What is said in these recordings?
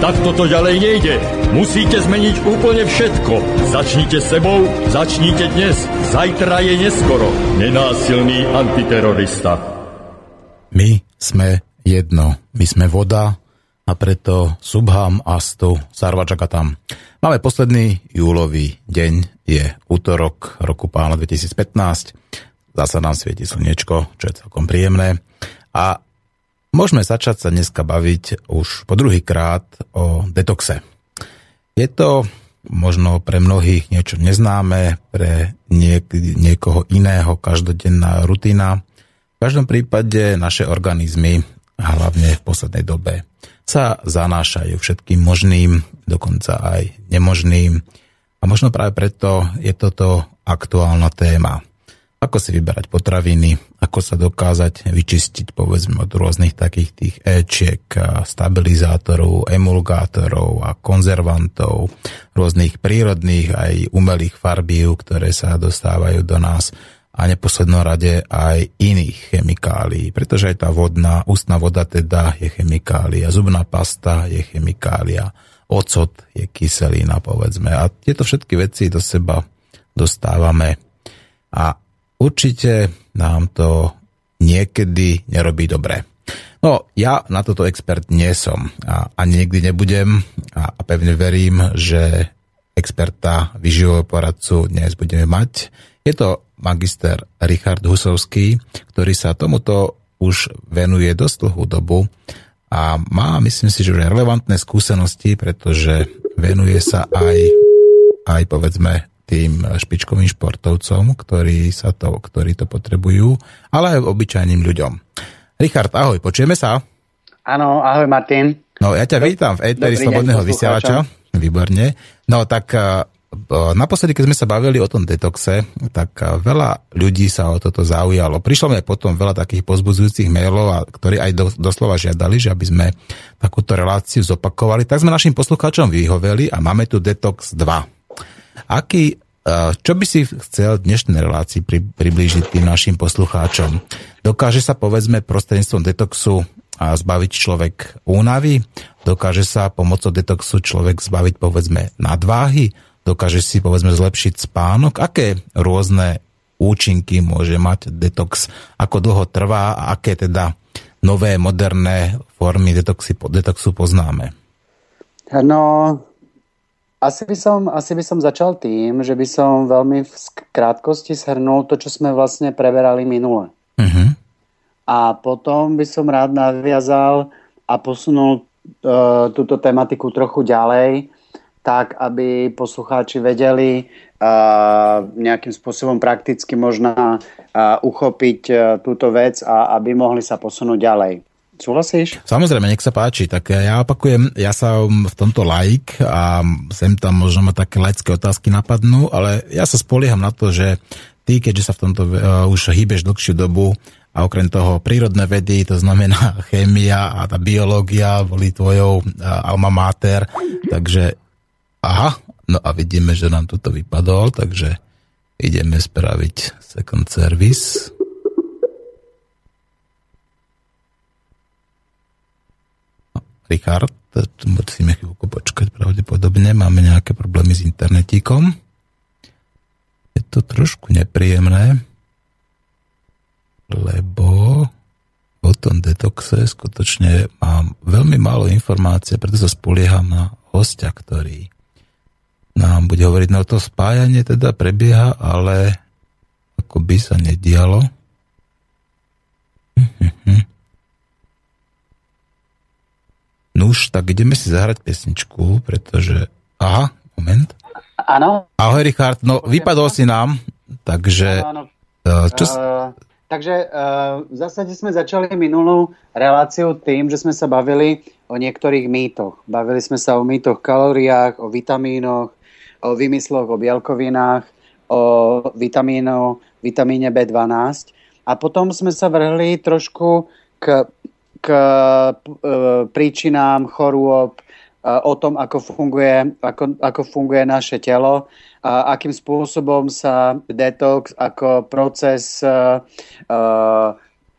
Tak toto ďalej nejde. Musíte zmeniť úplne všetko. Začnite sebou, začnite dnes. Zajtra je neskoro. Nenásilný antiterorista. My sme jedno. My sme voda a preto Subham Astu Sarvačakatam. Máme posledný júlový deň, je útorok roku pána 2015. Zasa nám svieti slnečko, čo je celkom príjemné. A môžeme začať sa dneska baviť už po druhý krát o detoxe. Je to možno pre mnohých niečo neznáme, pre niek- niekoho iného každodenná rutina. V každom prípade naše organizmy, hlavne v poslednej dobe, sa zanášajú všetkým možným, dokonca aj nemožným. A možno práve preto je toto aktuálna téma ako si vyberať potraviny, ako sa dokázať vyčistiť povedzme od rôznych takých tých éčiek, stabilizátorov, emulgátorov a konzervantov, rôznych prírodných aj umelých farbív, ktoré sa dostávajú do nás a neposlednom rade aj iných chemikálií, pretože aj tá vodná, ústna voda teda je chemikália, zubná pasta je chemikália, ocot je kyselina, povedzme. A tieto všetky veci do seba dostávame. A určite nám to niekedy nerobí dobre. No, ja na toto expert nie som a ani nikdy nebudem a, a pevne verím, že experta vyživového poradcu dnes budeme mať. Je to magister Richard Husovský, ktorý sa tomuto už venuje dosť dlhú dobu a má, myslím si, že relevantné skúsenosti, pretože venuje sa aj, aj povedzme tým špičkovým športovcom, ktorí, sa to, ktorí to potrebujú, ale aj obyčajným ľuďom. Richard, ahoj, počujeme sa? Áno, ahoj Martin. No, ja ťa vítam v éteri Slobodného vysielača. Výborne. No, tak eh, naposledy, keď sme sa bavili o tom detoxe, tak eh, veľa ľudí sa o toto zaujalo. Prišlo mi potom veľa takých pozbudzujúcich mailov, ktorí aj do, doslova žiadali, že aby sme takúto reláciu zopakovali. Tak sme našim poslucháčom vyhoveli a máme tu Detox 2. Aký, čo by si chcel dnešnej relácii pri, priblížiť tým našim poslucháčom? Dokáže sa povedzme prostredníctvom detoxu zbaviť človek únavy? Dokáže sa pomocou detoxu človek zbaviť povedzme nadváhy? Dokáže si povedzme zlepšiť spánok? Aké rôzne účinky môže mať detox? Ako dlho trvá a aké teda nové, moderné formy detoxy, detoxu poznáme? No, asi by, som, asi by som začal tým, že by som veľmi v krátkosti shrnul to, čo sme vlastne preberali minule. Uh-huh. A potom by som rád naviazal a posunul uh, túto tematiku trochu ďalej, tak aby poslucháči vedeli uh, nejakým spôsobom prakticky možno uh, uchopiť uh, túto vec a aby mohli sa posunúť ďalej. Súhlasíš? Samozrejme, nech sa páči. Tak ja opakujem, ja sa v tomto like a sem tam možno ma také laické otázky napadnú, ale ja sa spolieham na to, že ty, keďže sa v tomto uh, už hýbeš dlhšiu dobu a okrem toho prírodné vedy, to znamená chémia a tá biológia boli tvojou uh, alma mater, takže aha, no a vidíme, že nám toto vypadol, takže ideme spraviť second service. Richard, musíme chvíľku počkať, pravdepodobne máme nejaké problémy s internetíkom. Je to trošku nepríjemné, lebo o tom detoxe skutočne mám veľmi málo informácie, preto sa spolieham na hostia, ktorý nám bude hovoriť, no to spájanie teda prebieha, ale ako by sa nedialo. Hm, hm, hm. Nuž, tak ideme si zahrať pesničku, pretože... Aha, moment. Áno. Ahoj, Richard. No, vypadol si nám, takže... Áno, áno. Čo... Uh, takže uh, v zásade sme začali minulú reláciu tým, že sme sa bavili o niektorých mýtoch. Bavili sme sa o mýtoch, kalóriách, o vitamínoch, o vymysloch, o bielkovinách, o vitamínoch, vitamíne B12. a potom sme sa vrhli trošku k, k e, príčinám chorôb, e, o tom, ako funguje, ako, ako funguje naše telo, a akým spôsobom sa detox ako proces uh,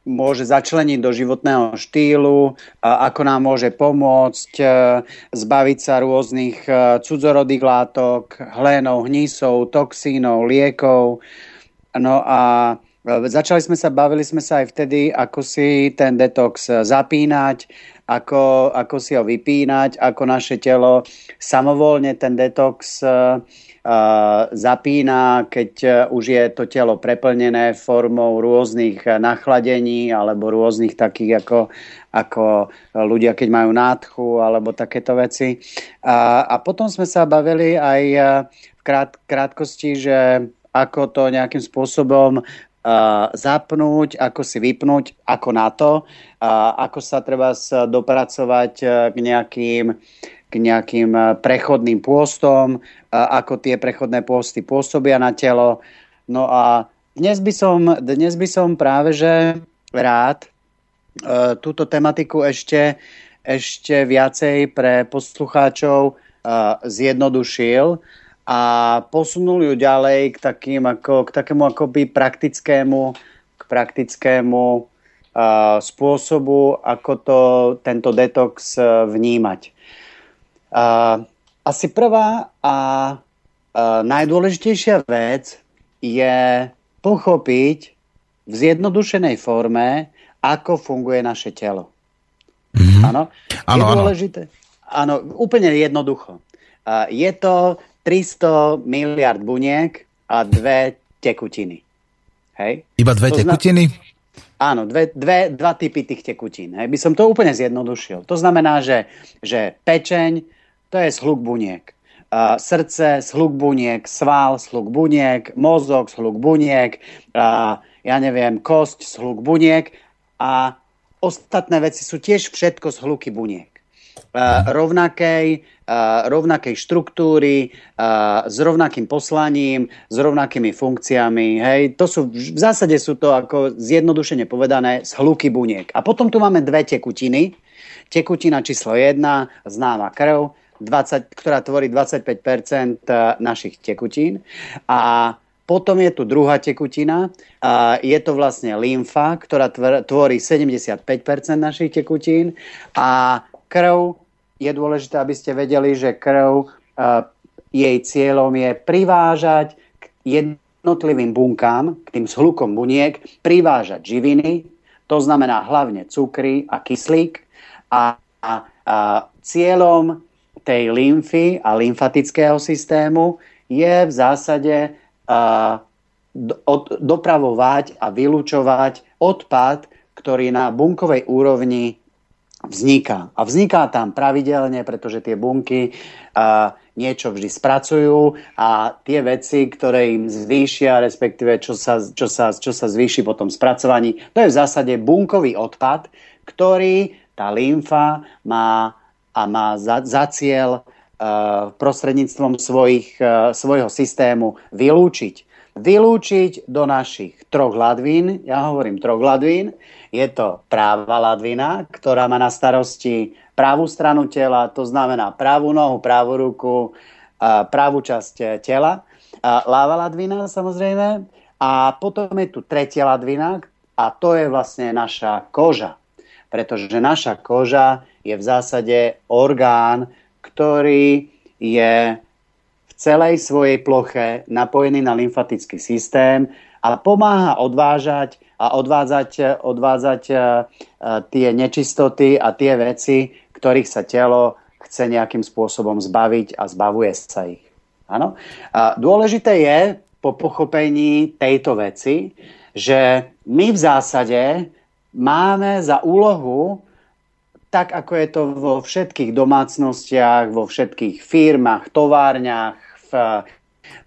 môže začleniť do životného štýlu, a ako nám môže pomôcť uh, zbaviť sa rôznych uh, cudzorodých látok, hlénov, hnísov, toxínov, liekov. No a Začali sme sa, bavili sme sa aj vtedy, ako si ten detox zapínať, ako, ako si ho vypínať, ako naše telo samovolne ten detox uh, zapína, keď e, už je to telo preplnené formou rôznych nachladení alebo rôznych takých ako, ako ľudia, keď majú nádchu alebo takéto veci. A, a potom sme sa bavili aj e, v krát, krátkosti, že ako to nejakým spôsobom zapnúť, ako si vypnúť, ako na to, ako sa treba dopracovať k nejakým k nejakým eh, prechodným pôstom, ako tie prechodné pôsty pôsobia na telo. No a dnes by som, dnes by som práve že rád túto tematiku ešte, ešte viacej pre poslucháčov zjednodušil a posunul ju ďalej k, takým ako, k takému akoby praktickému, k praktickému uh, spôsobu, ako to, tento detox vnímať. Uh, asi prvá a uh, najdôležitejšia vec je pochopiť v zjednodušenej forme, ako funguje naše telo. Mm-hmm. Áno? Je dôležité? Áno, úplne jednoducho. Uh, je to 300 miliard buniek a dve tekutiny. Hej? Iba dve to tekutiny? Zna- Áno, dve, dve, dva typy tých tekutín. Hej. By som to úplne zjednodušil. To znamená, že, že pečeň, to je zhluk buniek. Uh, srdce, zhluk buniek, sval, zhluk buniek, mozog, zhluk buniek, uh, ja neviem, kosť, zhluk buniek a ostatné veci sú tiež všetko zhluky buniek. Rovnakej, rovnakej štruktúry, s rovnakým poslaním, s rovnakými funkciami. Hej. To sú, v zásade sú to, ako zjednodušene povedané, zhluky buniek. A potom tu máme dve tekutiny. Tekutina číslo 1, známa krv, 20, ktorá tvorí 25 eh, našich tekutín. A potom je tu druhá tekutina, a je to vlastne lymfa, ktorá tvorí 75% našich tekutín. A krv, je dôležité, aby ste vedeli, že krv, eh, jej cieľom je privážať k jednotlivým bunkám, k tým zhlukom buniek, privážať živiny, to znamená hlavne cukry a kyslík. A, a, a cieľom tej lymfy a lymfatického systému je v zásade uh, dopravovať a vylúčovať odpad, ktorý na bunkovej úrovni vzniká. A vzniká tam pravidelne, pretože tie bunky uh, niečo vždy spracujú a tie veci, ktoré im zvýšia, respektíve čo sa, čo sa, čo sa zvýši po tom spracovaní, to je v zásade bunkový odpad, ktorý tá lymfa má a má za, za cieľ uh, prostredníctvom svojich, uh, svojho systému vylúčiť. Vylúčiť do našich troch ladvín, ja hovorím troch ladvín, je to práva ladvina, ktorá má na starosti pravú stranu tela, to znamená pravú nohu, pravú ruku, pravú časť tela, uh, láva ladvina samozrejme, a potom je tu tretia ladvina a to je vlastne naša koža. Pretože naša koža je v zásade orgán, ktorý je v celej svojej ploche napojený na lymfatický systém a pomáha odvážať a odvádzať, odvádzať uh, tie nečistoty a tie veci, ktorých sa telo chce nejakým spôsobom zbaviť a zbavuje sa ich. Áno? A dôležité je po pochopení tejto veci, že my v zásade máme za úlohu tak ako je to vo všetkých domácnostiach, vo všetkých firmách, továrniach, v,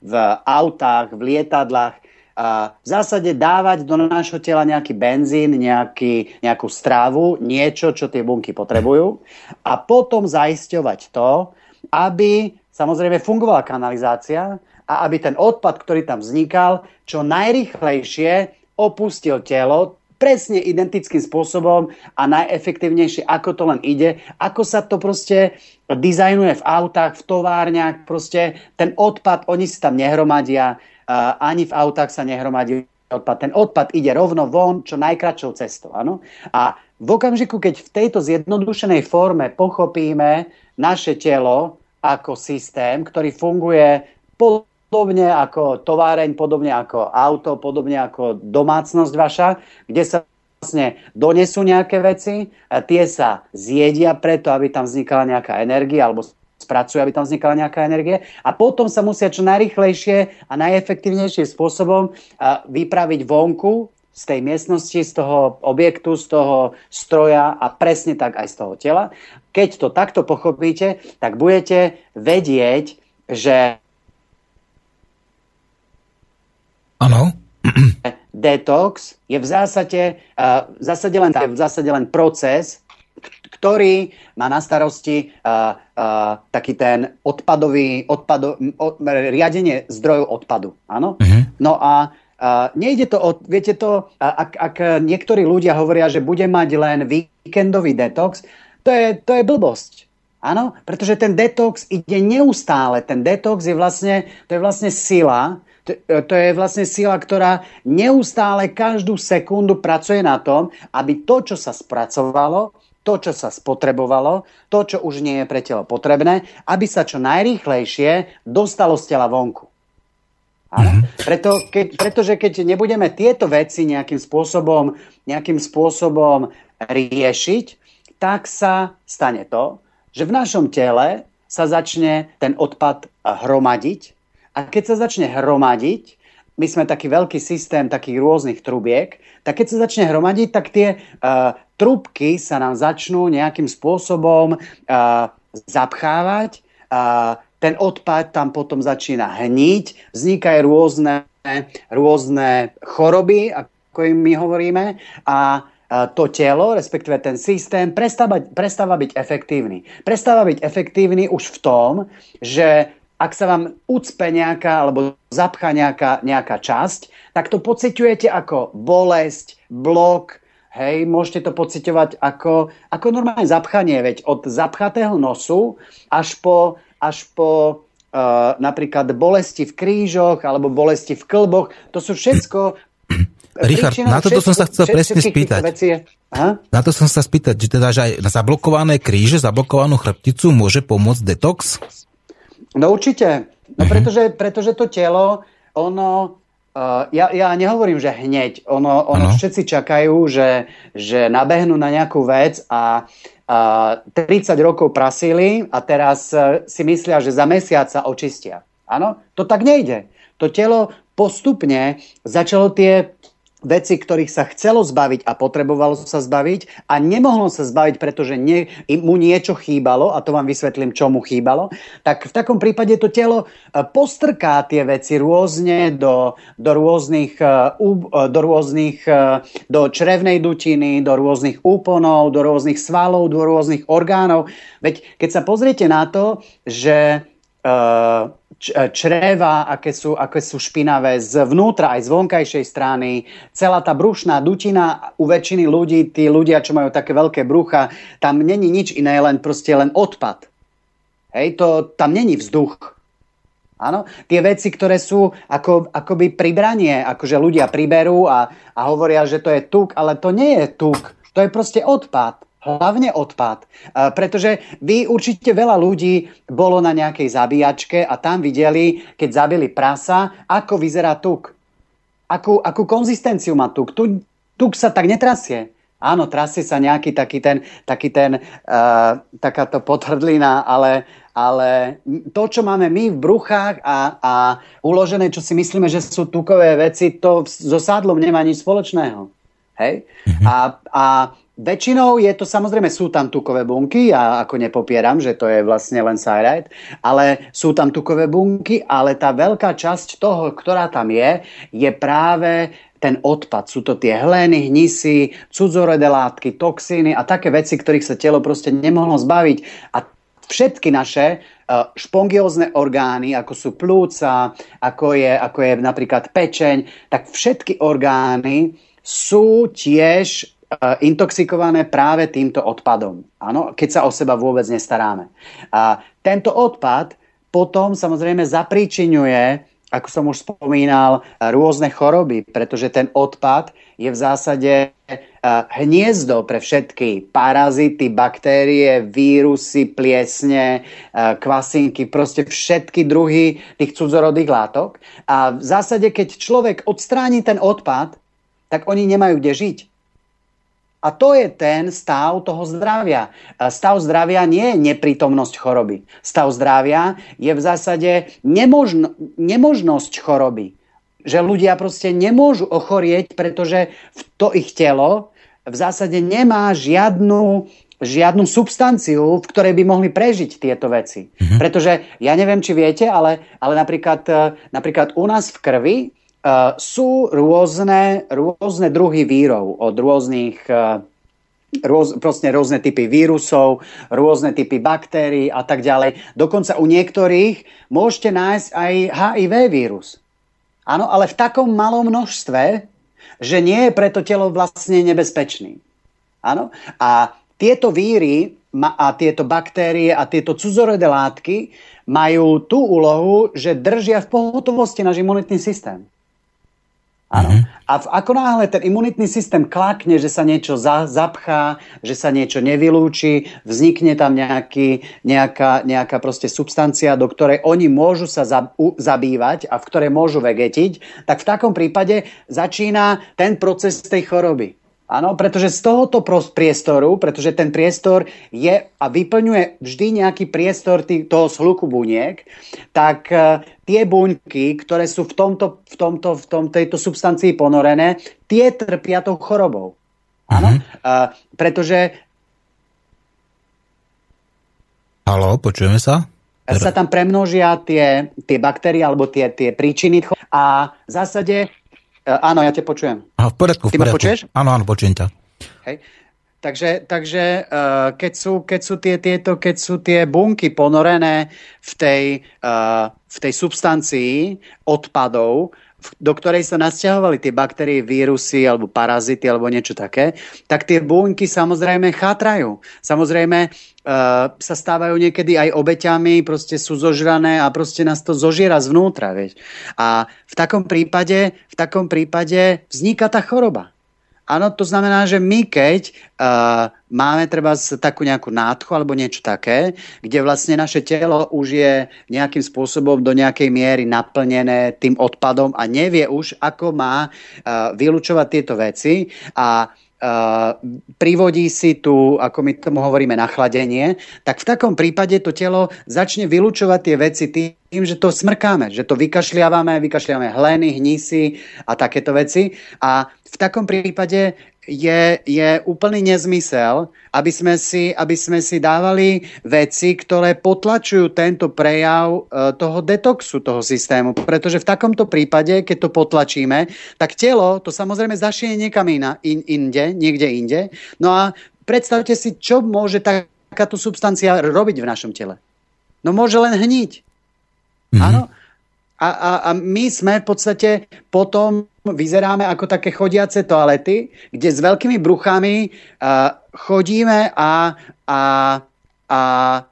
v autách, v lietadlách, v zásade dávať do nášho tela nejaký benzín, nejaký, nejakú strávu, niečo, čo tie bunky potrebujú. A potom zaisťovať to, aby samozrejme fungovala kanalizácia a aby ten odpad, ktorý tam vznikal, čo najrychlejšie opustil telo presne identickým spôsobom a najefektívnejšie, ako to len ide, ako sa to proste dizajnuje v autách, v továrniach, proste ten odpad, oni si tam nehromadia, ani v autách sa nehromadí odpad. Ten odpad ide rovno von, čo najkračšou cestou. Áno? A v okamžiku, keď v tejto zjednodušenej forme pochopíme naše telo ako systém, ktorý funguje podobne ako továreň, podobne ako auto, podobne ako domácnosť vaša, kde sa vlastne donesú nejaké veci, tie sa zjedia preto, aby tam vznikala nejaká energia alebo spracujú, aby tam vznikala nejaká energie a potom sa musia čo najrychlejšie a najefektívnejším spôsobom vypraviť vonku z tej miestnosti, z toho objektu, z toho stroja a presne tak aj z toho tela. Keď to takto pochopíte, tak budete vedieť, že Áno. Detox je v zásade, v zásade, len, v zásade len proces, ktorý má na starosti uh, uh, taký ten odpadový, odpado, od, riadenie zdrojov odpadu. Áno? Uh-huh. No a uh, nejde to o, viete to, ak, ak niektorí ľudia hovoria, že bude mať len víkendový detox, to je, to je blbosť. Áno, pretože ten detox ide neustále. Ten detox je vlastne, to je vlastne sila, to, to je vlastne sila, ktorá neustále každú sekundu pracuje na tom, aby to, čo sa spracovalo, to, čo sa spotrebovalo, to, čo už nie je pre telo potrebné, aby sa čo najrýchlejšie dostalo z tela vonku. Mm-hmm. Preto, keď, pretože keď nebudeme tieto veci nejakým spôsobom, nejakým spôsobom riešiť, tak sa stane to, že v našom tele sa začne ten odpad hromadiť a keď sa začne hromadiť, my sme taký veľký systém takých rôznych trubiek, tak keď sa začne hromadiť, tak tie uh, trubky sa nám začnú nejakým spôsobom uh, zapchávať, uh, ten odpad tam potom začína hniť, vznikajú rôzne, rôzne choroby, ako im my hovoríme, a to telo, respektíve ten systém, prestáva, prestáva byť efektívny. Prestáva byť efektívny už v tom, že ak sa vám ucpe nejaká alebo zapchá nejaká, nejaká časť, tak to pociťujete ako bolesť, blok, hej, môžete to pociťovať ako, ako normálne zapchanie, veď od zapchatého nosu až po, až po uh, napríklad bolesti v krížoch alebo bolesti v klboch, to sú všetko Richard, na toto som sa chcel presne spýtať. Na to som sa spýtať, že teda, že aj na zablokované kríže, zablokovanú chrbticu môže pomôcť detox? No určite. No uh-huh. pretože, pretože to telo, ono, uh, ja, ja nehovorím, že hneď, ono, ono všetci čakajú, že, že nabehnú na nejakú vec a uh, 30 rokov prasili a teraz uh, si myslia, že za mesiac sa očistia. Áno, to tak nejde. To telo postupne začalo tie veci, ktorých sa chcelo zbaviť a potrebovalo sa zbaviť a nemohlo sa zbaviť, pretože nie, mu niečo chýbalo, a to vám vysvetlím, čo mu chýbalo, tak v takom prípade to telo e, postrká tie veci rôzne do, do rôznych, e, e, do rôznych, do črevnej dutiny, do rôznych úponov, do rôznych svalov, do rôznych orgánov. Veď keď sa pozriete na to, že uh, čreva, aké sú, aké sú špinavé zvnútra aj z vonkajšej strany. Celá tá brušná dutina u väčšiny ľudí, tí ľudia, čo majú také veľké brucha, tam není nič iné, len proste len odpad. Hej, to, tam není vzduch. Áno, tie veci, ktoré sú ako, akoby pribranie, akože ľudia priberú a, a hovoria, že to je tuk, ale to nie je tuk, to je proste odpad. Hlavne odpad. Pretože vy určite veľa ľudí bolo na nejakej zabíjačke a tam videli, keď zabili prasa, ako vyzerá tuk. Akú, akú konzistenciu má tuk. tuk. Tuk sa tak netrasie. Áno, trasie sa nejaký taký ten, taký ten uh, takáto potvrdlina, ale, ale to, čo máme my v bruchách a, a uložené, čo si myslíme, že sú tukové veci, to so sádlom nemá nič spoločného. Hej? Mm-hmm. A, a Väčšinou je to, samozrejme sú tam tukové bunky, ja ako nepopieram, že to je vlastne len cyrite, ale sú tam tukové bunky, ale tá veľká časť toho, ktorá tam je, je práve ten odpad. Sú to tie hleny, hnisy, cudzorodé látky, toxíny a také veci, ktorých sa telo proste nemohlo zbaviť. A všetky naše špongiózne orgány, ako sú plúca, ako je, ako je napríklad pečeň, tak všetky orgány sú tiež intoxikované práve týmto odpadom. Áno, keď sa o seba vôbec nestaráme. A tento odpad potom samozrejme zapríčinuje ako som už spomínal, rôzne choroby, pretože ten odpad je v zásade hniezdo pre všetky parazity, baktérie, vírusy, pliesne, kvasinky, proste všetky druhy tých cudzorodých látok. A v zásade, keď človek odstráni ten odpad, tak oni nemajú kde žiť. A to je ten stav toho zdravia. Stav zdravia nie je neprítomnosť choroby. Stav zdravia je v zásade nemožno, nemožnosť choroby. Že ľudia proste nemôžu ochorieť, pretože to ich telo v zásade nemá žiadnu, žiadnu substanciu, v ktorej by mohli prežiť tieto veci. Mhm. Pretože ja neviem, či viete, ale, ale napríklad, napríklad u nás v krvi Uh, sú rôzne, rôzne druhy vírov od rôznych uh, Rôz, proste rôzne typy vírusov, rôzne typy baktérií a tak ďalej. Dokonca u niektorých môžete nájsť aj HIV vírus. Áno, ale v takom malom množstve, že nie je preto telo vlastne nebezpečný. Áno? A tieto víry a tieto baktérie a tieto cudzorodé látky majú tú úlohu, že držia v pohotovosti náš imunitný systém. Áno. Mm-hmm. A v, ako náhle ten imunitný systém klakne, že sa niečo za, zapchá, že sa niečo nevylúči, vznikne tam nejaký, nejaká, nejaká proste substancia, do ktorej oni môžu sa za, u, zabývať a v ktorej môžu vegetiť, tak v takom prípade začína ten proces tej choroby. Áno, pretože z tohoto priestoru, pretože ten priestor je a vyplňuje vždy nejaký priestor tý, toho shluku buniek, tak uh, tie buňky, ktoré sú v, tomto, v, tomto, v tom, tejto substancii ponorené, tie trpia tou chorobou. Áno, uh-huh. uh, pretože... Halo, počujeme sa? Sa tam premnožia tie, tie baktérie alebo tie, tie príčiny a v zásade áno, ja te počujem. Aha, v poriadku, v poriadku. Ty ma počuješ? Áno, áno, počujem ťa. Hej. Takže, takže uh, keď, sú, keď, sú tie, tieto, keď sú tie bunky ponorené v tej, uh, v tej substancii odpadov, do ktorej sa nasťahovali tie baktérie, vírusy alebo parazity alebo niečo také, tak tie bunky samozrejme chátrajú. Samozrejme uh, sa stávajú niekedy aj obeťami, proste sú zožrané a proste nás to zožiera zvnútra. Vieš. A v takom prípade, v takom prípade vzniká tá choroba. Áno, to znamená, že my keď uh, máme treba takú nejakú nádchu alebo niečo také, kde vlastne naše telo už je nejakým spôsobom do nejakej miery naplnené tým odpadom a nevie už, ako má uh, vylúčovať tieto veci. A privodí si tu, ako my tomu hovoríme, nachladenie, tak v takom prípade to telo začne vylúčovať tie veci tým, že to smrkáme, že to vykašľávame, vykašľávame hleny, hnisy a takéto veci. A v takom prípade je, je úplný nezmysel, aby sme, si, aby sme si dávali veci, ktoré potlačujú tento prejav e, toho detoxu toho systému. Pretože v takomto prípade, keď to potlačíme, tak telo to samozrejme zašie niekam in, inde, niekde inde. No a predstavte si, čo môže takáto substancia robiť v našom tele. No môže len hniť. Mm-hmm. Áno. A, a, a my sme v podstate potom vyzeráme ako také chodiace toalety, kde s veľkými bruchami uh, chodíme a, a, a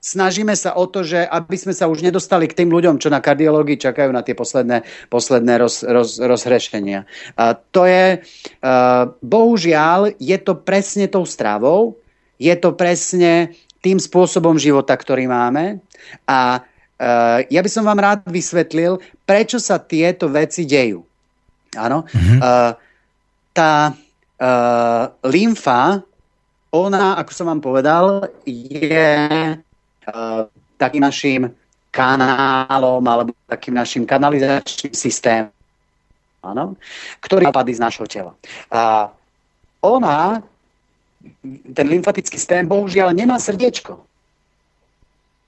snažíme sa o to, že aby sme sa už nedostali k tým ľuďom, čo na kardiológii čakajú na tie posledné, posledné roz, roz, rozhrešenia. Uh, to je, uh, bohužiaľ, je to presne tou stravou, je to presne tým spôsobom života, ktorý máme a ja by som vám rád vysvetlil, prečo sa tieto veci dejú. Áno. Mm-hmm. Tá uh, lymfa, ona, ako som vám povedal, je takým našim kanálom alebo takým našim kanalizačným systémom, áno, ktorý padí z našho tela. A ona, ten lymfatický systém, bohužiaľ nemá srdiečko.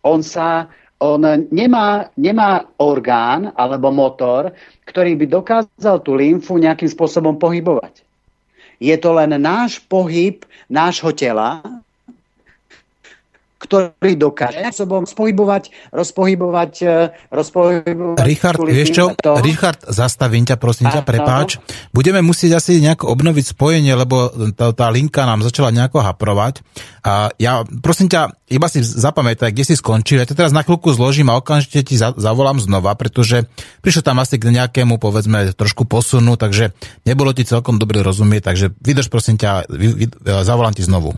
On sa on nemá, nemá orgán alebo motor, ktorý by dokázal tú lymfu nejakým spôsobom pohybovať. Je to len náš pohyb nášho tela, ktorý dokáže spôsobom rozpohybovať, rozpohybovať, rozpohybovať Richard, vieš čo? To... Richard, zastavím ťa, prosím ťa, prepáč. Budeme musieť asi nejako obnoviť spojenie, lebo tá, tá linka nám začala nejako haprovať. A ja, prosím ťa, iba si zapamätaj, kde si skončil. Ja to teraz na chvíľku zložím a okamžite ti za, zavolám znova, pretože prišlo tam asi k nejakému, povedzme, trošku posunu, takže nebolo ti celkom dobre rozumieť, takže vydrž prosím ťa, vy, vy, zavolám ti znovu.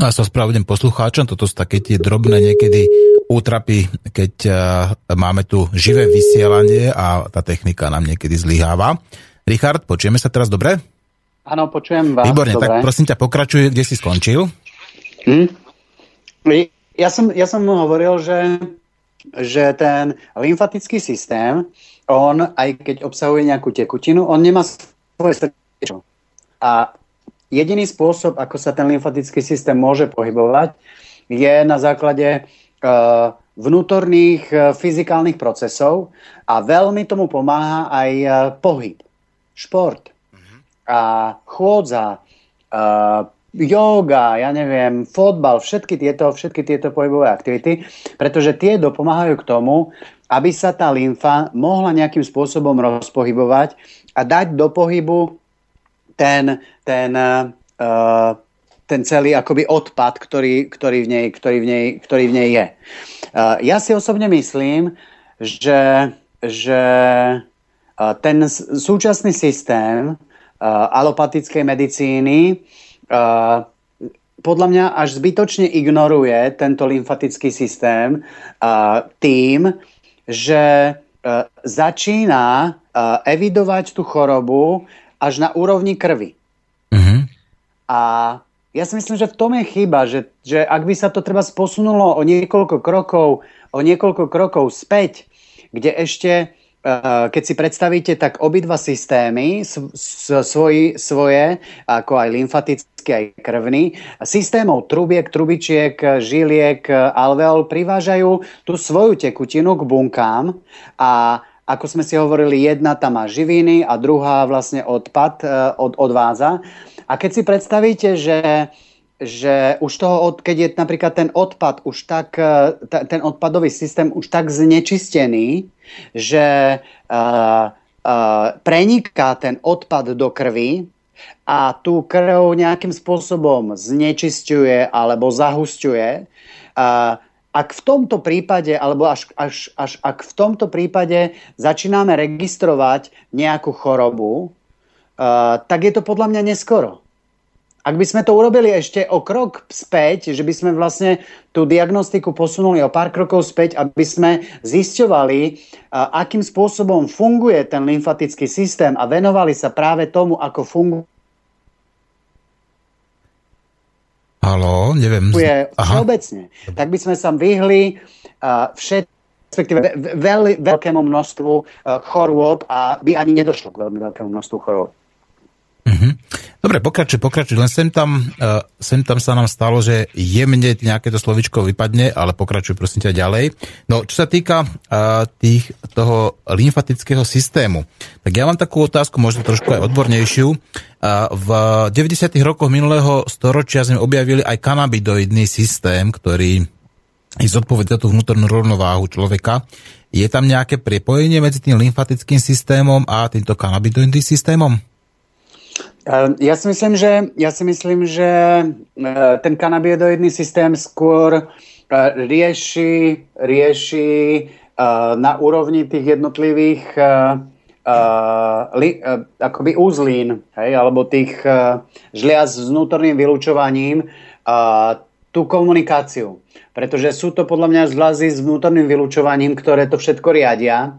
No ja sa spravedlím poslucháčom, toto sú také tie drobné niekedy útrapy, keď uh, máme tu živé vysielanie a tá technika nám niekedy zlyháva. Richard, počujeme sa teraz dobre? Áno, počujem vás. Výborne, dobre. tak prosím ťa, pokračuj, kde si skončil. Hm? Ja, som, ja som hovoril, že, že ten lymfatický systém, on, aj keď obsahuje nejakú tekutinu, on nemá svoje srdečko. A jediný spôsob, ako sa ten lymfatický systém môže pohybovať, je na základe uh, vnútorných uh, fyzikálnych procesov a veľmi tomu pomáha aj uh, pohyb, šport a chôdza, yoga, ja neviem, fotbal, všetky tieto, všetky tieto pohybové aktivity, pretože tie dopomáhajú k tomu, aby sa tá lymfa mohla nejakým spôsobom rozpohybovať a dať do pohybu ten, ten, uh, ten celý akoby odpad, ktorý, ktorý, v, nej, ktorý, v, nej, ktorý v nej je. Uh, ja si osobne myslím, že, že uh, ten súčasný systém uh, alopatickej medicíny uh, podľa mňa až zbytočne ignoruje tento lymfatický systém uh, tým, že uh, začína uh, evidovať tú chorobu až na úrovni krvi. Uh-huh. A ja si myslím, že v tom je chyba, že, že ak by sa to treba posunulo o niekoľko krokov, o niekoľko krokov späť, kde ešte, uh, keď si predstavíte, tak obidva systémy, svoj, svoje, ako aj lymfatický, aj krvný, systémov trubiek, trubičiek, žiliek, alveol privážajú tú svoju tekutinu k bunkám a ako sme si hovorili, jedna tam má živiny a druhá vlastne odpad e, od, odvádza. A keď si predstavíte, že, že už toho, keď je napríklad ten odpad už tak, e, ten odpadový systém už tak znečistený, že uh, uh, preniká ten odpad do krvi a tú krv nejakým spôsobom znečisťuje alebo zahusťuje, uh, ak v tomto prípade, alebo až, až, až ak v tomto prípade začíname registrovať nejakú chorobu, uh, tak je to podľa mňa neskoro. Ak by sme to urobili ešte o krok späť, že by sme vlastne tú diagnostiku posunuli o pár krokov späť, aby sme zisťovali, uh, akým spôsobom funguje ten lymfatický systém a venovali sa práve tomu, ako funguje Halo, neviem. Je všeobecne. Tak by sme sa vyhli uh, všet, respektíve veľ, veľkému množstvu uh, chorôb a by ani nedošlo k veľmi veľkému množstvu chorôb. Uh-huh. Dobre, pokračuj, pokračuj, len sem tam, uh, sem tam sa nám stalo, že jemne nejaké to slovičko vypadne, ale pokračuj prosím ťa ďalej. No, čo sa týka uh, tých, toho lymfatického systému, tak ja mám takú otázku, možno trošku aj odbornejšiu. Uh, v 90. rokoch minulého storočia sme objavili aj kanabidoidný systém, ktorý je zodpovedá tú vnútornú rovnováhu človeka. Je tam nejaké prepojenie medzi tým lymfatickým systémom a týmto kanabidoidným systémom? Ehm, ja si myslím, že, ja si myslím, že eh, ten kanabioidný systém skôr eh, rieši, rieši eh, na úrovni tých jednotlivých akoby úzlín, hej, alebo tých žliaz s vnútorným vylúčovaním tú komunikáciu. Pretože sú to podľa mňa žľazy s vnútorným vylúčovaním, ktoré to všetko riadia.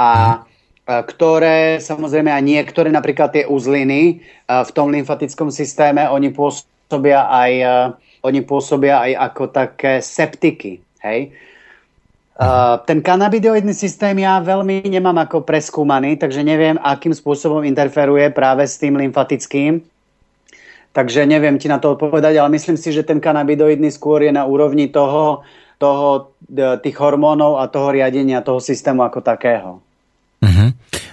A ktoré samozrejme aj niektoré, napríklad tie uzliny v tom lymfatickom systéme, oni pôsobia aj, oni pôsobia aj ako také septiky. Hej? Ten kanabidioidný systém ja veľmi nemám ako preskúmaný, takže neviem, akým spôsobom interferuje práve s tým lymfatickým. Takže neviem ti na to odpovedať, ale myslím si, že ten kanabidoidný skôr je na úrovni toho, toho tých hormónov a toho riadenia toho systému ako takého.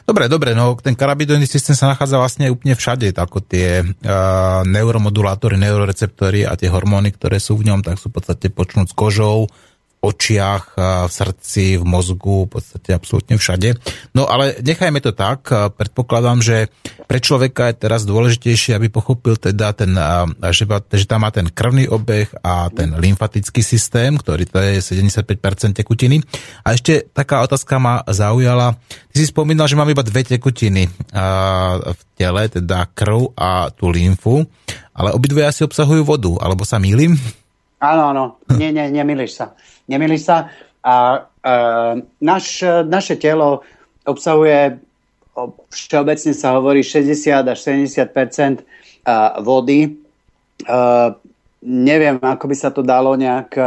Dobre, dobre, no ten karabidoidný systém sa nachádza vlastne úplne všade, ako tie uh, neuromodulátory, neuroreceptory a tie hormóny, ktoré sú v ňom, tak sú v podstate počnúť s kožou, očiach, v srdci, v mozgu, v podstate absolútne všade. No ale nechajme to tak. Predpokladám, že pre človeka je teraz dôležitejšie, aby pochopil teda ten, že, že tam má ten krvný obeh a ten lymfatický systém, ktorý to je 75% tekutiny. A ešte taká otázka ma zaujala. Ty si spomínal, že mám iba dve tekutiny v tele, teda krv a tú lymfu, ale obidve asi obsahujú vodu, alebo sa mýlim? Áno, áno, nie, nie, nemýliš sa. Nemýliš sa. A e, naš, naše telo obsahuje, všeobecne sa hovorí 60 až 70% vody. E, neviem, ako by sa to dalo nejak e,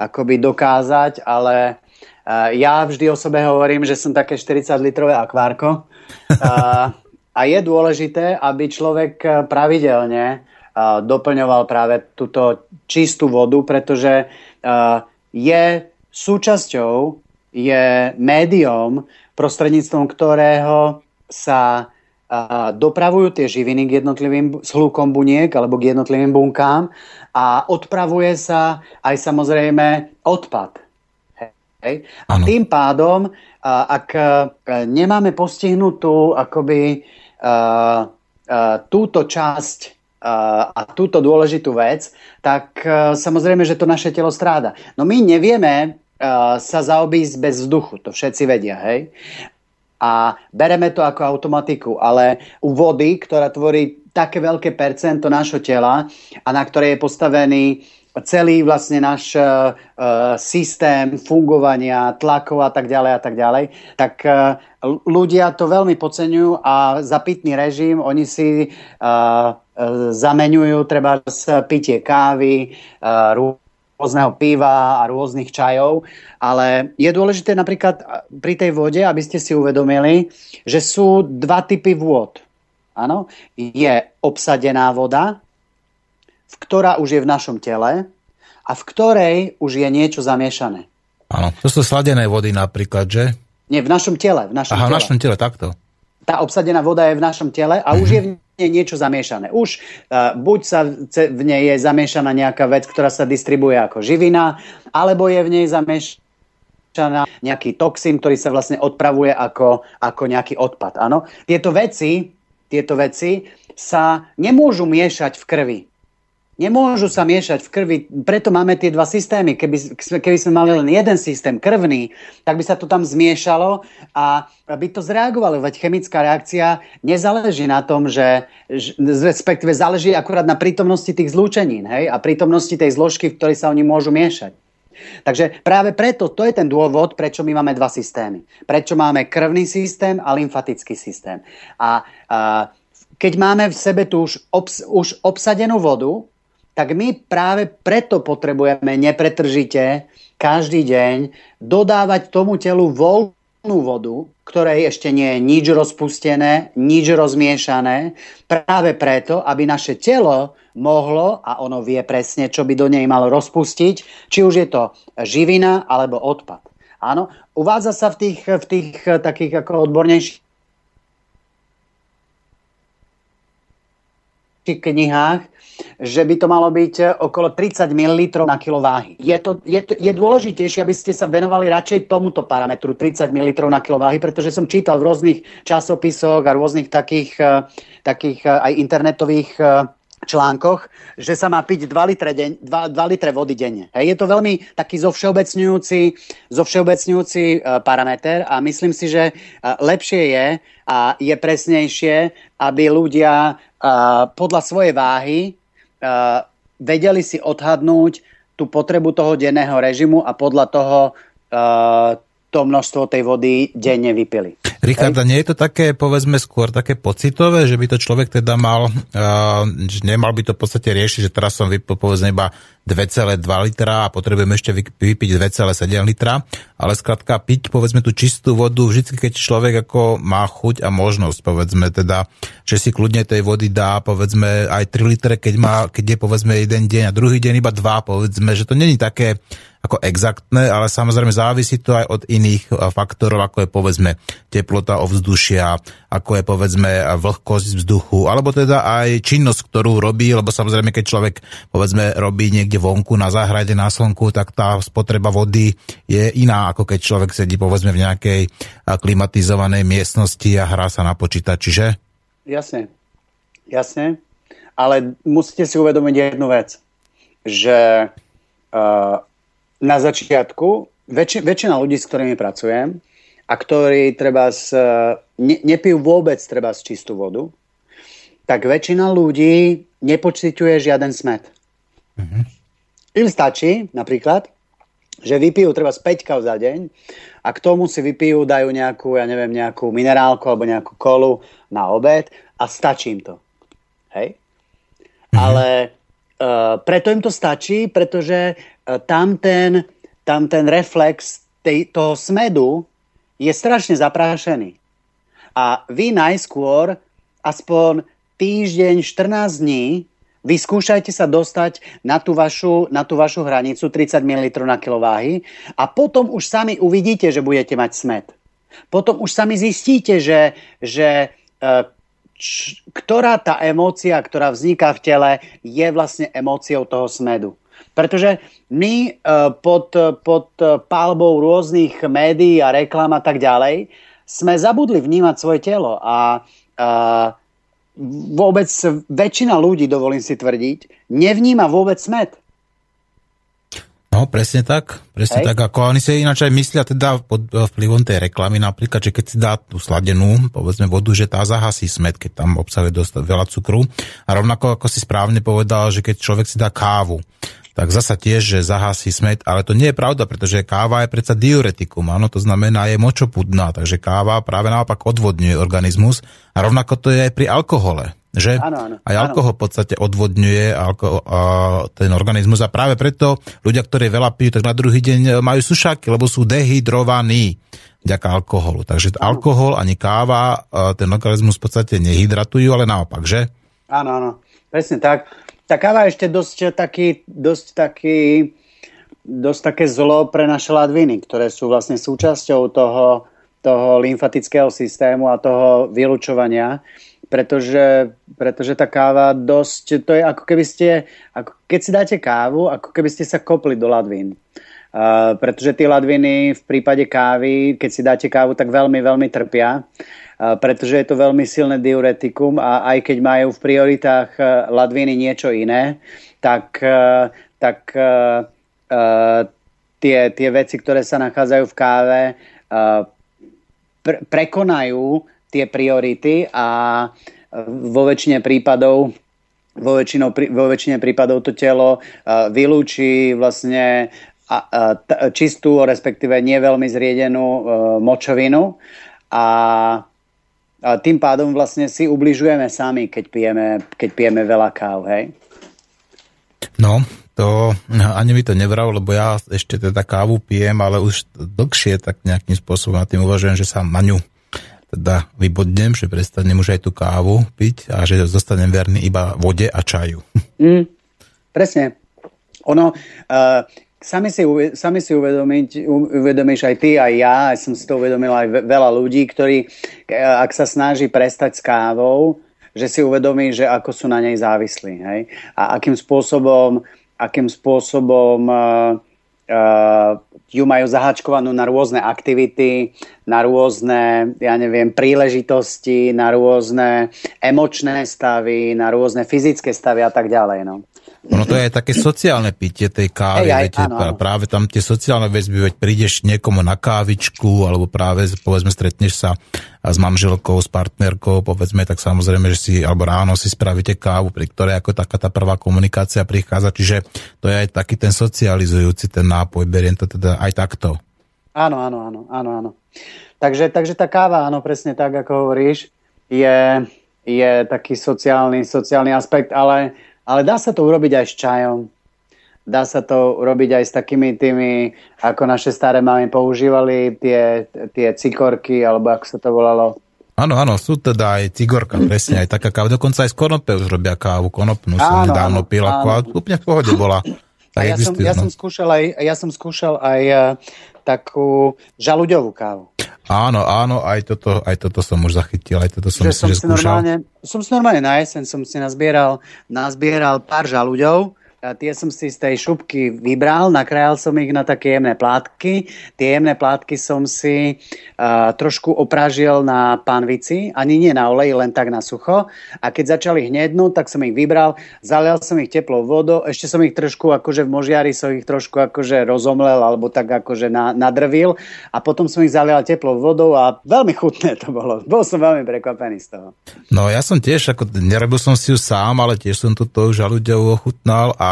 akoby dokázať, ale e, ja vždy o sebe hovorím, že som také 40-litrové akvárko. A je dôležité, aby človek pravidelne doplňoval práve túto čistú vodu, pretože je súčasťou, je médium, prostredníctvom ktorého sa dopravujú tie živiny k jednotlivým s hlukom buniek alebo k jednotlivým bunkám a odpravuje sa aj samozrejme odpad. Hej? A ano. tým pádom, ak nemáme postihnutú akoby túto časť a túto dôležitú vec, tak e, samozrejme, že to naše telo stráda. No my nevieme e, sa zaobísť bez vzduchu, to všetci vedia, hej? A bereme to ako automatiku, ale u vody, ktorá tvorí také veľké percento nášho tela a na ktorej je postavený celý vlastne náš uh, systém fungovania, tlakov a tak ďalej a tak ďalej, tak uh, ľudia to veľmi podceňujú a za pitný režim oni si uh, zameňujú treba pitie kávy, rôzneho piva a rôznych čajov, ale je dôležité napríklad pri tej vode, aby ste si uvedomili, že sú dva typy vôd. Áno, je obsadená voda, v ktorá už je v našom tele a v ktorej už je niečo zamiešané. Áno, to sú sladené vody napríklad, že? Nie, v našom tele. V našom Aha, tele. v našom tele, takto. Tá obsadená voda je v našom tele a už je v nej niečo zamiešané. Už uh, buď sa v nej je zamiešaná nejaká vec, ktorá sa distribuje ako živina, alebo je v nej zamiešaná nejaký toxín, ktorý sa vlastne odpravuje ako, ako nejaký odpad. Áno? Tieto veci, tieto veci sa nemôžu miešať v krvi. Nemôžu sa miešať v krvi, preto máme tie dva systémy. Keby, keby sme mali len jeden systém, krvný, tak by sa to tam zmiešalo a by to zreagovalo. Veď chemická reakcia nezáleží na tom, že, respektíve záleží akurát na prítomnosti tých zlúčenín hej? a prítomnosti tej zložky, v ktorej sa oni môžu miešať. Takže práve preto, to je ten dôvod, prečo my máme dva systémy. Prečo máme krvný systém a lymfatický systém. A, a keď máme v sebe tu už, obs, už obsadenú vodu, tak my práve preto potrebujeme nepretržite každý deň dodávať tomu telu voľnú vodu, ktorej ešte nie je nič rozpustené, nič rozmiešané, práve preto, aby naše telo mohlo, a ono vie presne, čo by do nej malo rozpustiť, či už je to živina alebo odpad. Áno, uvádza sa v tých, v tých takých ako odbornejších knihách, že by to malo byť eh, okolo 30 ml na kilo váhy. Je, to, je, to, je dôležitejšie, aby ste sa venovali radšej tomuto parametru 30 ml na kilo váhy, pretože som čítal v rôznych časopisoch a rôznych takých, eh, takých eh, aj internetových článkoch, že sa má piť 2 litre, deň, 2, 2 litre vody denne. Hej, je to veľmi taký zovšeobecňujúci, zovšeobecňujúci uh, parameter a myslím si, že uh, lepšie je a je presnejšie, aby ľudia uh, podľa svojej váhy vedeli si odhadnúť tú potrebu toho denného režimu a podľa toho uh, to množstvo tej vody denne vypili. Richard, nie je to také, povedzme, skôr také pocitové, že by to človek teda mal, uh, že nemal by to v podstate riešiť, že teraz som vypil, povedzme, iba 2,2 litra a potrebujem ešte vypiť 2,7 litra, ale skrátka piť, povedzme, tú čistú vodu, vždy, keď človek ako má chuť a možnosť, povedzme teda, že si kľudne tej vody dá, povedzme, aj 3 litre, keď, má, keď je, povedzme, jeden deň a druhý deň iba 2, povedzme, že to není také ako exaktné, ale samozrejme závisí to aj od iných faktorov, ako je povedzme teplota ovzdušia, ako je povedzme vlhkosť vzduchu, alebo teda aj činnosť, ktorú robí, lebo samozrejme, keď človek povedzme robí niekde vonku na záhrade, na slnku, tak tá spotreba vody je iná, ako keď človek sedí povedzme v nejakej klimatizovanej miestnosti a hrá sa na počítači, že? Jasne, jasne, ale musíte si uvedomiť jednu vec, že uh, na začiatku väčši, väčšina ľudí, s ktorými pracujem a ktorí treba z, ne, nepijú vôbec treba z čistú vodu, tak väčšina ľudí nepociťuje žiaden smet. Mm-hmm. Im stačí napríklad, že vypijú treba z 5 kav za deň a k tomu si vypijú, dajú nejakú, ja neviem, nejakú minerálku alebo nejakú kolu na obed a stačí im to. Hej? Mm-hmm. Ale preto im to stačí, pretože E, tam ten, tam ten reflex tej, toho smedu je strašne zaprášený. A vy najskôr aspoň týždeň, 14 dní vyskúšajte sa dostať na tú vašu, na tú vašu hranicu 30 ml na kilováhy a potom už sami uvidíte, že budete mať smet. Potom už sami zistíte, že, že e, č, ktorá tá emócia, ktorá vzniká v tele, je vlastne emóciou toho smedu. Pretože my e, pod, pod pálbou rôznych médií a reklám a tak ďalej sme zabudli vnímať svoje telo a, a vôbec väčšina ľudí, dovolím si tvrdiť, nevníma vôbec smet. No, presne tak. Presne Hej. tak, ako oni si ináč aj myslia teda pod vplyvom tej reklamy napríklad, že keď si dá tú sladenú, povedzme vodu, že tá zahasí smet, keď tam obsahuje dosť veľa cukru. A rovnako ako si správne povedal, že keď človek si dá kávu, tak zasa tiež, že zahasí smet, ale to nie je pravda, pretože káva je predsa diuretikum, áno, to znamená je močopudná, takže káva práve naopak odvodňuje organizmus a rovnako to je aj pri alkohole, že? Áno, áno, aj alkohol v podstate odvodňuje alko- a ten organizmus. A práve preto ľudia, ktorí veľa pijú, tak na druhý deň majú sušáky, lebo sú dehydrovaní vďaka alkoholu. Takže áno. alkohol ani káva ten organizmus v podstate nehydratujú, ale naopak, že? Áno, áno, presne tak. Tá káva je ešte dosť taký, dosť taký, dosť také zlo pre naše ladviny, ktoré sú vlastne súčasťou toho, toho lymfatického systému a toho vylučovania, pretože, pretože tá káva dosť, to je ako keby ste, ako keď si dáte kávu, ako keby ste sa kopli do ladvín. Uh, pretože tie ladviny v prípade kávy, keď si dáte kávu, tak veľmi, veľmi trpia pretože je to veľmi silné diuretikum a aj keď majú v prioritách e, ladviny niečo iné, tak, e, tak e, tie, tie veci, ktoré sa nachádzajú v káve, prekonajú tie priority a vo väčšine prípadov vo, väčšinou, vo väčšine prípadov to telo vylúči vlastne čistú, respektíve nie veľmi zriedenú močovinu a tým pádom vlastne si ubližujeme sami, keď pijeme, keď pijeme veľa káv, hej? No, to ani mi to nevral, lebo ja ešte teda kávu pijem, ale už dlhšie tak nejakým spôsobom na tým uvažujem, že sa na teda vybodnem, že prestanem už aj tú kávu piť a že zostanem verný iba vode a čaju. Mm, presne. Ono, uh, sami si, sami si uvedomiť, uvedomíš aj ty, aj ja, aj som si to uvedomil aj veľa ľudí, ktorí, ak sa snaží prestať s kávou, že si uvedomí, že ako sú na nej závislí. Hej? A akým spôsobom, akým spôsobom uh, ju majú zahačkovanú na rôzne aktivity, na rôzne, ja neviem, príležitosti, na rôzne emočné stavy, na rôzne fyzické stavy a tak ďalej. No. Ono to je aj také sociálne pitie tej kávy, Ej, aj, viete, áno, áno. práve tam tie sociálne väzby, veď prídeš niekomu na kávičku, alebo práve, povedzme, stretneš sa s manželkou, s partnerkou, povedzme, tak samozrejme, že si, alebo ráno si spravíte kávu, pri ktorej ako taká tá prvá komunikácia prichádza, čiže to je aj taký ten socializujúci ten nápoj, beriem to teda aj takto. Áno, áno, áno, áno, áno. Takže, takže tá káva, áno, presne tak, ako hovoríš, je, je taký sociálny, sociálny aspekt, ale ale dá sa to urobiť aj s čajom. Dá sa to urobiť aj s takými tými, ako naše staré mamy používali, tie, tie cikorky, alebo ako sa to volalo. Áno, áno, sú teda aj cigorka, presne, aj taká káva. Dokonca aj z konope už robia kávu, konopnú som nedávno pil, ako úplne v pohode bola. A ja, som, ja, som skúšal aj, ja som skúšal aj uh, takú žalúďovú kávu. Áno, áno, aj toto, aj toto som už zachytil, aj toto som, že myslím, som že skúšal. Normálne, som si normálne na jeseň som si nazbieral, nazbieral pár žalúďov a tie som si z tej šupky vybral, nakrájal som ich na také jemné plátky. Tie jemné plátky som si uh, trošku opražil na pánvici, ani nie na oleji, len tak na sucho. A keď začali hnednúť, tak som ich vybral, zalial som ich teplou vodou, ešte som ich trošku akože v možiari som ich trošku akože rozomlel alebo tak akože na, nadrvil a potom som ich zalial teplou vodou a veľmi chutné to bolo. Bol som veľmi prekvapený z toho. No ja som tiež, ako nerobil som si ju sám, ale tiež som toto žaluďou ochutnal a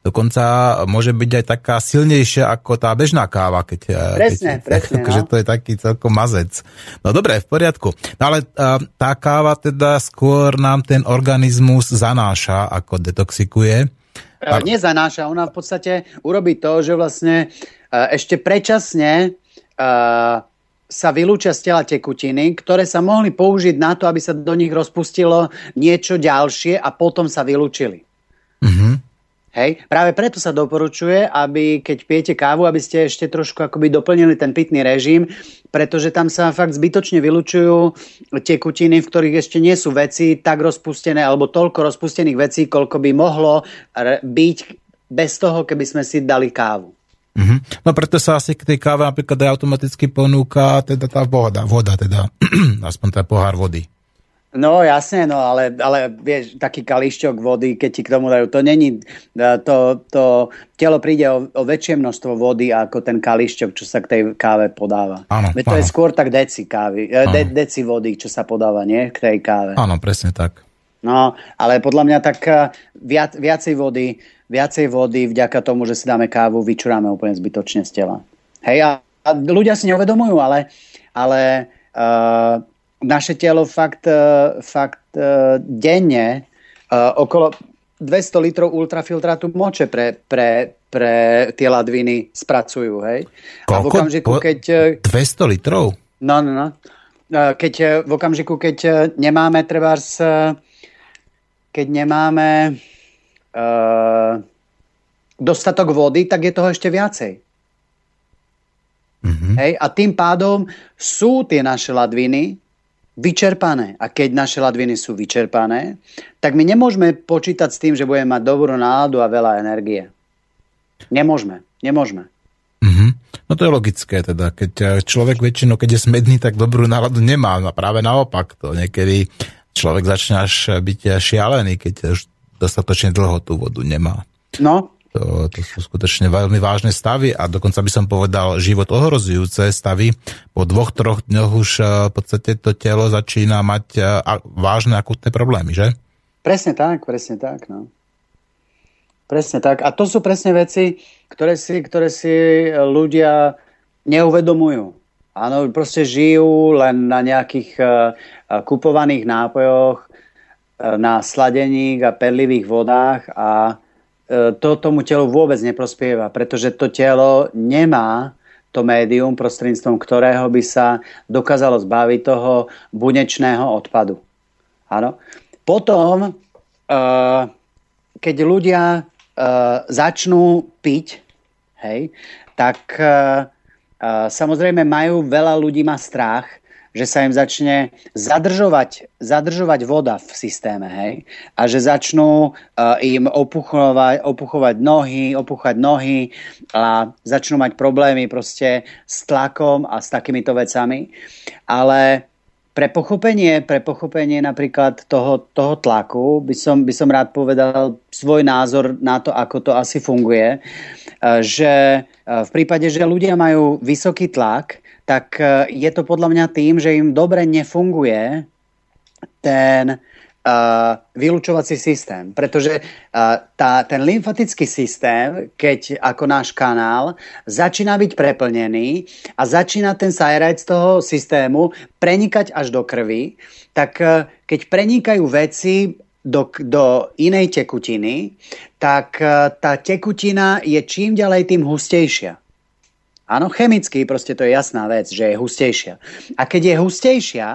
dokonca môže byť aj taká silnejšia ako tá bežná káva. Keď, eh, presne, keď, presne. Akože no. to je taký celkom mazec. No dobre, v poriadku. No ale eh, tá káva teda skôr nám ten organizmus zanáša, ako detoxikuje. A... Nezanáša, ona v podstate urobí to, že vlastne ešte predčasne sa vylúčia z tela tekutiny, ktoré sa mohli použiť na to, aby sa do nich rozpustilo niečo ďalšie a potom sa vylúčili. Mm-hmm. Hej, práve preto sa doporučuje, aby keď pijete kávu, aby ste ešte trošku akoby doplnili ten pitný režim, pretože tam sa fakt zbytočne vylučujú tekutiny, v ktorých ešte nie sú veci tak rozpustené alebo toľko rozpustených vecí, koľko by mohlo byť bez toho, keby sme si dali kávu. Mm-hmm. No preto sa asi k tej káve napríklad aj automaticky ponúka teda tá voda, voda teda, aspoň tá pohár vody. No jasne, no ale, ale vieš, taký kališťok vody, keď ti k tomu dajú, to není, e, to, to telo príde o, o väčšie množstvo vody ako ten kališťok, čo sa k tej káve podáva. Áno, to áno. je skôr tak deci kávy, e, de, deci vody, čo sa podáva, nie? K tej káve. Áno, presne tak. No, ale podľa mňa tak e, viac, viacej vody, viacej vody vďaka tomu, že si dáme kávu, vyčuráme úplne zbytočne z tela. Hej, a, a ľudia si neuvedomujú, ale, ale uh, naše telo fakt, e, fakt e, denne e, okolo 200 litrov ultrafiltrátu moče pre, pre, pre tie ladviny spracujú. Hej? Koľko? A v okamžiku, keď... 200 litrov? No, no, no. Keď, v okamžiku, keď nemáme treba keď nemáme uh, dostatok vody, tak je toho ešte viacej. Mm-hmm. Hej? A tým pádom sú tie naše ladviny vyčerpané. A keď naše ladviny sú vyčerpané, tak my nemôžeme počítať s tým, že budeme mať dobrú náladu a veľa energie. Nemôžeme. Nemôžeme. Mm-hmm. No to je logické teda. Keď eh, človek väčšinou, keď je smedný, tak dobrú náladu nemá. A práve naopak. To niekedy človek začne až byť šialený, keď už dostatočne dlho tú vodu nemá. No, to, to sú skutočne veľmi vážne stavy a dokonca by som povedal život ohrozujúce stavy. Po dvoch, troch dňoch už eh, v podstate to telo začína mať eh, vážne akutné problémy, že? Presne tak, presne tak. No. Presne tak. A to sú presne veci, ktoré si, ktoré si ľudia neuvedomujú. Áno, proste žijú len na nejakých kupovaných nápojoch, na sladených a perlivých vodách a to tomu telu vôbec neprospieva, pretože to telo nemá to médium, prostredníctvom ktorého by sa dokázalo zbaviť toho bunečného odpadu. Áno. Potom, e, keď ľudia e, začnú piť, hej, tak samozrejme majú, veľa ľudí má strach, že sa im začne zadržovať, zadržovať voda v systéme, hej? A že začnú uh, im opuchovať, opuchovať nohy, opuchať nohy a začnú mať problémy proste s tlakom a s takýmito vecami. Ale pre pochopenie, pre pochopenie napríklad toho, toho tlaku by som, by som rád povedal svoj názor na to, ako to asi funguje. Že v prípade, že ľudia majú vysoký tlak, tak e, je to podľa mňa tým, že im dobre nefunguje ten uh, vylúčovací systém. Pretože uh, tá, ten lymfatický systém, keď ako náš kanál začína byť preplnený a začína ten sajrajc toho systému prenikať až do krvi, tak uh, keď prenikajú veci do, do inej tekutiny, tak uh, tá tekutina je čím ďalej tým hustejšia. Áno, chemicky proste to je jasná vec, že je hustejšia. A keď je hustejšia,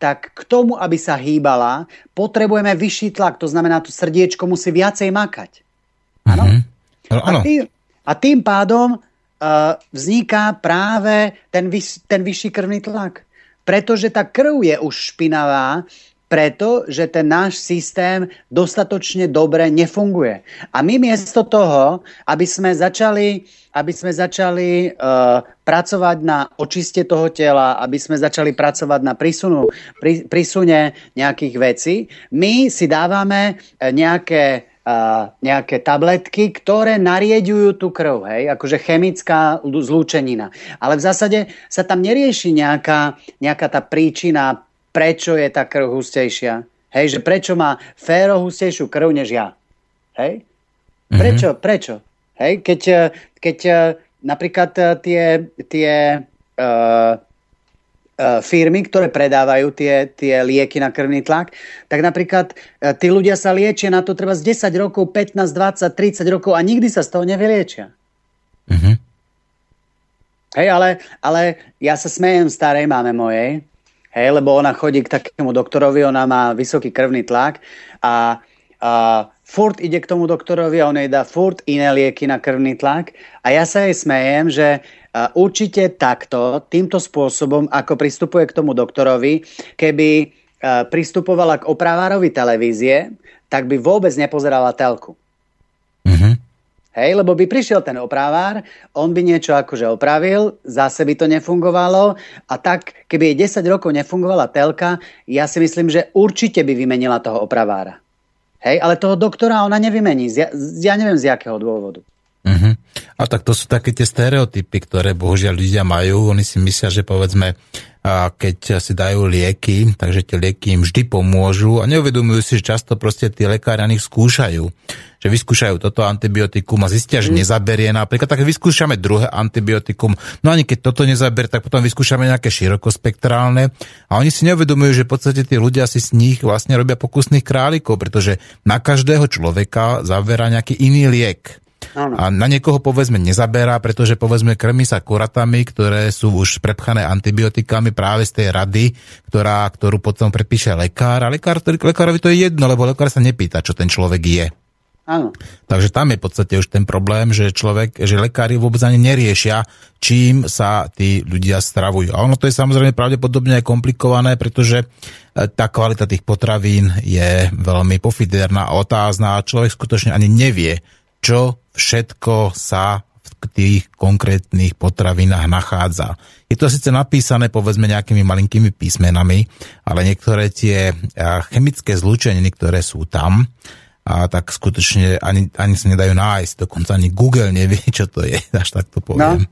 tak k tomu, aby sa hýbala, potrebujeme vyšší tlak. To znamená, to srdiečko musí viacej makať. Áno? Mm-hmm. A, tým, a tým pádom uh, vzniká práve ten, vys, ten vyšší krvný tlak. Pretože tá krv je už špinavá, preto, že ten náš systém dostatočne dobre nefunguje. A my miesto toho, aby sme začali, aby sme začali uh, pracovať na očiste toho tela, aby sme začali pracovať na prísunu, prí, prísune nejakých vecí, my si dávame eh, nejaké Uh, nejaké tabletky, ktoré narieďujú tú krv, hej, akože chemická zlúčenina. Ale v zásade sa tam nerieši nejaká, nejaká tá príčina, prečo je tá krv hustejšia. Hej, že prečo má féro hustejšiu krv než ja. Hej? Mhm. Prečo? Mm-hmm. Prečo? Hej, keď, keď napríklad tie, tie uh, firmy, ktoré predávajú tie, tie lieky na krvný tlak, tak napríklad tí ľudia sa liečia na to treba z 10 rokov, 15, 20, 30 rokov a nikdy sa z toho nevyliečia. Mm-hmm. Hej, ale, ale ja sa smejem starej máme mojej, Hej, lebo ona chodí k takému doktorovi, ona má vysoký krvný tlak a, a furt ide k tomu doktorovi a on jej dá furt iné lieky na krvný tlak. A ja sa jej smejem, že určite takto, týmto spôsobom, ako pristupuje k tomu doktorovi, keby pristupovala k opravárovi televízie, tak by vôbec nepozerala telku. Mm-hmm. Hej, lebo by prišiel ten opravár, on by niečo akože opravil, zase by to nefungovalo a tak, keby jej 10 rokov nefungovala telka, ja si myslím, že určite by vymenila toho opravára. Hej, ale toho doktora ona nevymení, ja, ja neviem z jakého dôvodu. Uh-huh. A tak to sú také tie stereotypy, ktoré bohužiaľ ľudia majú. Oni si myslia, že povedzme, keď si dajú lieky, takže tie lieky im vždy pomôžu a neuvedomujú si, že často proste tí lekári nich skúšajú. Že vyskúšajú toto antibiotikum a zistia, že mm. nezaberie napríklad, tak vyskúšame druhé antibiotikum. No ani keď toto nezaberie, tak potom vyskúšame nejaké širokospektrálne a oni si neuvedomujú, že v podstate tí ľudia si z nich vlastne robia pokusných králikov, pretože na každého človeka zaberá nejaký iný liek. A na niekoho povedzme nezaberá, pretože povedzme krmi sa kuratami, ktoré sú už prepchané antibiotikami práve z tej rady, ktorá, ktorú potom predpíše lekár. A lekár, lekárovi to je jedno, lebo lekár sa nepýta, čo ten človek je. Áno. Takže tam je v podstate už ten problém, že človek, že lekári vôbec ani neriešia, čím sa tí ľudia stravujú. A ono to je samozrejme pravdepodobne aj komplikované, pretože e, tá kvalita tých potravín je veľmi pofiderná a otázna a človek skutočne ani nevie, čo všetko sa v tých konkrétnych potravinách nachádza. Je to síce napísané povedzme nejakými malinkými písmenami, ale niektoré tie chemické zlúčeniny, ktoré sú tam, a tak skutočne ani, ani sa nedajú nájsť. Dokonca ani Google nevie, čo to je, až tak to poviem. No.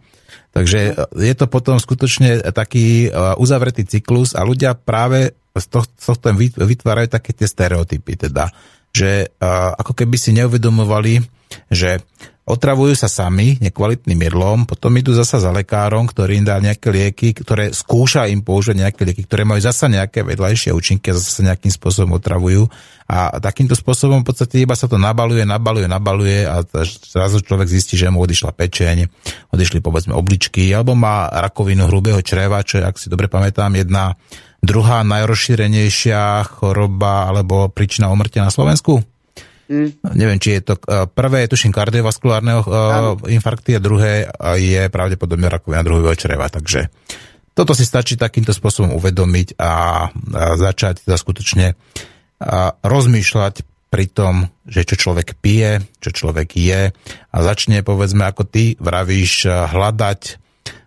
Takže e, je to potom skutočne taký e, uzavretý cyklus a ľudia práve z tohto vytvárajú také tie stereotypy, teda, že ako keby si neuvedomovali, že otravujú sa sami nekvalitným jedlom, potom idú zasa za lekárom, ktorý im dá nejaké lieky, ktoré skúša im použiť nejaké lieky, ktoré majú zasa nejaké vedľajšie účinky a zase nejakým spôsobom otravujú. A takýmto spôsobom v podstate iba sa to nabaluje, nabaluje, nabaluje a zrazu človek zistí, že mu odišla pečeň, odišli povedzme obličky, alebo má rakovinu hrubého čreva, čo je, ak si dobre pamätám, jedna druhá najrozšírenejšia choroba alebo príčina umrtia na Slovensku. Mm. Neviem, či je to prvé, je tuším kardiovaskulárneho uh, infarkty a druhé je pravdepodobne rakovina druhého čreva. Takže toto si stačí takýmto spôsobom uvedomiť a, a začať teda skutočne a rozmýšľať pri tom, že čo človek pije, čo človek je a začne, povedzme, ako ty vravíš, hľadať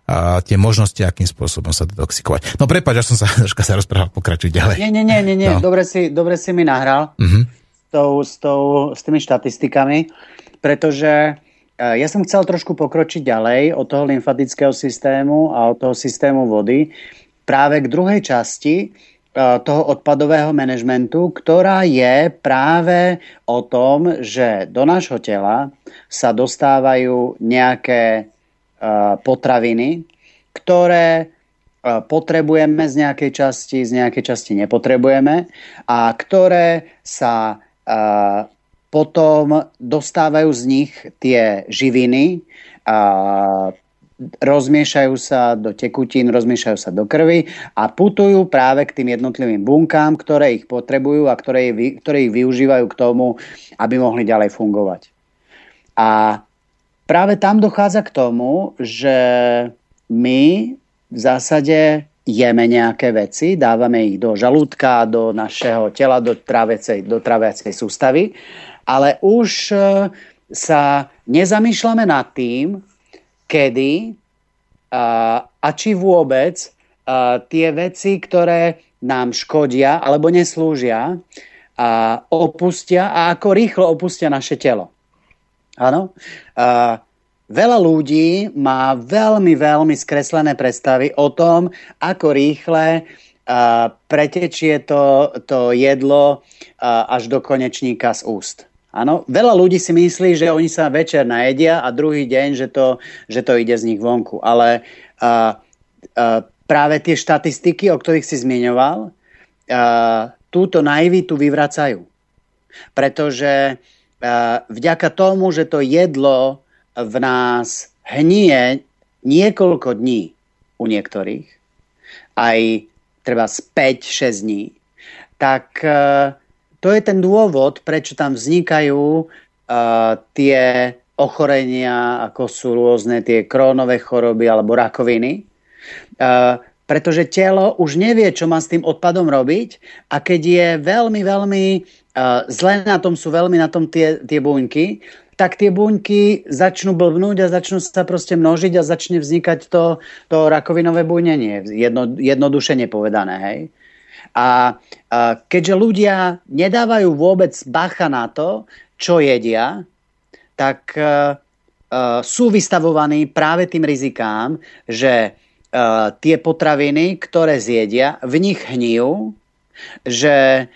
a tie možnosti, akým spôsobom sa detoxikovať. No prepáč, ja som sa troška sa rozprával, pokračuj ďalej. Nie, nie, nie, nie, nie. No. Dobre, si, dobre si mi nahral. Uh-huh tou, s, tou, s tými štatistikami, pretože e, ja som chcel trošku pokročiť ďalej od toho lymfatického systému a od toho systému vody práve k druhej časti e, toho odpadového manažmentu, ktorá je práve o tom, že do nášho tela sa dostávajú nejaké e, potraviny, ktoré potrebujeme z nejakej časti, z nejakej časti nepotrebujeme a ktoré sa potom dostávajú z nich tie živiny a rozmiešajú sa do tekutín, rozmiešajú sa do krvi a putujú práve k tým jednotlivým bunkám, ktoré ich potrebujú a ktoré, ktoré ich využívajú k tomu, aby mohli ďalej fungovať. A práve tam dochádza k tomu, že my v zásade jeme nejaké veci, dávame ich do žalúdka, do našeho tela, do tráviacej, do tráviacej sústavy, ale už e, sa nezamýšľame nad tým, kedy a, či vôbec a, tie veci, ktoré nám škodia alebo neslúžia, a opustia a ako rýchlo opustia naše telo. Áno? A, Veľa ľudí má veľmi, veľmi skreslené predstavy o tom, ako rýchle uh, pretečie to, to jedlo uh, až do konečníka z úst. Áno, veľa ľudí si myslí, že oni sa večer najedia a druhý deň, že to, že to ide z nich vonku. Ale uh, uh, práve tie štatistiky, o ktorých si zmiňoval, uh, túto naivitu vyvracajú. Pretože uh, vďaka tomu, že to jedlo v nás hnie niekoľko dní u niektorých, aj treba 5-6 dní, tak uh, to je ten dôvod, prečo tam vznikajú uh, tie ochorenia, ako sú rôzne tie krónové choroby alebo rakoviny. Uh, pretože telo už nevie, čo má s tým odpadom robiť a keď je veľmi, veľmi zle na tom, sú veľmi na tom tie, tie buňky, tak tie buňky začnú blbnúť a začnú sa proste množiť a začne vznikať to, to rakovinové bujnenie, jedno, jednoduše nepovedané. Hej? A, a keďže ľudia nedávajú vôbec bacha na to, čo jedia, tak uh, uh, sú vystavovaní práve tým rizikám, že uh, tie potraviny, ktoré zjedia, v nich hnijú, že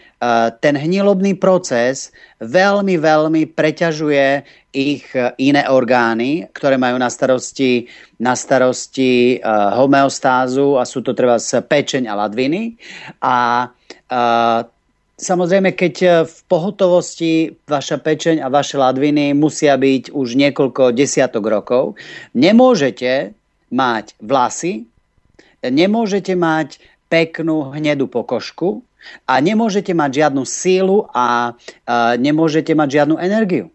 ten hnilobný proces veľmi, veľmi preťažuje ich e, iné orgány, ktoré majú na starosti, na starosti uh, homeostázu a sú to treba z pečeň a ladviny. A samozrejme, keď v pohotovosti vaša pečeň a vaše ladviny musia byť už niekoľko desiatok rokov, nemôžete mať vlasy, nemôžete mať peknú hnedú pokožku, a nemôžete mať žiadnu sílu a, a nemôžete mať žiadnu energiu.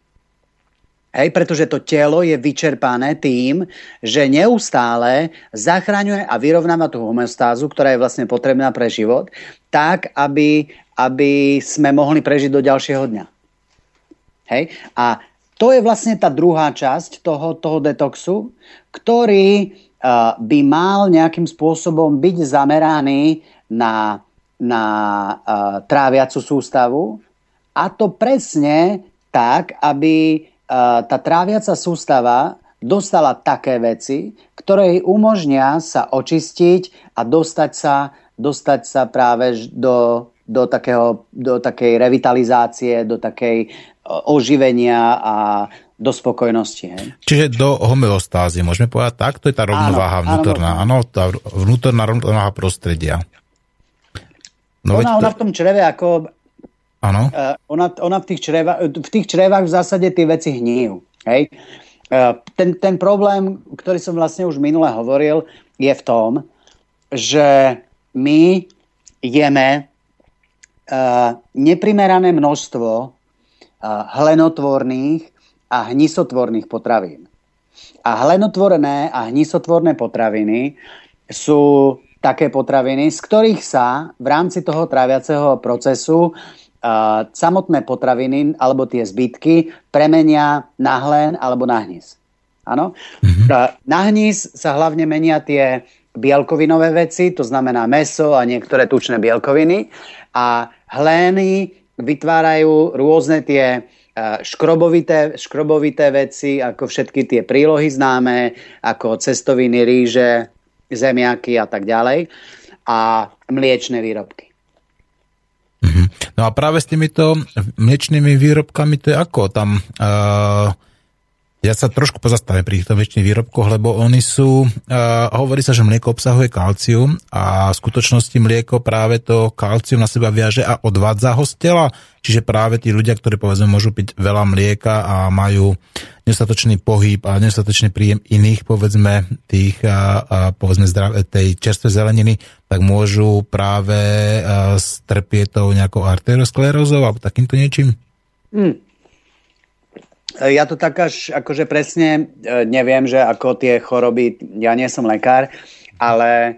Hej, pretože to telo je vyčerpané tým, že neustále zachraňuje a vyrovnáva tú homeostázu, ktorá je vlastne potrebná pre život, tak, aby, aby sme mohli prežiť do ďalšieho dňa. Hej? A to je vlastne tá druhá časť toho, toho detoxu, ktorý by mal nejakým spôsobom byť zameraný na na uh, tráviacu sústavu. A to presne tak, aby uh, tá tráviaca sústava dostala také veci, ktoré jej umožnia sa očistiť a dostať sa, dostať sa práve do, do, takého, do takej revitalizácie, do takej oživenia a do spokojnosti. Hej. Čiže do homeostázy, môžeme povedať tak? To je tá rovnováha áno, vnútorná. Áno, tá vnútorná rovnováha prostredia. No ona, to... ona v tom čreve ako... Áno. Uh, ona, ona v, tých čreva, v tých črevách v zásade tie veci hníjú. Hej? Uh, ten, ten problém, ktorý som vlastne už minule hovoril, je v tom, že my jeme uh, neprimerané množstvo uh, hlenotvorných a hnisotvorných potravín. A hlenotvorné a hnisotvorné potraviny sú také potraviny, z ktorých sa v rámci toho tráviaceho procesu uh, samotné potraviny alebo tie zbytky premenia na hlen alebo na hnis. Áno? Mm-hmm. Na hnis sa hlavne menia tie bielkovinové veci, to znamená meso a niektoré tučné bielkoviny a hlény vytvárajú rôzne tie škrobovité, škrobovité veci, ako všetky tie prílohy známe, ako cestoviny, ríže, zemiaky a tak ďalej a mliečne výrobky. Mhm. No a práve s týmito mliečnými výrobkami to je ako? Tam uh, ja sa trošku pozastavím pri týchto väčších výrobkoch, lebo oni sú, uh, hovorí sa, že mlieko obsahuje kalcium a v skutočnosti mlieko práve to kalcium na seba viaže a odvádza ho z tela. Čiže práve tí ľudia, ktorí povedzme môžu piť veľa mlieka a majú nedostatočný pohyb a nedostatočný príjem iných povedzme tých a povedzme zdrav, tej čerstvej zeleniny, tak môžu práve uh, strpieť tou nejakou arteriosklerózou alebo takýmto niečím? Hmm. Ja to tak až akože presne e, neviem, že ako tie choroby, ja nie som lekár, ale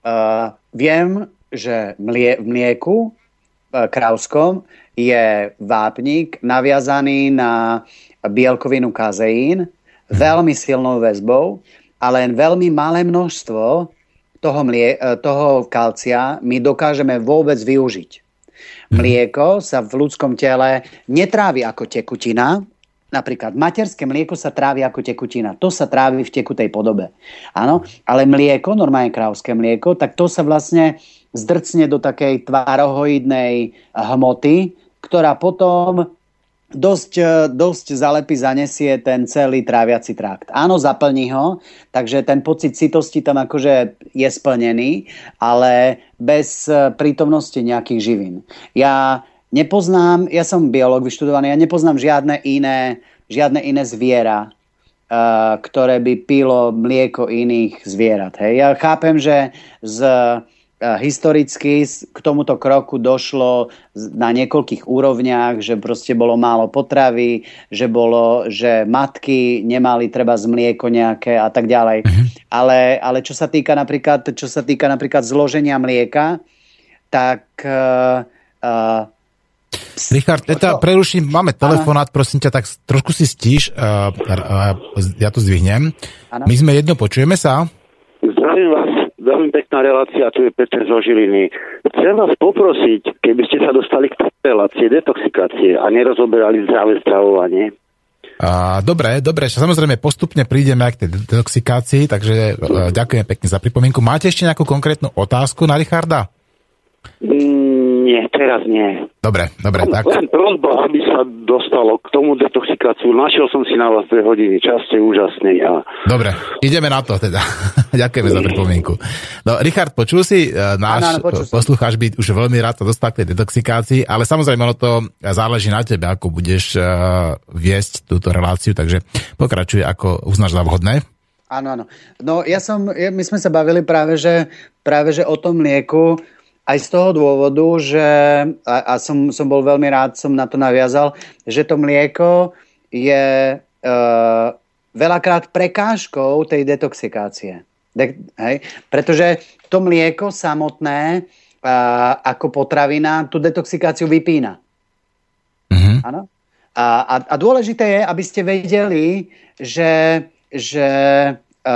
uh, viem, že mlie, v mlieku uh, krávskom je vápnik naviazaný na bielkovinu kazeín veľmi silnou väzbou a len veľmi malé množstvo toho, mlie, toho kalcia my dokážeme vôbec využiť. Mlieko sa v ľudskom tele netrávi ako tekutina, Napríklad materské mlieko sa trávi ako tekutina. To sa trávi v tekutej podobe. Áno, ale mlieko, normálne krávské mlieko, tak to sa vlastne zdrcne do takej tvárohoidnej hmoty, ktorá potom dosť, dosť zalepy zanesie ten celý tráviaci trakt. Áno, zaplní ho, takže ten pocit citosti tam akože je splnený, ale bez prítomnosti nejakých živín. Ja Nepoznám, ja som biolog vyštudovaný, ja nepoznám žiadne iné, žiadne iné zviera, uh, ktoré by pilo mlieko iných zvierat. Hej. Ja chápem, že z, uh, historicky k tomuto kroku došlo na niekoľkých úrovniach, že proste bolo málo potravy, že bolo, že matky nemali treba z mlieko nejaké a tak ďalej. Uh-huh. Ale, ale čo sa týka napríklad, čo sa týka napríklad zloženia mlieka, tak uh, uh, Richard, ja preruším, máme telefonát, prosím ťa, tak trošku si stíš, uh, uh, ja to zdvihnem. Ano. My sme jedno, počujeme sa? Zdravím vás, veľmi pekná relácia, tu je Peter zo Žiliny. Chcem vás poprosiť, keby ste sa dostali k relácie detoxikácie a nerozoberali zdravé stravovanie. Dobre, dobre, samozrejme postupne prídeme aj k tej detoxikácii, takže uh, ďakujem pekne za pripomienku. Máte ešte nejakú konkrétnu otázku na Richarda? Mm, nie, teraz nie. Dobre, dobre. tak. Len prozba, aby sa dostalo k tomu detoxikáciu. Našiel som si na vás dve hodiny, čas ste úžasný. A... Dobre, ideme na to teda. Ďakujeme za pripomienku. No, Richard, počul si, uh, náš poslucháč by už veľmi rád sa dostal k tej detoxikácii, ale samozrejme ono to záleží na tebe, ako budeš uh, viesť túto reláciu, takže pokračuj, ako uznáš za vhodné. Áno, áno. No ja som, my sme sa bavili práve, že, práve, že o tom mlieku, aj z toho dôvodu, že, a, a som, som bol veľmi rád, som na to naviazal, že to mlieko je e, veľakrát prekážkou tej detoxikácie. De, hej? Pretože to mlieko samotné e, ako potravina tú detoxikáciu vypína. Mm-hmm. Áno? A, a, a dôležité je, aby ste vedeli, že, že e,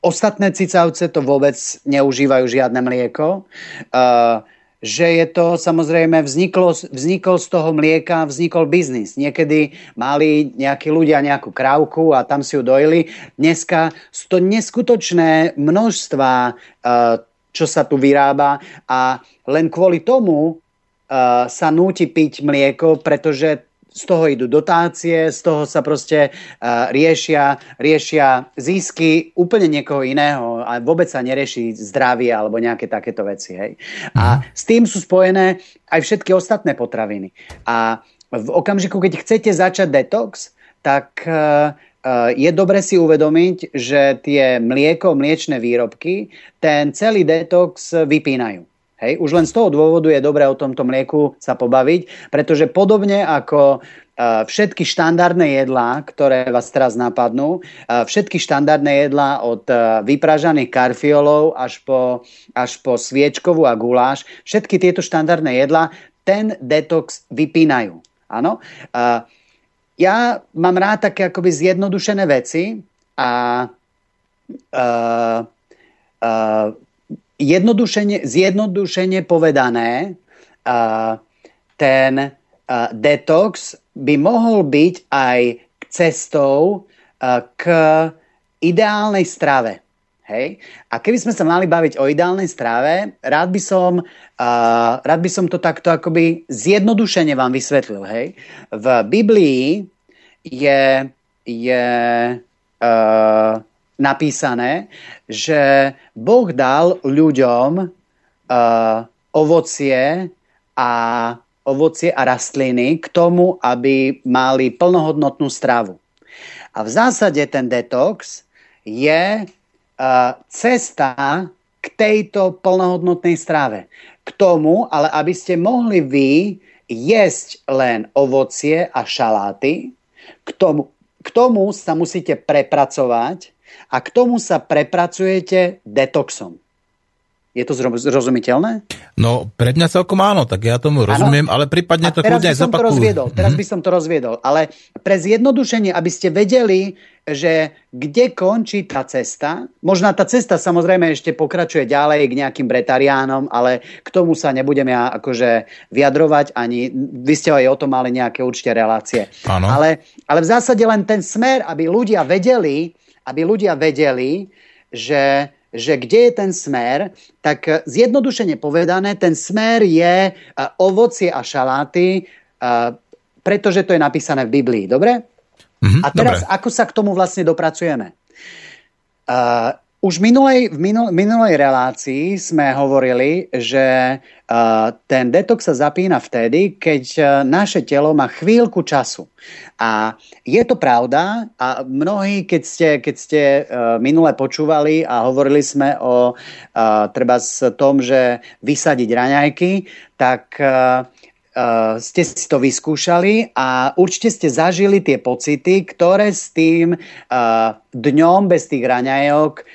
Ostatné cicavce to vôbec neužívajú žiadne mlieko. Uh, že je to samozrejme vzniklo, vznikol z toho mlieka, vznikol biznis. Niekedy mali nejakí ľudia nejakú krávku a tam si ju dojili. Dneska sú to neskutočné množstva, uh, čo sa tu vyrába a len kvôli tomu uh, sa núti piť mlieko, pretože z toho idú dotácie, z toho sa proste uh, riešia, riešia zisky úplne niekoho iného a vôbec sa nerieši zdravie alebo nejaké takéto veci. Hej. A mhm. s tým sú spojené aj všetky ostatné potraviny. A v okamžiku, keď chcete začať detox, tak uh, je dobre si uvedomiť, že tie mlieko, mliečne výrobky ten celý detox vypínajú. Hej, už len z toho dôvodu je dobré o tomto mlieku sa pobaviť, pretože podobne ako všetky štandardné jedlá, ktoré vás teraz napadnú, všetky štandardné jedlá od vypražaných karfiolov až po, až po sviečkovú a guláš, všetky tieto štandardné jedlá ten detox vypínajú. Áno? Ja mám rád také akoby zjednodušené veci a uh, uh, jednodušene, zjednodušene povedané, ten detox by mohol byť aj cestou k ideálnej strave. Hej? A keby sme sa mali baviť o ideálnej strave, rád by som, uh, rád by som to takto akoby zjednodušene vám vysvetlil. Hej? V Biblii je, je uh, napísané, že Boh dal ľuďom uh, ovocie a ovocie a rastliny k tomu, aby mali plnohodnotnú stravu. A v zásade ten detox je uh, cesta k tejto plnohodnotnej strave. K tomu, ale aby ste mohli vy jesť len ovocie a šaláty, k tomu, k tomu sa musíte prepracovať a k tomu sa prepracujete detoxom. Je to zrozumiteľné? No, pre mňa celkom áno, tak ja tomu rozumiem, ano. ale prípadne to kľudne aj zopakujú. Rozviedol, teraz by som to rozviedol, ale pre zjednodušenie, aby ste vedeli, že kde končí tá cesta, možná tá cesta samozrejme ešte pokračuje ďalej k nejakým bretariánom, ale k tomu sa nebudem ja akože vyjadrovať, ani vy ste aj o tom mali nejaké určite relácie. Áno. Ale, ale v zásade len ten smer, aby ľudia vedeli, aby ľudia vedeli, že že kde je ten smer, tak zjednodušene povedané, ten smer je uh, ovocie a šaláty, uh, pretože to je napísané v Biblii. Dobre? Mm-hmm, a teraz, dobre. ako sa k tomu vlastne dopracujeme? Už minulej, v minul, minulej relácii sme hovorili, že uh, ten detox sa zapína vtedy, keď uh, naše telo má chvíľku času. A je to pravda a mnohí, keď ste, keď ste uh, minule počúvali a hovorili sme o uh, treba s tom, že vysadiť raňajky, tak uh, Uh, ste si to vyskúšali a určite ste zažili tie pocity, ktoré s tým uh, dňom bez tých raňajok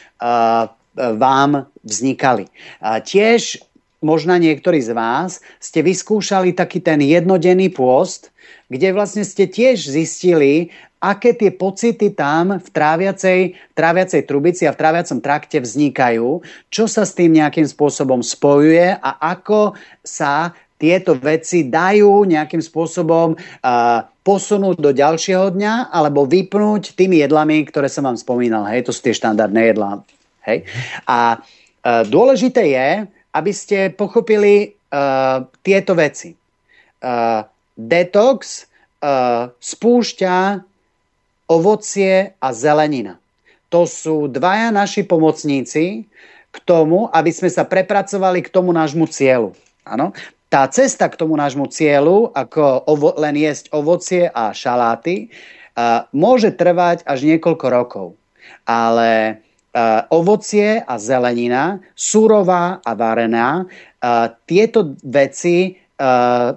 vám vznikali. A tiež možno niektorí z vás ste vyskúšali taký ten jednodenný pôst, kde vlastne ste tiež zistili, aké tie pocity tam v tráviacej, tráviacej trubici a v tráviacom trakte vznikajú, čo sa s tým nejakým spôsobom spojuje a ako sa tieto veci dajú nejakým spôsobom uh, posunúť do ďalšieho dňa alebo vypnúť tými jedlami, ktoré som vám spomínal. Hej, to sú tie štandardné jedlá. Hej. A uh, dôležité je, aby ste pochopili uh, tieto veci. Uh, detox uh, spúšťa ovocie a zelenina. To sú dvaja naši pomocníci k tomu, aby sme sa prepracovali k tomu nášmu cieľu. Áno tá cesta k tomu nášmu cieľu, ako ovo, len jesť ovocie a šaláty, uh, môže trvať až niekoľko rokov. Ale ovocie a zelenina, surová a varená, uh, tieto veci uh,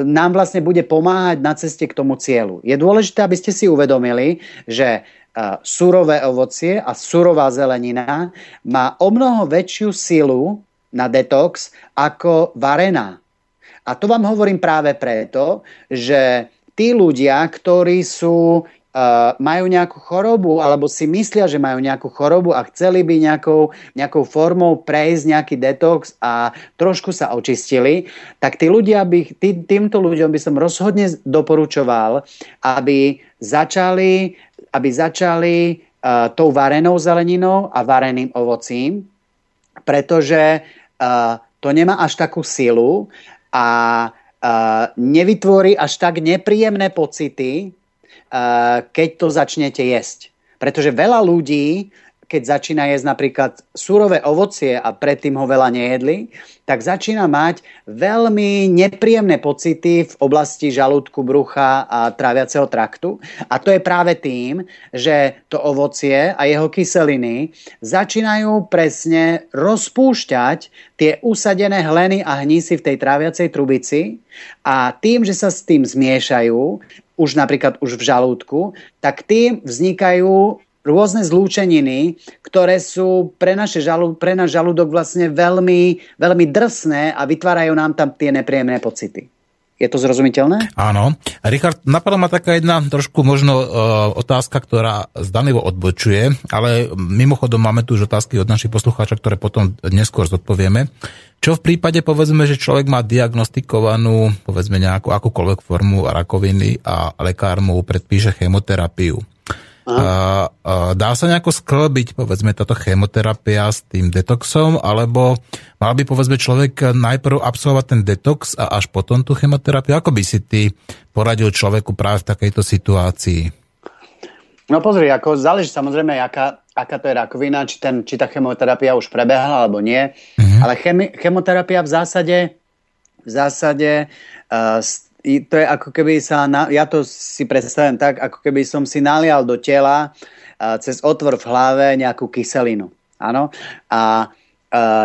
nám vlastne bude pomáhať na ceste k tomu cieľu. Je dôležité, aby ste si uvedomili, že surové ovocie a surová zelenina má o mnoho väčšiu silu na detox ako varená. A to vám hovorím práve preto, že tí ľudia, ktorí sú majú nejakú chorobu alebo si myslia, že majú nejakú chorobu a chceli by nejakou, nejakou formou prejsť nejaký detox a trošku sa očistili, tak tí ľudia by, tý, týmto ľuďom by som rozhodne doporučoval, aby začali, aby začali uh, tou varenou zeleninou a vareným ovocím, pretože uh, to nemá až takú silu a uh, nevytvorí až tak nepríjemné pocity, keď to začnete jesť. Pretože veľa ľudí keď začína jesť napríklad surové ovocie a predtým ho veľa nejedli, tak začína mať veľmi nepríjemné pocity v oblasti žalúdku, brucha a tráviaceho traktu. A to je práve tým, že to ovocie a jeho kyseliny začínajú presne rozpúšťať tie usadené hleny a hnísy v tej tráviacej trubici a tým, že sa s tým zmiešajú, už napríklad už v žalúdku, tak tým vznikajú rôzne zlúčeniny, ktoré sú pre, naše žalu, pre náš žalúdok vlastne veľmi, veľmi drsné a vytvárajú nám tam tie nepríjemné pocity. Je to zrozumiteľné? Áno. Richard, napadla ma taká jedna trošku možno uh, otázka, ktorá zdanlivo odbočuje, ale mimochodom máme tu už otázky od našich poslucháčov, ktoré potom neskôr zodpovieme. Čo v prípade, povedzme, že človek má diagnostikovanú, povedzme, nejakú akúkoľvek formu rakoviny a lekár mu predpíše chemoterapiu. A, a dá sa nejako sklbiť, povedzme, táto chemoterapia s tým detoxom, alebo mal by, povedzme, človek najprv absolvovať ten detox a až potom tú chemoterapiu? Ako by si ty poradil človeku práve v takejto situácii? No pozri, ako záleží samozrejme, aká, aká to je rakovina, či, ten, či tá chemoterapia už prebehla alebo nie. Mm-hmm. Ale chemi, chemoterapia v zásade, v zásade uh, to je ako keby sa, na, ja to si predstavím tak, ako keby som si nalial do tela uh, cez otvor v hlave nejakú kyselinu. Áno? A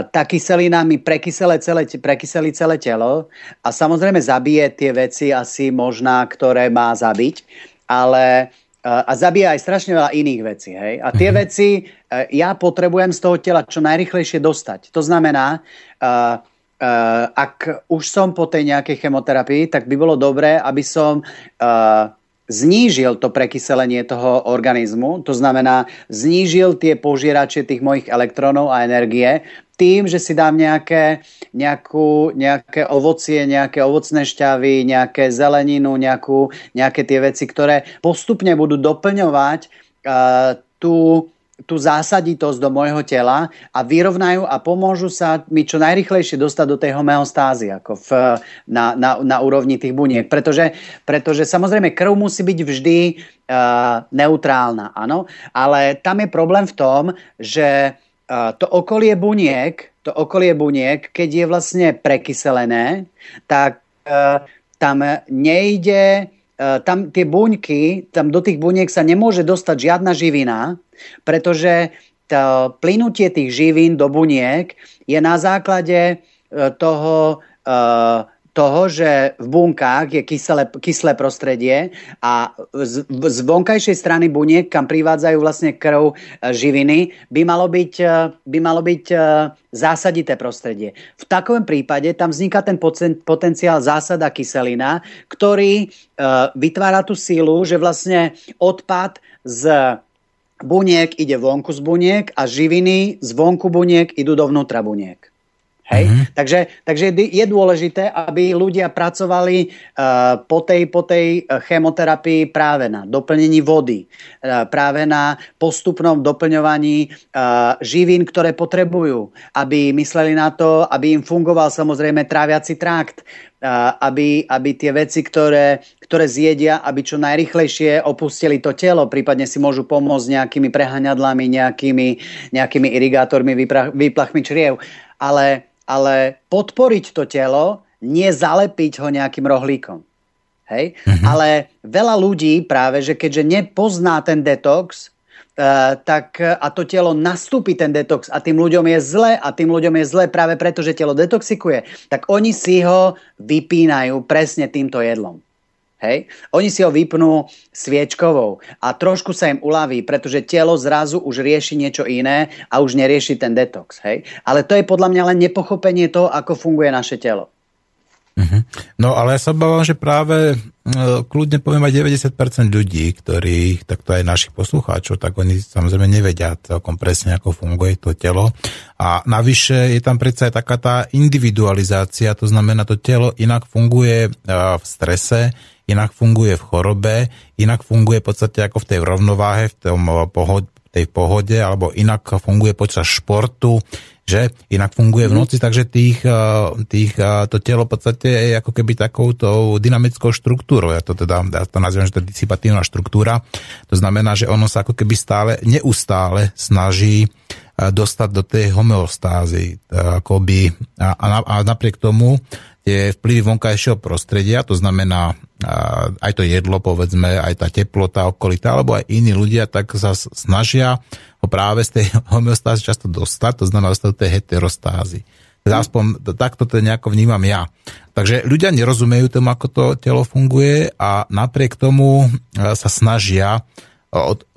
tá kyselina mi prekysele celé, prekyseli celé telo a samozrejme zabije tie veci asi možná, ktoré má zabiť, ale uh, a zabíja aj strašne veľa iných vecí. Hej? A tie mm-hmm. veci uh, ja potrebujem z toho tela čo najrychlejšie dostať. To znamená, uh, Uh, ak už som po tej nejakej chemoterapii, tak by bolo dobré, aby som uh, znížil to prekyselenie toho organizmu, to znamená znížil tie požierače tých mojich elektrónov a energie tým, že si dám nejaké, nejakú, nejaké ovocie, nejaké ovocné šťavy, nejaké zeleninu, nejakú, nejaké tie veci, ktoré postupne budú doplňovať uh, tú tú zásaditosť do môjho tela a vyrovnajú a pomôžu sa mi čo najrychlejšie dostať do tej homeostázy ako v, na, na, na úrovni tých buniek. Pretože, pretože samozrejme krv musí byť vždy uh, neutrálna, áno, ale tam je problém v tom, že to okolie buniek, to okolie buniek, keď je vlastne prekyselené, tak uh, tam nejde tam tie buňky, tam do tých buniek sa nemôže dostať žiadna živina, pretože to plynutie tých živín do buniek je na základe e, toho, e, toho, že v bunkách je kyslé, kyslé prostredie a z, z vonkajšej strany buniek, kam privádzajú vlastne krv e, živiny, by malo byť, by malo byť zásadité prostredie. V takovém prípade tam vzniká ten potenciál zásada kyselina, ktorý vytvára tú sílu, že vlastne odpad z buniek ide vonku z buniek a živiny z vonku buniek idú dovnútra buniek. Hej? Mm-hmm. Takže, takže je dôležité, aby ľudia pracovali uh, po, tej, po tej eh, chemoterapii práve na doplnení vody, uh, práve na postupnom doplňovaní uh, živín, ktoré potrebujú, aby mysleli na to, aby im fungoval samozrejme tráviaci trakt, aby, aby tie veci, ktoré, ktoré zjedia, aby čo najrychlejšie opustili to telo, prípadne si môžu pomôcť nejakými prehaňadlami, nejakými, nejakými irigátormi, výplachmi čriev. Ale, ale podporiť to telo, nie zalepiť ho nejakým rohlíkom. Hej? Mm-hmm. Ale veľa ľudí práve, že keďže nepozná ten detox, Eh, tak a to telo nastúpi ten detox a tým ľuďom je zle a tým ľuďom je zle práve preto, že telo detoxikuje, tak oni si ho vypínajú presne týmto jedlom. Hej? Oni si ho vypnú sviečkovou a trošku sa im uľaví, pretože telo zrazu už rieši niečo iné a už nerieši ten detox. Hej? Ale to je podľa mňa len nepochopenie toho, ako funguje naše telo. Uh-huh. No ale ja sa obávam, že práve no, kľudne poviem aj 90% ľudí, ktorí, takto aj našich poslucháčov, tak oni samozrejme nevedia celkom presne, ako funguje to telo. A navyše je tam predsa aj taká tá individualizácia, to znamená, to telo inak funguje v strese, inak funguje v chorobe, inak funguje v podstate ako v tej rovnováhe, v tom pohode, tej pohode, alebo inak funguje počas športu, že inak funguje v mhm. noci, takže tých, eh, tých, eh, to telo v podstate je ako keby takouto dynamickou štruktúrou. Ja to teda ja to nazývam, že to je disipatívna štruktúra. To znamená, že ono sa ako keby stále, neustále snaží eh, dostať do tej homeostázy. Akoby, a, a napriek tomu tie vplyvy vonkajšieho prostredia, to znamená aj to jedlo, povedzme, aj tá teplota okolitá, alebo aj iní ľudia, tak sa snažia ho práve z tej homeostázy často dostať, to znamená dostať do tej heterostázy. Aspoň takto to nejako vnímam ja. Takže ľudia nerozumejú tomu, ako to telo funguje a napriek tomu e, sa snažia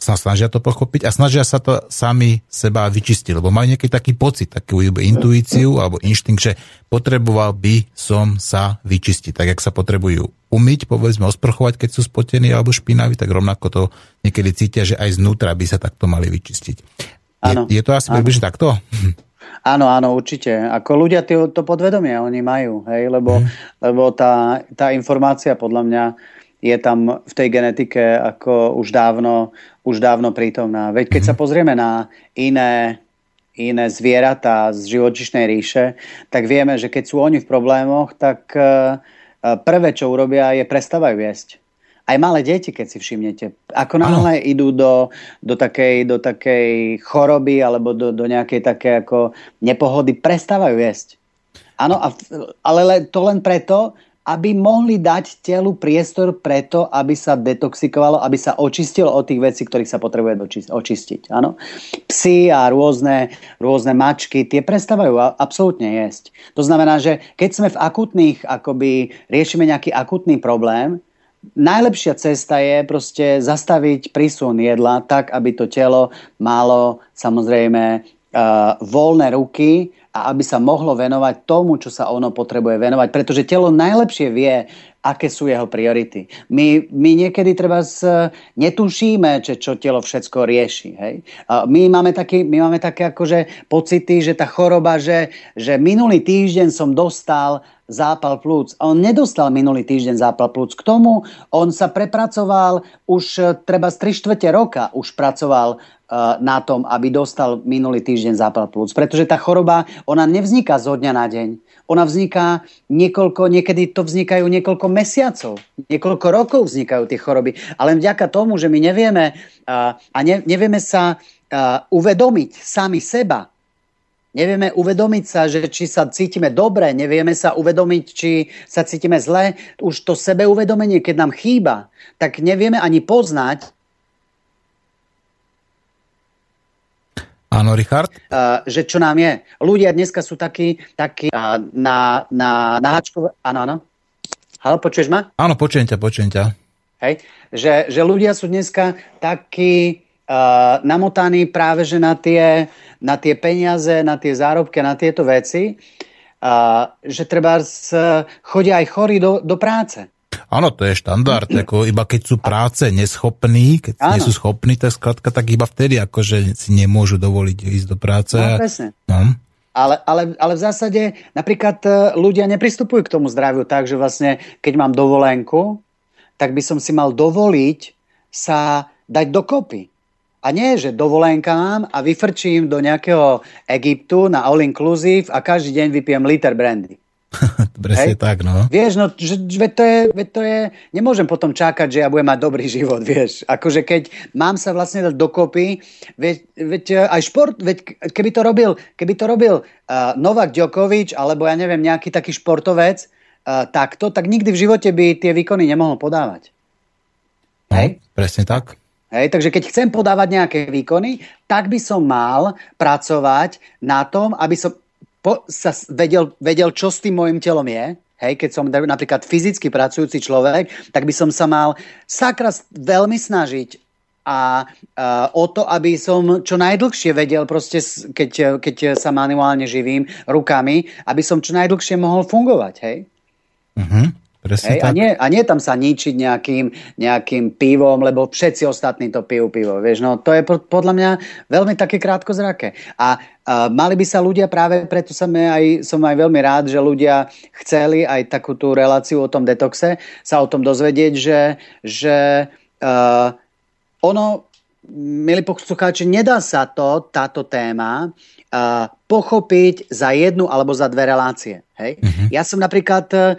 sa snažia to pochopiť a snažia sa to sami seba vyčistiť, lebo majú nejaký taký pocit, takú intuíciu alebo inštinkt, že potreboval by som sa vyčistiť. Tak, jak sa potrebujú umyť, povedzme, osprchovať, keď sú spotení alebo špinaví, tak rovnako to niekedy cítia, že aj znútra by sa takto mali vyčistiť. Je, je to asi približne takto? Áno, áno, určite. Ako ľudia to, podvedomie oni majú, hej, lebo, hmm. lebo tá, tá informácia podľa mňa je tam v tej genetike ako už dávno, už dávno prítomná. Veď keď sa mhm. pozrieme na iné, iné zvieratá z živočišnej ríše, tak vieme, že keď sú oni v problémoch, tak e, prvé, čo urobia, je prestávajú jesť. Aj malé deti, keď si všimnete. Ako náhle idú do, do, takej, do takej choroby alebo do, do nejakej také ako nepohody, prestávajú jesť. Áno, ale to len preto, aby mohli dať telu priestor preto, aby sa detoxikovalo, aby sa očistilo od tých vecí, ktorých sa potrebuje očistiť. Áno? Psy a rôzne, rôzne mačky, tie prestávajú absolútne jesť. To znamená, že keď sme v akutných, akoby riešime nejaký akutný problém, najlepšia cesta je proste zastaviť prísun jedla tak, aby to telo malo samozrejme voľné ruky a aby sa mohlo venovať tomu, čo sa ono potrebuje venovať. Pretože telo najlepšie vie, aké sú jeho priority. My, my niekedy treba s, netušíme, že čo telo všetko rieši. Hej? A my, máme taký, my máme také akože pocity, že tá choroba, že, že minulý týždeň som dostal zápal plúc. On nedostal minulý týždeň zápal plúc. K tomu on sa prepracoval už treba z 3 štvrte roka, už pracoval Eh, na tom, aby dostal minulý týždeň zápal plúc. Pretože tá choroba, ona nevzniká zo dňa na deň. Ona vzniká niekoľko, niekedy to vznikajú niekoľko mesiacov, niekoľko rokov vznikajú tie choroby. Ale vďaka tomu, že my nevieme uh, a ne, nevieme sa uvedomiť sami seba, Nevieme uvedomiť sa, že či sa cítime dobre, nevieme sa uvedomiť, či sa cítime zle. Už to sebeuvedomenie, keď nám chýba, tak nevieme ani poznať, Áno, Richard? Uh, že čo nám je. Ľudia dneska sú takí, takí uh, na, na, na hačkové... Áno, áno. Halo, počuješ ma? Áno, počujem ťa, počujem ťa. Hej? Že, že ľudia sú dneska takí uh, namotaní práve že na tie, na tie peniaze, na tie zárobky, na tieto veci, uh, že treba chodia aj chorí do, do práce. Áno, to je štandard, ako iba keď sú práce neschopní, keď Áno. nie sú schopní, tak skladka, tak iba vtedy akože si nemôžu dovoliť ísť do práce. No, presne. No. Ale, ale, ale v zásade napríklad e, ľudia nepristupujú k tomu zdraviu tak, že vlastne keď mám dovolenku, tak by som si mal dovoliť sa dať dokopy. A nie, že dovolenka mám a vyfrčím do nejakého Egyptu na all inclusive a každý deň vypijem liter brandy. Presne tak, no. Vieš, no, že, veď to, je, veď to je, nemôžem potom čakať, že ja budem mať dobrý život, vieš. Akože keď mám sa vlastne dať dokopy, veď, veď eh, aj šport, veď keby to robil, keby to robil uh, Novak Djokovic, alebo ja neviem, nejaký taký športovec, uh, takto, tak nikdy v živote by tie výkony nemohol podávať. No, Hej? Presne tak. Hej, takže keď chcem podávať nejaké výkony, tak by som mal pracovať na tom, aby som po, sa vedel, vedel, čo s tým môjim telom je, hej, keď som napríklad fyzicky pracujúci človek, tak by som sa mal sakra veľmi snažiť a uh, o to, aby som čo najdlhšie vedel, proste, keď, keď sa manuálne živím rukami, aby som čo najdlhšie mohol fungovať, hej? Uh-huh. Presne Hej, tak. A, nie, a nie tam sa ničiť nejakým, nejakým pivom, lebo všetci ostatní to pijú pivo. Vieš, no, to je podľa mňa veľmi také krátkozraké. A, a mali by sa ľudia práve, preto som aj, som aj veľmi rád, že ľudia chceli aj takú tú reláciu o tom detoxe, sa o tom dozvedieť, že, že uh, ono, milí poslucháči, nedá sa to, táto téma, uh, pochopiť za jednu alebo za dve relácie. Hej? Uh-huh. Ja som napríklad uh,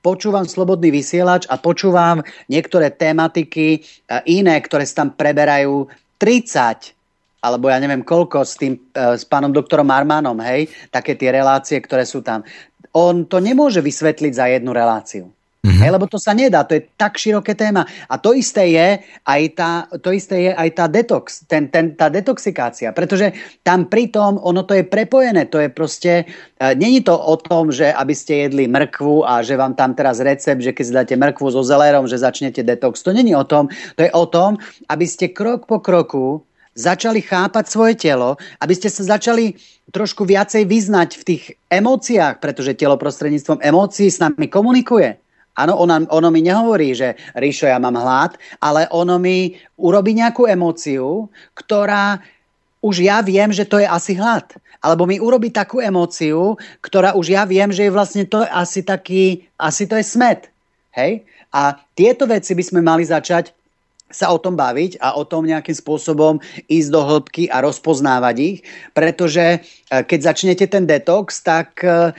počúvam Slobodný vysielač a počúvam niektoré tematiky uh, iné, ktoré sa tam preberajú 30 alebo ja neviem koľko s tým, uh, s pánom doktorom Armanom, hej, také tie relácie, ktoré sú tam. On to nemôže vysvetliť za jednu reláciu. Mm-hmm. Hej, lebo to sa nedá, to je tak široké téma. A to isté je aj tá, to isté je aj tá detox, ten, ten, tá detoxikácia, pretože tam pritom ono to je prepojené, to je proste, uh, není to o tom, že aby ste jedli mrkvu a že vám tam teraz recept, že keď si dáte mrkvu so zelérom, že začnete detox. To není o tom, to je o tom, aby ste krok po kroku začali chápať svoje telo, aby ste sa začali trošku viacej vyznať v tých emóciách, pretože telo prostredníctvom emócií s nami komunikuje. Áno, ono, ono mi nehovorí, že Ríšo, ja mám hlad, ale ono mi urobí nejakú emóciu, ktorá už ja viem, že to je asi hlad. Alebo mi urobí takú emóciu, ktorá už ja viem, že je vlastne to asi taký, asi to je smet. Hej? A tieto veci by sme mali začať sa o tom baviť a o tom nejakým spôsobom ísť do hĺbky a rozpoznávať ich, pretože e, keď začnete ten detox, tak e,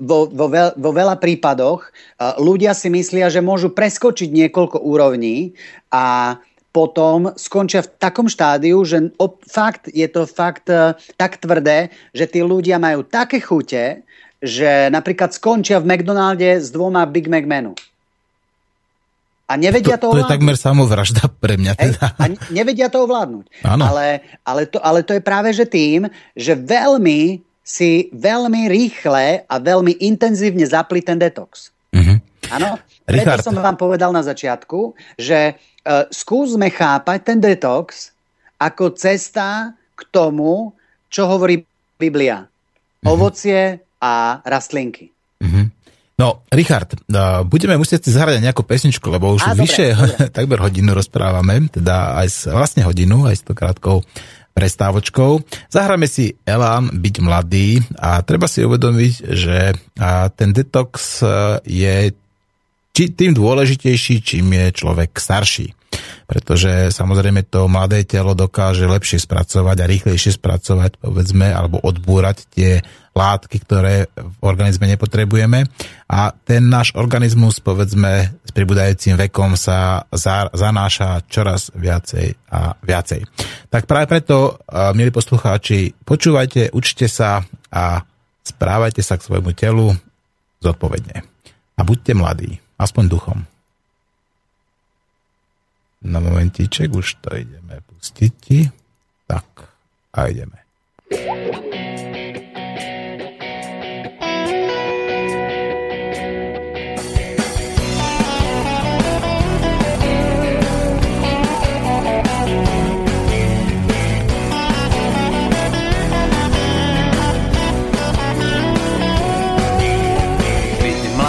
vo, vo, veľ, vo veľa prípadoch e, ľudia si myslia, že môžu preskočiť niekoľko úrovní a potom skončia v takom štádiu, že fakt je to fakt tak tvrdé, že tí ľudia majú také chute, že napríklad skončia v McDonalde s dvoma Big Mac menu. A nevedia to, to, to je takmer samovražda pre mňa teda. Hej, a nevedia to ovládnuť. Ale, ale, to, ale to je práve že tým, že veľmi si veľmi rýchle a veľmi intenzívne zapli ten detox. Mm-hmm. Áno, preto som vám povedal na začiatku, že uh, skúsme chápať ten detox ako cesta k tomu, čo hovorí Biblia. Mm-hmm. Ovocie a rastlinky. Mm-hmm. No, Richard, budeme musieť si zahrať nejakú pesničku, lebo už A, vyše dobre. takmer hodinu rozprávame, teda aj s, vlastne hodinu, aj s to krátkou prestávočkou. Zahráme si Elán byť mladý a treba si uvedomiť, že ten detox e, je tým dôležitejší, čím je človek starší pretože samozrejme to mladé telo dokáže lepšie spracovať a rýchlejšie spracovať, povedzme, alebo odbúrať tie látky, ktoré v organizme nepotrebujeme a ten náš organizmus, povedzme, s pribúdajúcim vekom sa zanáša čoraz viacej a viacej. Tak práve preto, milí poslucháči, počúvajte, učte sa a správajte sa k svojmu telu zodpovedne. A buďte mladí, aspoň duchom na momentíček, už to ideme pustiť. Tak, a ideme. Byť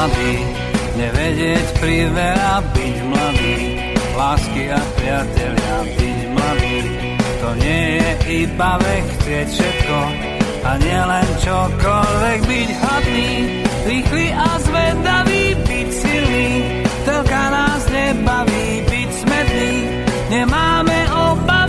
mladý, nevedieť priveľa, byť mladý lásky a priatelia, byť mladý. To nie je iba vek, chcieť všetko a nielen čokoľvek byť hladný, rýchly a zvedavý, byť silný. Telka nás nebaví, byť smedný, nemáme obavy,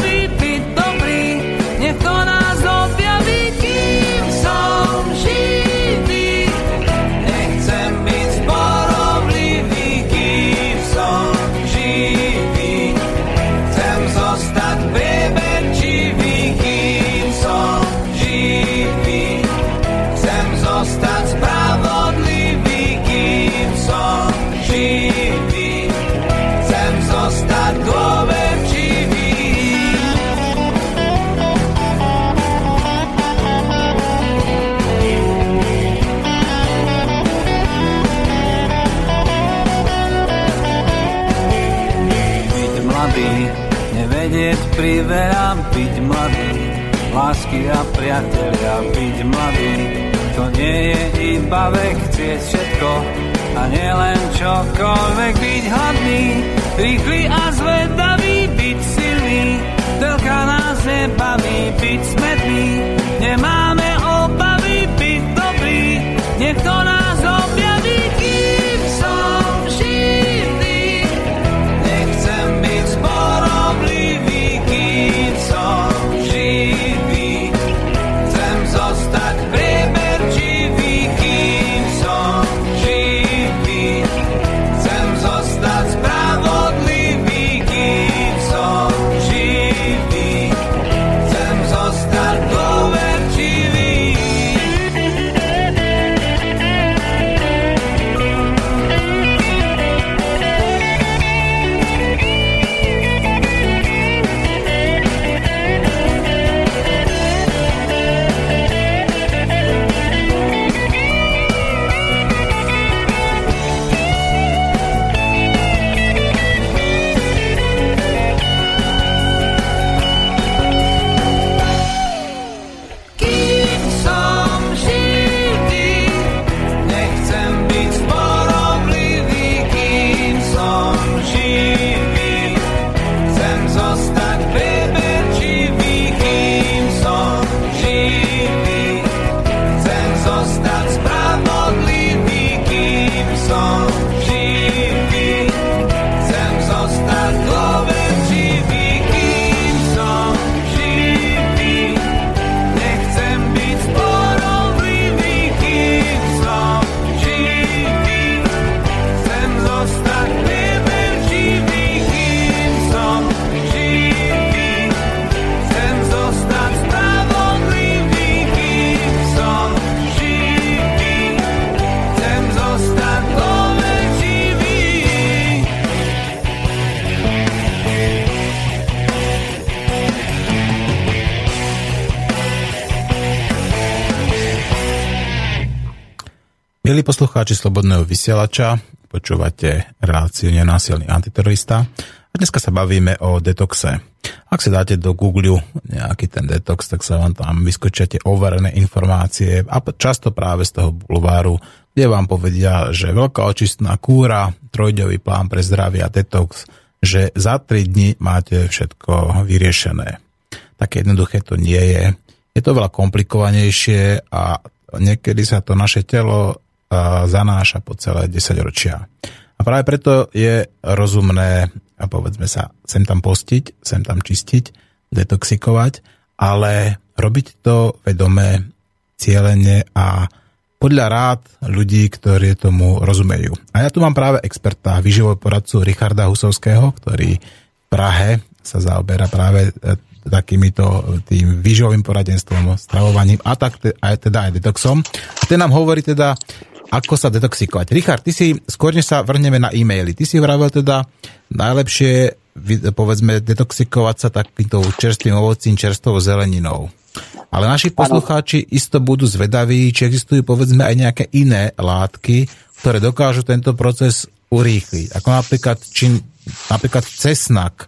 poslucháči Slobodného vysielača, počúvate reláciu Nenásilný antiterorista a dneska sa bavíme o detoxe. Ak si dáte do Google nejaký ten detox, tak sa vám tam vyskočíte overené informácie a často práve z toho bulváru, kde vám povedia, že veľká očistná kúra, trojdový plán pre zdravie a detox, že za 3 dní máte všetko vyriešené. Také jednoduché to nie je. Je to veľa komplikovanejšie a niekedy sa to naše telo zanáša po celé 10 ročia. A práve preto je rozumné, a povedzme sa, sem tam postiť, sem tam čistiť, detoxikovať, ale robiť to vedomé, cieľene a podľa rád ľudí, ktorí tomu rozumejú. A ja tu mám práve experta, výživového poradcu Richarda Husovského, ktorý v Prahe sa zaoberá práve e, takýmito tým výživovým poradenstvom, stravovaním a tak aj teda aj detoxom. A ten nám hovorí teda ako sa detoxikovať. Richard, ty si, skôr než sa vrhneme na e-maily, ty si vravel teda najlepšie, povedzme, detoxikovať sa takýmto čerstvým ovocím, čerstvou zeleninou. Ale naši poslucháči ano. isto budú zvedaví, či existujú povedzme aj nejaké iné látky, ktoré dokážu tento proces urýchliť. Ako napríklad, či, napríklad cesnak,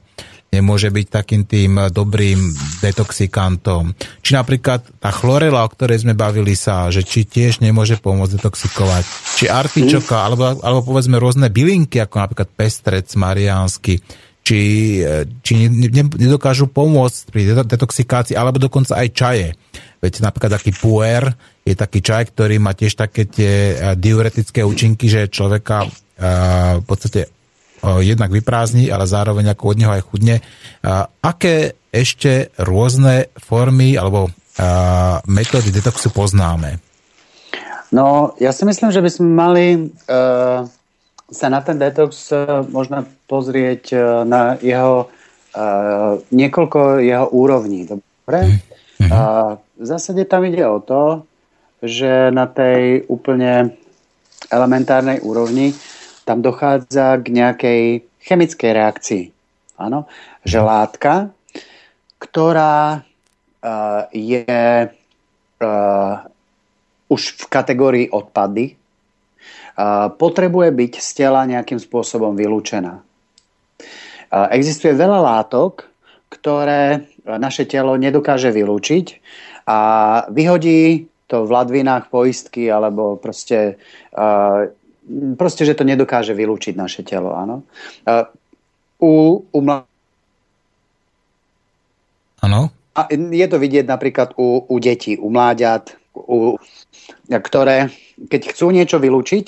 nemôže byť takým tým dobrým detoxikantom. Či napríklad tá chlorela, o ktorej sme bavili sa, že či tiež nemôže pomôcť detoxikovať. Či artičoka, alebo, alebo povedzme rôzne bylinky, ako napríklad pestrec mariánsky, či, či nedokážu pomôcť pri detoxikácii, alebo dokonca aj čaje. Veď napríklad taký puer je taký čaj, ktorý má tiež také tie diuretické účinky, že človeka v podstate jednak vyprázdni, ale zároveň ako od neho aj chudne. Aké ešte rôzne formy alebo metódy detoxu poznáme? No, ja si myslím, že by sme mali uh, sa na ten detox uh, možno pozrieť uh, na jeho uh, niekoľko jeho úrovní. Dobre? Mm-hmm. Uh, v zásade tam ide o to, že na tej úplne elementárnej úrovni tam dochádza k nejakej chemickej reakcii. Áno? Že látka, ktorá uh, je uh, už v kategórii odpady, uh, potrebuje byť z tela nejakým spôsobom vylúčená. Uh, existuje veľa látok, ktoré naše telo nedokáže vylúčiť a vyhodí to v ladvinách poistky alebo proste uh, proste, že to nedokáže vylúčiť naše telo, áno. U, u mla... Áno. A je to vidieť napríklad u, u detí, u mláďat, u, ktoré, keď chcú niečo vylúčiť,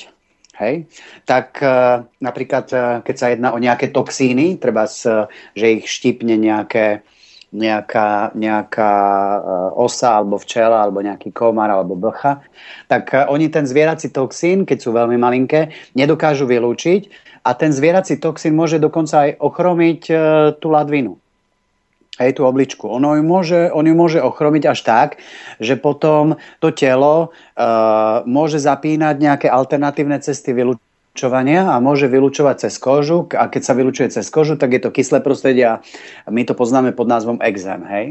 hej, tak uh, napríklad, uh, keď sa jedná o nejaké toxíny, treba, uh, že ich štipne nejaké nejaká, nejaká eh, osa alebo včela alebo nejaký komar alebo blcha, tak eh, oni ten zvierací toxín, keď sú veľmi malinké, nedokážu vylúčiť a ten zvierací toxín môže dokonca aj ochromiť eh, tú ladvinu. Hej, tú obličku. Ono ju môže, on ju môže ochromiť až tak, že potom to telo uh, môže zapínať nejaké alternatívne cesty vylúčenia vylučovania a môže vylučovať cez kožu a keď sa vylučuje cez kožu, tak je to kyslé prostredie a my to poznáme pod názvom exém. Hej?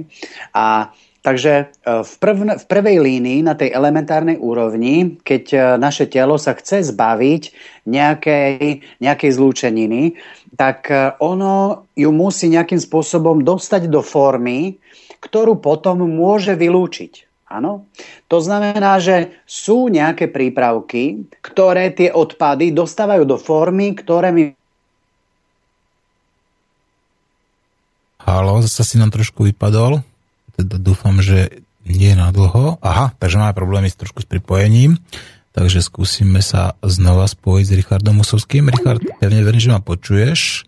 A Takže e, v, prv, v prvej línii, na tej elementárnej úrovni, keď e, naše telo sa chce zbaviť nejakej, nejakej zlúčeniny, tak e, ono ju musí nejakým spôsobom dostať do formy, ktorú potom môže vylúčiť. Áno? To znamená, že sú nejaké prípravky, ktoré tie odpady dostávajú do formy, ktoré my... Halo, zase si nám trošku vypadol. Teda dúfam, že nie na dlho. Aha, takže máme problémy s trošku s pripojením. Takže skúsime sa znova spojiť s Richardom Musovským. Richard, pevne verím, že ma počuješ.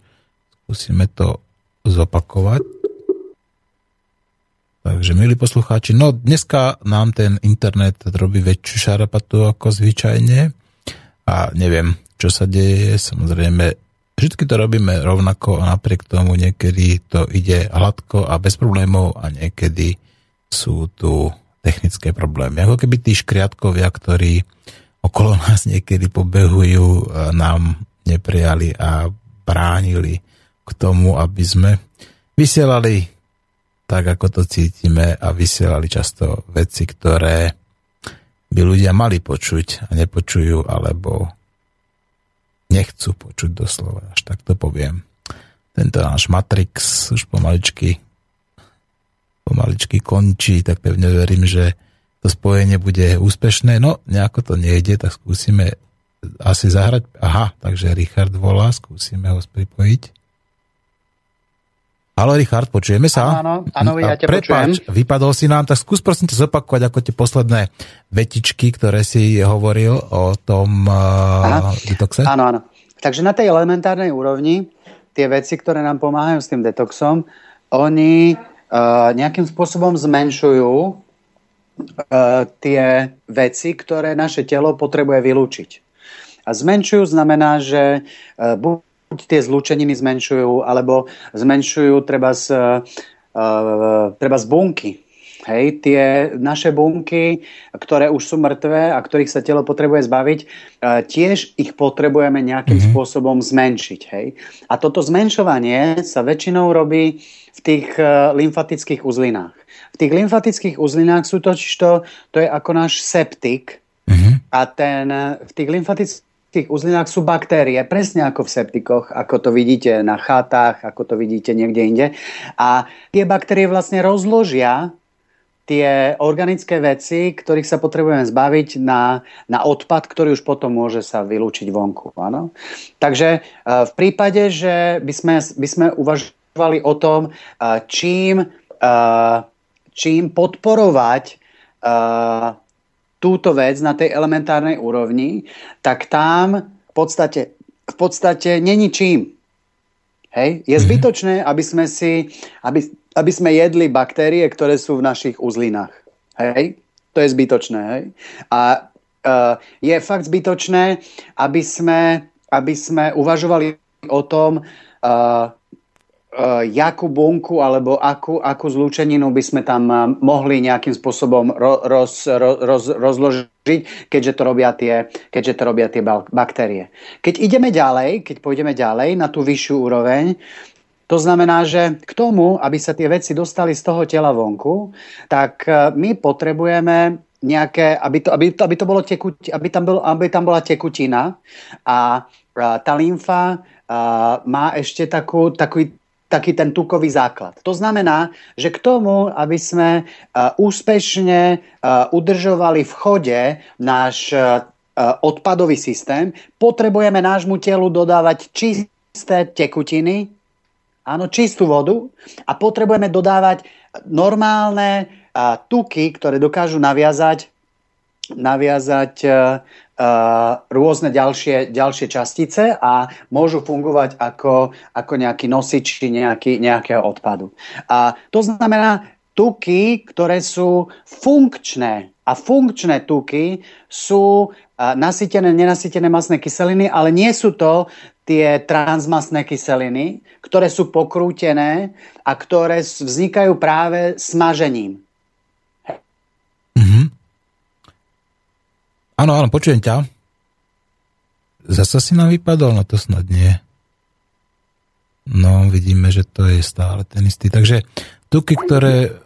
Skúsime to zopakovať. Takže, milí poslucháči, no dneska nám ten internet robí väčšiu šarapatu ako zvyčajne a neviem, čo sa deje, samozrejme, vždy to robíme rovnako a napriek tomu niekedy to ide hladko a bez problémov a niekedy sú tu technické problémy. Ako keby tí škriatkovia, ktorí okolo nás niekedy pobehujú, nám neprijali a bránili k tomu, aby sme vysielali tak, ako to cítime a vysielali často veci, ktoré by ľudia mali počuť a nepočujú, alebo nechcú počuť doslova, až tak to poviem. Tento náš Matrix už pomaličky pomaličky končí, tak pevne verím, že to spojenie bude úspešné. No, nejako to nejde, tak skúsime asi zahrať. Aha, takže Richard volá, skúsime ho pripojiť. Halo Richard, počujeme sa? Áno, áno, ja ťa Prepáč, počujem. vypadol si nám, tak skús prosím ťa zopakovať ako tie posledné vetičky, ktoré si hovoril o tom uh, detoxe. Áno, áno. Takže na tej elementárnej úrovni tie veci, ktoré nám pomáhajú s tým detoxom, oni uh, nejakým spôsobom zmenšujú uh, tie veci, ktoré naše telo potrebuje vylúčiť. A zmenšujú znamená, že uh, tie zlúčeniny zmenšujú, alebo zmenšujú treba z, uh, treba z bunky. Hej, tie naše bunky, ktoré už sú mŕtve a ktorých sa telo potrebuje zbaviť, uh, tiež ich potrebujeme nejakým mm-hmm. spôsobom zmenšiť. Hej. A toto zmenšovanie sa väčšinou robí v tých uh, lymfatických uzlinách. V tých lymfatických uzlinách sú totiž to, to je ako náš septik, mm-hmm. a ten, v tých lymfatických tých uzlinách sú baktérie, presne ako v septikoch, ako to vidíte na chatách, ako to vidíte niekde inde. A tie baktérie vlastne rozložia tie organické veci, ktorých sa potrebujeme zbaviť na, na odpad, ktorý už potom môže sa vylúčiť vonku. Áno? Takže e, v prípade, že by sme, by sme uvažovali o tom, e, čím, e, čím podporovať túto vec na tej elementárnej úrovni, tak tam v podstate, v podstate není čím. Hej? Je mhm. zbytočné, aby sme, si, aby, aby sme jedli baktérie, ktoré sú v našich uzlinách. Hej? To je zbytočné. Hej? A uh, je fakt zbytočné, aby sme, aby sme uvažovali o tom, uh, uh, jakú bunku alebo akú, akú zlúčeninu by sme tam uh, mohli nejakým spôsobom ro, roz, ro, roz, rozložiť, keďže to, robia tie, keďže to robia tie baktérie. Keď ideme ďalej, keď pôjdeme ďalej na tú vyššiu úroveň, to znamená, že k tomu, aby sa tie veci dostali z toho tela vonku, tak uh, my potrebujeme nejaké, aby to, aby to, aby to bolo tekut, aby, tam bol, aby tam bola tekutina a tá lymfa má ešte takú, taký, taký ten tukový základ. To znamená, že k tomu, aby sme uh, úspešne uh, udržovali v chode náš uh, odpadový systém, potrebujeme nášmu telu dodávať čisté tekutiny, áno, čistú vodu a potrebujeme dodávať normálne tuky, ktoré dokážu naviazať, naviazať rôzne ďalšie, ďalšie častice a môžu fungovať ako, ako nejaký nosič nejaký, nejakého odpadu. A to znamená, tuky, ktoré sú funkčné a funkčné tuky sú nasytené, nenasytené masné kyseliny, ale nie sú to tie transmasné kyseliny, ktoré sú pokrútené a ktoré vznikajú práve smažením. Áno, áno, počujem ťa. Zasa si nám vypadol, no to snad nie. No, vidíme, že to je stále ten istý. Takže tuky, ktoré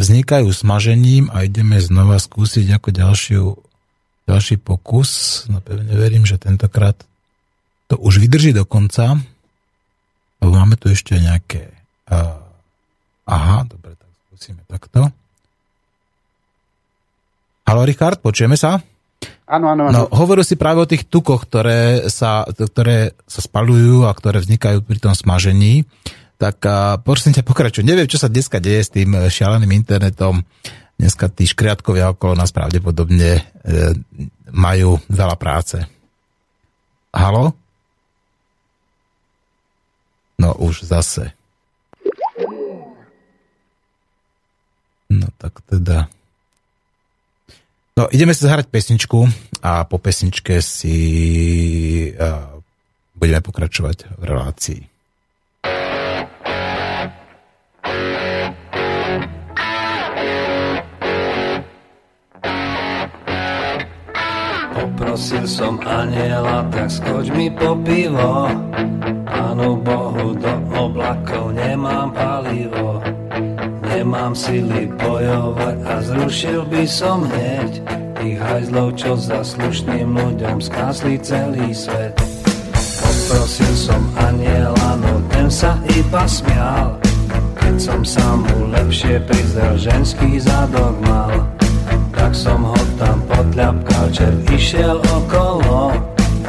vznikajú smažením a ideme znova skúsiť ako ďalšiu, ďalší pokus. No pevne verím, že tentokrát to už vydrží do konca. Lebo máme tu ešte nejaké... Aha, dobre, tak skúsime takto. Halo, Richard, počujeme sa? Áno, áno, áno. No, hovoril si práve o tých tukoch, ktoré sa, ktoré sa spalujú a ktoré vznikajú pri tom smažení. Tak a, prosím ťa, pokračuj. Neviem, čo sa dneska deje s tým šialeným internetom. Dneska tí škriatkovia okolo nás pravdepodobne e, majú veľa práce. Halo? No už zase. No tak teda... No, ideme si zahrať pesničku a po pesničke si uh, budeme pokračovať v relácii. Poprosil som aniela, tak skoč mi po pivo. Pánu Bohu, do oblakov nemám palivo. Nemám sily bojovať a zrušil by som hneď tých hajzlov, čo za slušným ľuďom skásli celý svet. Poprosil som aniela, no ten sa iba smial, keď som sa mu lepšie prizrel, ženský zadok mal. Tak som ho tam potľapkal, čert išiel okolo,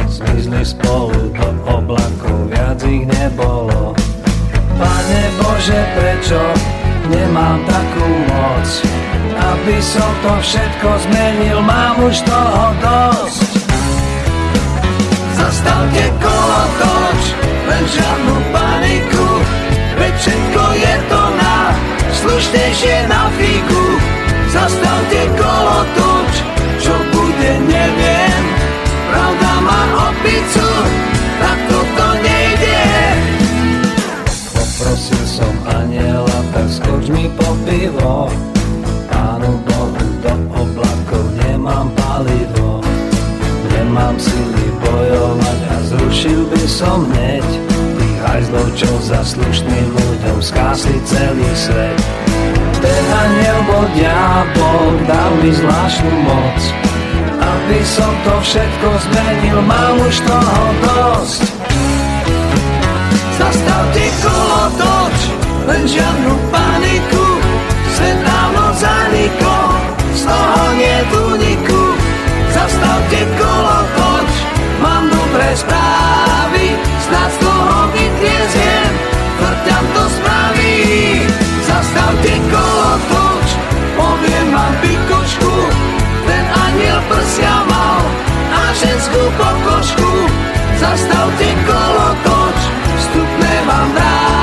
zmizli spolu do oblakov, viac ich nebolo. Pane Bože, prečo nemám takú moc? Aby som to všetko zmenil, mám už toho dosť. Zastavte kolo toč, len žiadnu paniku, veď všetko je to na slušnejšie na fíku. Zastavte kolo toč, čo bude neviem, pravda má opicu, po pivo, Pánu Bohu do oblakov nemám palivo. Nemám sily bojovať a zrušil by som hneď. Tých hajzlov, čo za slušným ľuďom skásli celý svet. Ten aniel bol diabol, dal mi zvláštnu moc. Aby som to všetko zmenil, mám už toho dosť. Zastavte kolo toč, len žiadnu paniku Svet dávno zanikol, z toho nie úniku. Zastavte kolo, toč, mám dobré správy, snad z toho vytrieziem, vrťam to spraví. Zastavte kolo, toč, poviem vám pikošku, ten aniel prsia mal a ženskú pokožku. Zastavte kolo, toč, vstupné vám vrátim,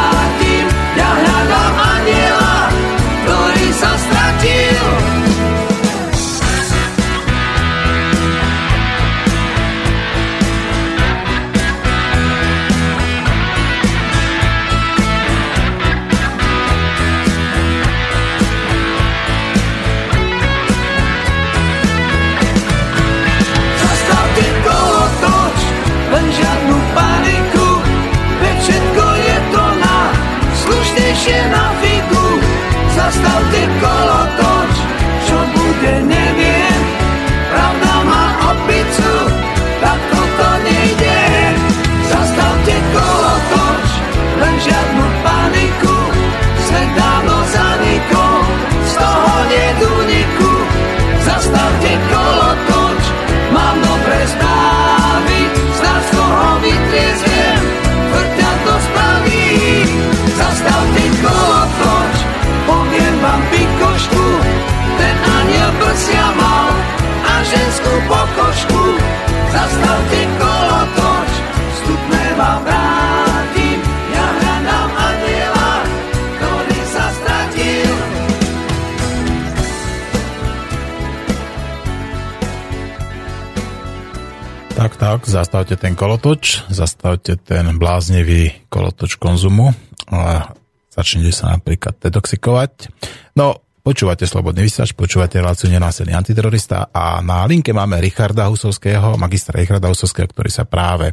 zastavte ten kolotoč, zastavte ten bláznivý kolotoč konzumu a začnite sa napríklad detoxikovať. No, počúvate Slobodný vysiač, počúvate reláciu Nenásilný antiterorista a na linke máme Richarda Husovského, magistra Richarda Husovského, ktorý sa práve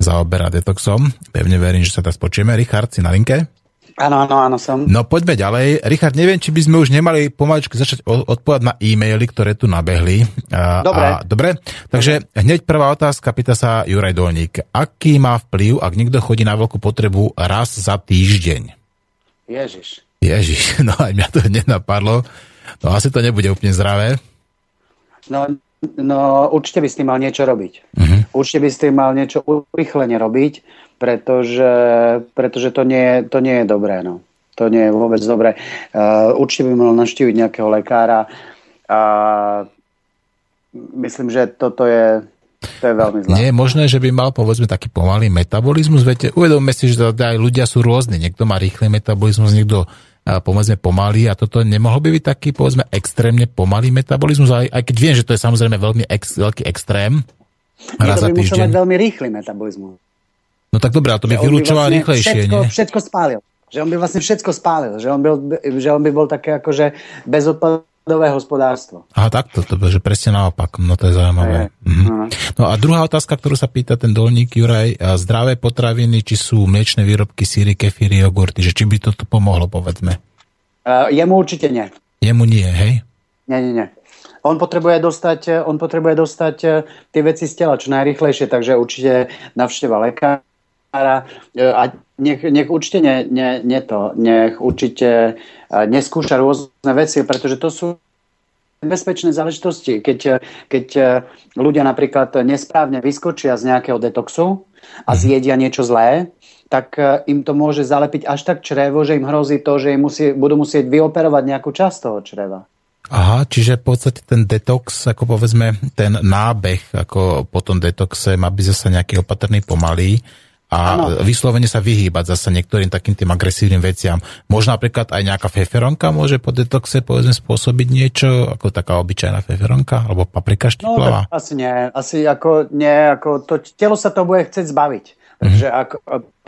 zaoberá detoxom. Pevne verím, že sa teraz počujeme. Richard, si na linke? Áno, áno, áno, som. No poďme ďalej. Richard, neviem, či by sme už nemali pomaličky začať odpovedať na e-maily, ktoré tu nabehli. A, Dobre. A, dobre. Takže hneď prvá otázka, pýta sa Juraj Dolník. Aký má vplyv, ak niekto chodí na veľkú potrebu raz za týždeň? Ježiš. Ježiš, no aj mňa to hneď napadlo. No asi to nebude úplne zdravé. No, no určite by s tým mal niečo robiť. Mhm. Určite by s tým mal niečo urychlene robiť, pretože, pretože to, nie, to nie je dobré. No. To nie je vôbec dobré. Uh, určite by mal navštíviť nejakého lekára a myslím, že toto je, to je veľmi zlé. Nie je možné, že by mal povedzme taký pomalý metabolizmus. Viete, uvedomme si, že teda aj ľudia sú rôzni. Niekto má rýchly metabolizmus, niekto a, povedzme pomalý a toto nemohol by byť taký povedzme extrémne pomalý metabolizmus, aj, aj keď viem, že to je samozrejme veľmi ex, veľký extrém. Raz za by týždeň. mať veľmi rýchly metabolizmus. No tak dobré, ale to by vylúčoval vlastne rýchlejšie, všetko, nie? všetko spálil. Že on by vlastne všetko spálil. Že on, byl, že on by bol také akože bezodpadové hospodárstvo. Aha, takto, to, že presne naopak. No to je zaujímavé. Hej. Mhm. No. No a druhá otázka, ktorú sa pýta ten dolník Juraj, zdravé potraviny, či sú mliečne výrobky, síry, kefíry, jogurty, že či by toto pomohlo, povedzme. Uh, jemu určite nie. Jemu nie, hej? Nie, nie, nie. on potrebuje dostať, on potrebuje dostať tie veci z tela čo najrychlejšie, takže určite navšteva lekára a nech, nech určite ne, ne, ne to, nech určite neskúša rôzne veci, pretože to sú nebezpečné záležitosti. Keď, keď ľudia napríklad nesprávne vyskočia z nejakého detoxu a mhm. zjedia niečo zlé, tak e, im to môže zalepiť až tak črevo, že im hrozí to, že im musí, budú musieť vyoperovať nejakú časť toho čreva. Aha, čiže v podstate ten detox, ako povedzme, ten nábeh, ako po tom detoxe má byť zase nejaký opatrný pomalý a ano. vyslovene sa vyhýbať zase niektorým takým tým agresívnym veciam. Možno napríklad aj nejaká feferonka môže po detoxe povedzme spôsobiť niečo, ako taká obyčajná feferonka, alebo paprika štiplová? No, asi nie. Asi ako nie, ako to telo sa to bude chcieť zbaviť. Takže mhm. ako,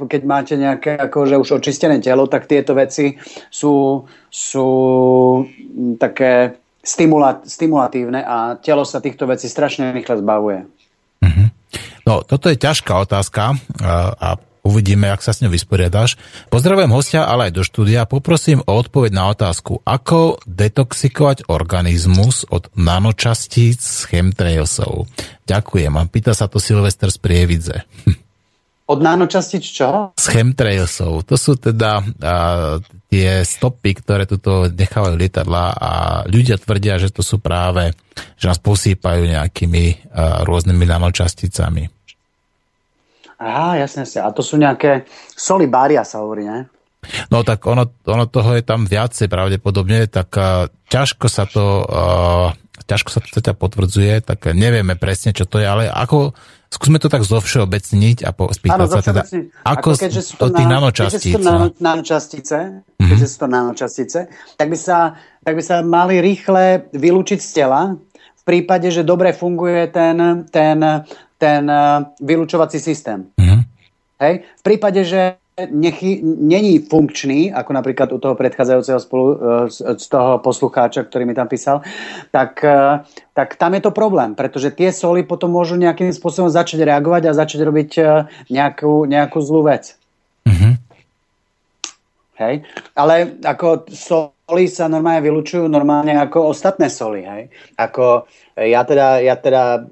keď máte nejaké akože už očistené telo, tak tieto veci sú, sú také stimula, stimulatívne a telo sa týchto vecí strašne rýchle zbavuje. Mm-hmm. No, toto je ťažká otázka a, uvidíme, ak sa s ňou vysporiadaš. Pozdravujem hostia, ale aj do štúdia. Poprosím o odpoveď na otázku, ako detoxikovať organizmus od nanočastíc chemtrailsov. Ďakujem. A pýta sa to Silvester z Prievidze. Od nanočastič čo? Z chemtrailsov. To sú teda a, tie stopy, ktoré tuto nechávajú lietadla a ľudia tvrdia, že to sú práve, že nás posýpajú nejakými a, rôznymi nanočasticami. Aha, jasne, jasne. A to sú nejaké soli bária sa hovorí, ne? No tak ono, ono toho je tam viacej pravdepodobne, tak a, ťažko sa to a, ťažko sa to teda potvrdzuje, tak nevieme presne, čo to je, ale ako Skúsme to tak zovšeobecniť a po, spýtať sa teda, ako, ako keďže sú to, tých nanočastíc. Keďže sú to no. nanočastice, mm-hmm. keďže sú to nanočastice, tak by, sa, tak by sa mali rýchle vylúčiť z tela v prípade, že dobre funguje ten, ten, ten uh, vylúčovací systém. Mm-hmm. Hej? V prípade, že nechy, není funkčný, ako napríklad u toho predchádzajúceho spolu, e, z toho poslucháča, ktorý mi tam písal, tak, e, tak tam je to problém, pretože tie soli potom môžu nejakým spôsobom začať reagovať a začať robiť nejakú, nejakú zlú vec. Mm-hmm. Hej? Ale ako soli sa normálne vylúčujú normálne ako ostatné soli. Hej? Ako ja teda, ja teda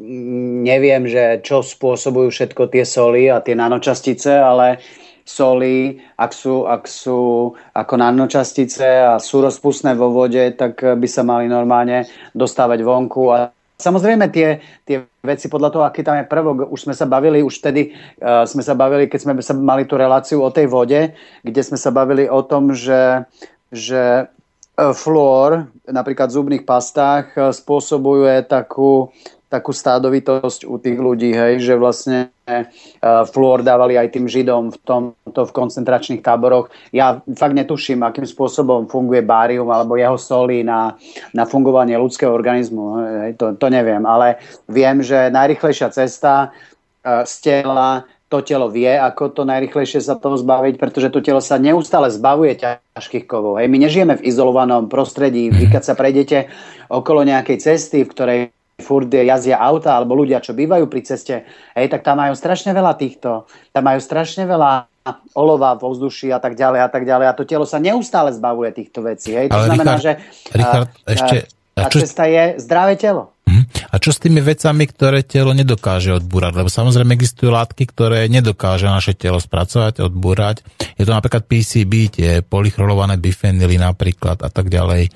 neviem, že čo spôsobujú všetko tie soli a tie nanočastice, ale soli, ak sú, ak sú ako nanočastice a sú rozpustné vo vode, tak by sa mali normálne dostávať vonku. A Samozrejme tie, tie veci podľa toho, aký tam je prvok, už sme sa bavili, už vtedy uh, sme sa bavili, keď sme sa mali tú reláciu o tej vode, kde sme sa bavili o tom, že, že uh, fluor napríklad v zubných pastách uh, spôsobuje takú, takú stádovitosť u tých ľudí, hej, že vlastne uh, fluor dávali aj tým Židom v tomto v koncentračných táboroch. Ja fakt netuším, akým spôsobom funguje bárium alebo jeho soli na, na fungovanie ľudského organizmu. Hej, to, to neviem, ale viem, že najrychlejšia cesta uh, z tela to telo vie, ako to najrychlejšie sa toho zbaviť, pretože to telo sa neustále zbavuje ťažkých kovov. Hej. My nežijeme v izolovanom prostredí, vy keď sa prejdete okolo nejakej cesty, v ktorej furt jazdia auta alebo ľudia, čo bývajú pri ceste, hej, tak tam majú strašne veľa týchto, tam majú strašne veľa olova vo vzduši a tak ďalej a tak ďalej a to telo sa neustále zbavuje týchto vecí. Hej. To Ale znamená, Richard, že Richard, a, ešte, a čo, cesta je zdravé telo. Mhm. A čo s tými vecami, ktoré telo nedokáže odbúrať? Lebo samozrejme existujú látky, ktoré nedokáže naše telo spracovať, odbúrať. Je to napríklad PCB, tie polychrolované bifenily napríklad a tak ďalej.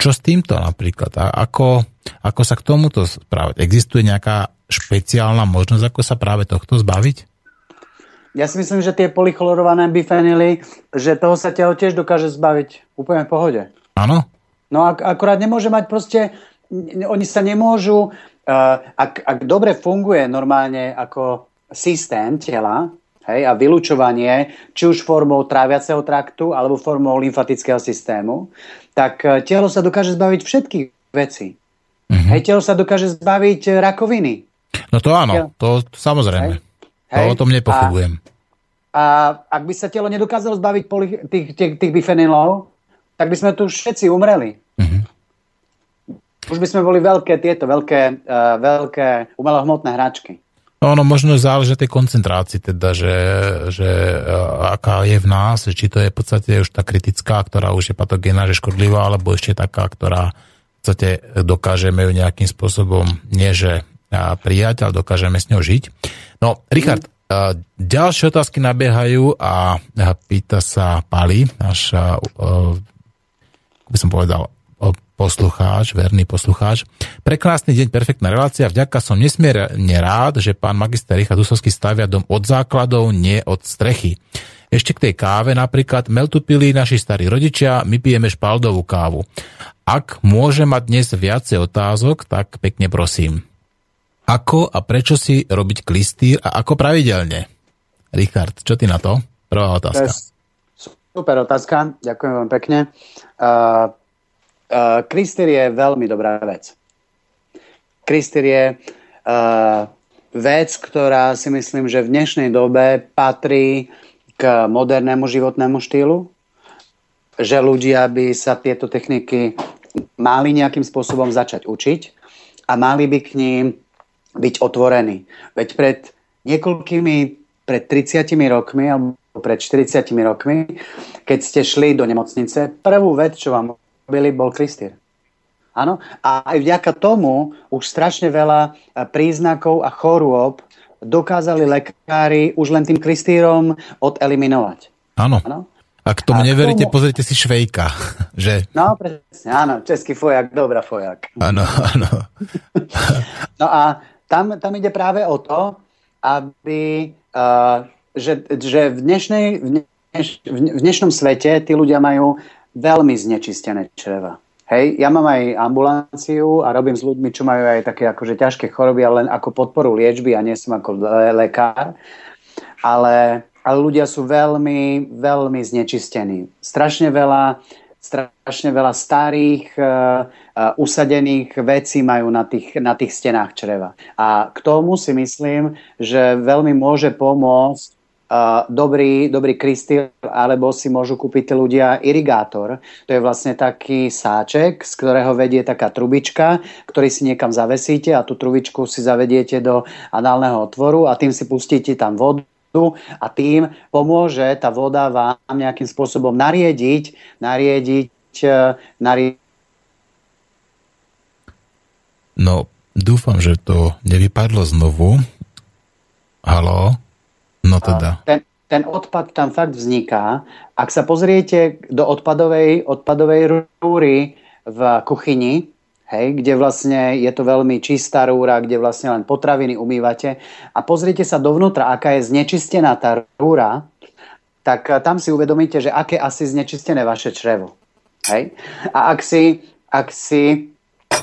Čo s týmto napríklad? A ako, ako sa k tomuto správať? Existuje nejaká špeciálna možnosť, ako sa práve tohto zbaviť? Ja si myslím, že tie polychlorované bifenily, že toho sa telo tiež dokáže zbaviť úplne v pohode. Áno? No ak, akurát nemôže mať proste, oni sa nemôžu, uh, ak, ak dobre funguje normálne ako systém tela, Hej, a vylúčovanie, či už formou tráviaceho traktu alebo formou lymfatického systému, tak e, telo sa dokáže zbaviť všetkých vecí. Mm-hmm. Hej, telo sa dokáže zbaviť e, rakoviny. No to áno, to, samozrejme. Hej. To o tom nepochybujem. A, a ak by sa telo nedokázalo zbaviť poli, tých, tých, tých bifenylov, tak by sme tu všetci umreli. Mm-hmm. Už by sme boli veľké tieto, veľké, uh, veľké umelohmotné hračky. No, ono možno záleží tej koncentrácii, teda, že, že aká je v nás, či to je v podstate už tá kritická, ktorá už je patogénna, že škodlivá, alebo ešte taká, ktorá v podstate dokážeme ju nejakým spôsobom nie že prijať, ale dokážeme s ňou žiť. No, Richard, mm. ďalšie otázky nabiehajú a pýta sa Pali, náš, by som povedal, poslucháč, verný poslucháč. Prekrásny deň, perfektná relácia. Vďaka som nesmierne rád, že pán magister Richard Dusovský stavia dom od základov, nie od strechy. Ešte k tej káve napríklad, meltu pili naši starí rodičia, my pijeme špaldovú kávu. Ak môže mať dnes viacej otázok, tak pekne prosím. Ako a prečo si robiť klistýr a ako pravidelne? Richard, čo ty na to? Prvá otázka. Super otázka, ďakujem veľmi pekne. Uh, Uh, Kristýr je veľmi dobrá vec. Kristýr je uh, vec, ktorá si myslím, že v dnešnej dobe patrí k modernému životnému štýlu, že ľudia by sa tieto techniky mali nejakým spôsobom začať učiť a mali by k ním byť otvorení. Veď pred niekoľkými, pred 30 rokmi alebo pred 40 rokmi, keď ste šli do nemocnice, prvú vec, čo vám robili, bol klistýr. Áno? A aj vďaka tomu už strašne veľa e, príznakov a chorôb dokázali lekári už len tým klistýrom odeliminovať. Áno. Áno? Ak tomu a neveríte, tomu... pozrite si Švejka. Že... No, presne, áno, český fojak, dobrá fojak. Áno, áno. no a tam, tam ide práve o to, aby, uh, že, že v, dnešnej, v, dneš, v dnešnom svete tí ľudia majú veľmi znečistené čreva. Hej, ja mám aj ambulanciu a robím s ľuďmi, čo majú aj také akože ťažké choroby, ale len ako podporu liečby a nie som ako lekár. Ale, ale ľudia sú veľmi, veľmi znečistení. Strašne veľa, strašne veľa starých uh, uh, usadených vecí majú na tých, na tých stenách čreva. A k tomu si myslím, že veľmi môže pomôcť dobrý, dobrý krystil, alebo si môžu kúpiť ľudia irigátor. To je vlastne taký sáček, z ktorého vedie taká trubička, ktorý si niekam zavesíte a tú trubičku si zavediete do análneho otvoru a tým si pustíte tam vodu a tým pomôže tá voda vám nejakým spôsobom nariediť, nariediť, uh, nariediť No, dúfam, že to nevypadlo znovu. Halo? No teda. Ten, ten odpad tam fakt vzniká. Ak sa pozriete do odpadovej, odpadovej rúry v kuchyni, hej, kde vlastne je to veľmi čistá rúra, kde vlastne len potraviny umývate a pozriete sa dovnútra, aká je znečistená tá rúra, tak tam si uvedomíte, že aké asi znečistené vaše črevo. Hej? A ak si, ak si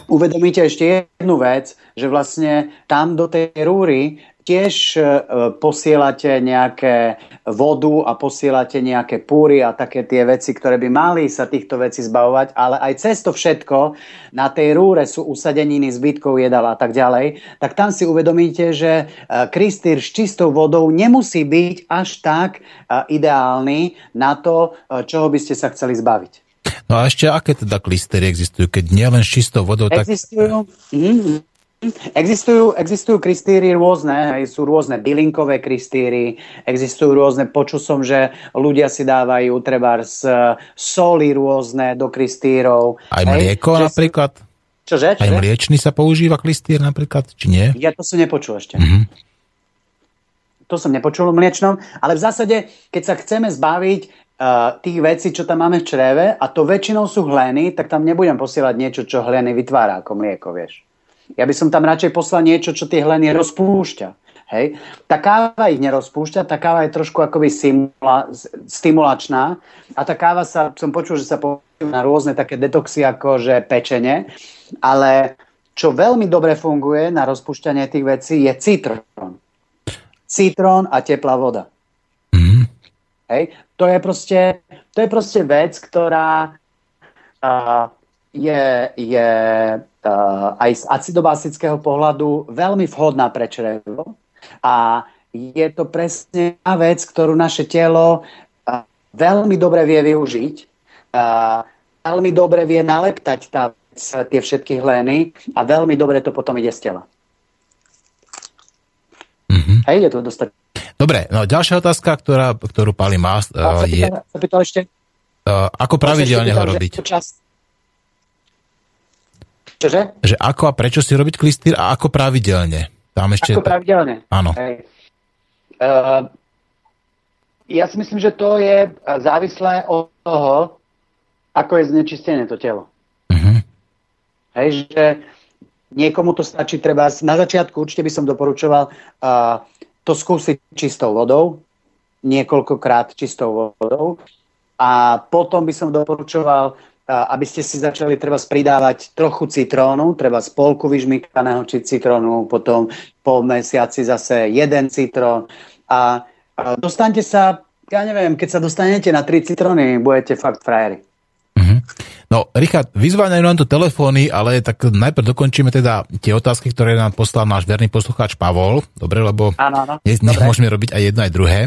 uvedomíte ešte jednu vec, že vlastne tam do tej rúry tiež e, posielate nejaké vodu a posielate nejaké púry a také tie veci, ktoré by mali sa týchto vecí zbavovať, ale aj cez to všetko na tej rúre sú usadeniny zbytkov jedala a tak ďalej, tak tam si uvedomíte, že e, kristýr s čistou vodou nemusí byť až tak e, ideálny na to, čoho by ste sa chceli zbaviť. No a ešte aké teda klistery existujú, keď nielen s čistou vodou, tak... Existujú, mm, Existujú, existujú kristýry rôzne, sú rôzne bylinkové kristýry, existujú rôzne, počul som, že ľudia si dávajú treba z soli rôzne do kristýrov. Aj mlieko hej, napríklad? Čože? Čože? Aj mliečný sa používa klistýr napríklad, či nie? Ja to som nepočul ešte. Mm-hmm. To som nepočul o mliečnom, ale v zásade, keď sa chceme zbaviť uh, tých vecí, čo tam máme v čreve, a to väčšinou sú hleny, tak tam nebudem posielať niečo, čo hleny vytvára ako mlieko, vieš. Ja by som tam radšej poslal niečo, čo tie hleny rozpúšťa. Hej. Tá káva ich nerozpúšťa, tá káva je trošku akoby simula, stimulačná a tá káva sa, som počul, že sa používa na rôzne také detoxy ako že pečenie, ale čo veľmi dobre funguje na rozpúšťanie tých vecí je citrón. Citrón a teplá voda. Mm. Hej. To, je proste, to je proste vec, ktorá uh, je, je aj z acidobasického pohľadu veľmi vhodná pre črevo a je to presne vec, ktorú naše telo uh, veľmi dobre vie využiť. Uh, veľmi dobre vie naleptať tá, tie všetky hlény a veľmi dobre to potom ide z tela. Mm-hmm. Hej, je to dostať. Dobre, no ďalšia otázka, ktorá, ktorú Pali má, uh, je... Sa pýtal ešte, ako pravidelne ho robiť? Čas, Čože? Že ako a prečo si robiť klistýr a ako pravidelne? Tam ešte... Ako pravidelne? Áno. Hej. Uh, ja si myslím, že to je závislé od toho, ako je znečistené to telo. Uh-huh. Hej, že niekomu to stačí treba, na začiatku určite by som doporučoval uh, to skúsiť čistou vodou, niekoľkokrát čistou vodou a potom by som doporučoval, aby ste si začali treba pridávať trochu citrónu, treba spolku vyžmykaného či citrónu, potom po mesiaci zase jeden citrón a dostanete sa, ja neviem, keď sa dostanete na tri citróny, budete fakt frajeri. No, Richard, vyzváňajú nám tu telefóny, ale tak najprv dokončíme teda tie otázky, ktoré nám poslal náš verný poslucháč Pavol. Dobre, lebo áno, áno. Môžeme robiť aj jedno, aj druhé.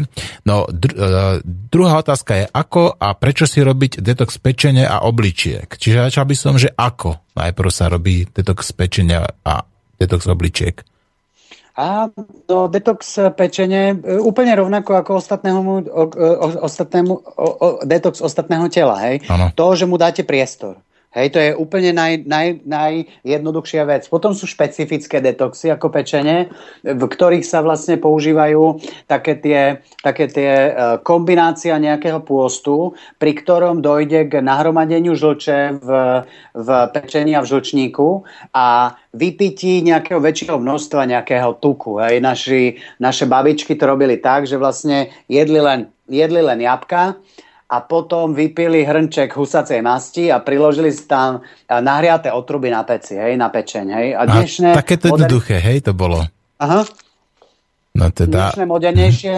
No, dru, uh, druhá otázka je, ako a prečo si robiť detox pečenia a obličiek? Čiže začal by som, že ako najprv sa robí detox pečenia a detox obličiek. A no, detox pečenie e, úplne rovnako ako ostatného, o, o, ostatnému, o, o, detox ostatného tela. Hej? Ano. To, že mu dáte priestor. Hej, to je úplne naj, naj, najjednoduchšia vec. Potom sú špecifické detoxy ako pečenie, v ktorých sa vlastne používajú také tie, také tie e, kombinácia nejakého pôstu, pri ktorom dojde k nahromadeniu žlče v, v pečení a v žlčníku a vypití nejakého väčšieho množstva nejakého tuku. Hej. Naši, naše babičky to robili tak, že vlastne jedli len, jedli len jabka, a potom vypili hrnček husacej masti a priložili si tam nahriaté otruby na peci, hej, na pečeň, hej. A dnešné... A takéto modern... jednoduché, hej, to bolo. Aha. No teda... Dnešné modernejšie,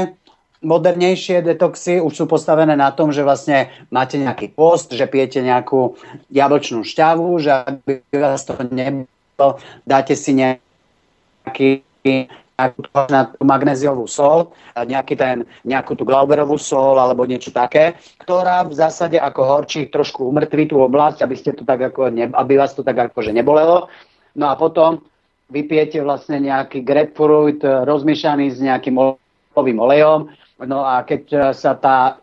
modernejšie detoxy už sú postavené na tom, že vlastne máte nejaký post, že pijete nejakú jablčnú šťavu, že aby vás to nebolo, dáte si nejaký na tú magnéziovú sol, nejaký ten, nejakú tú glauberovú sol alebo niečo také, ktorá v zásade ako horčí trošku umrtví tú oblasť, aby, ste to tak ako ne, aby vás to tak akože nebolelo. No a potom vypijete vlastne nejaký grapefruit rozmiešaný s nejakým olovým olejom. No a keď sa tá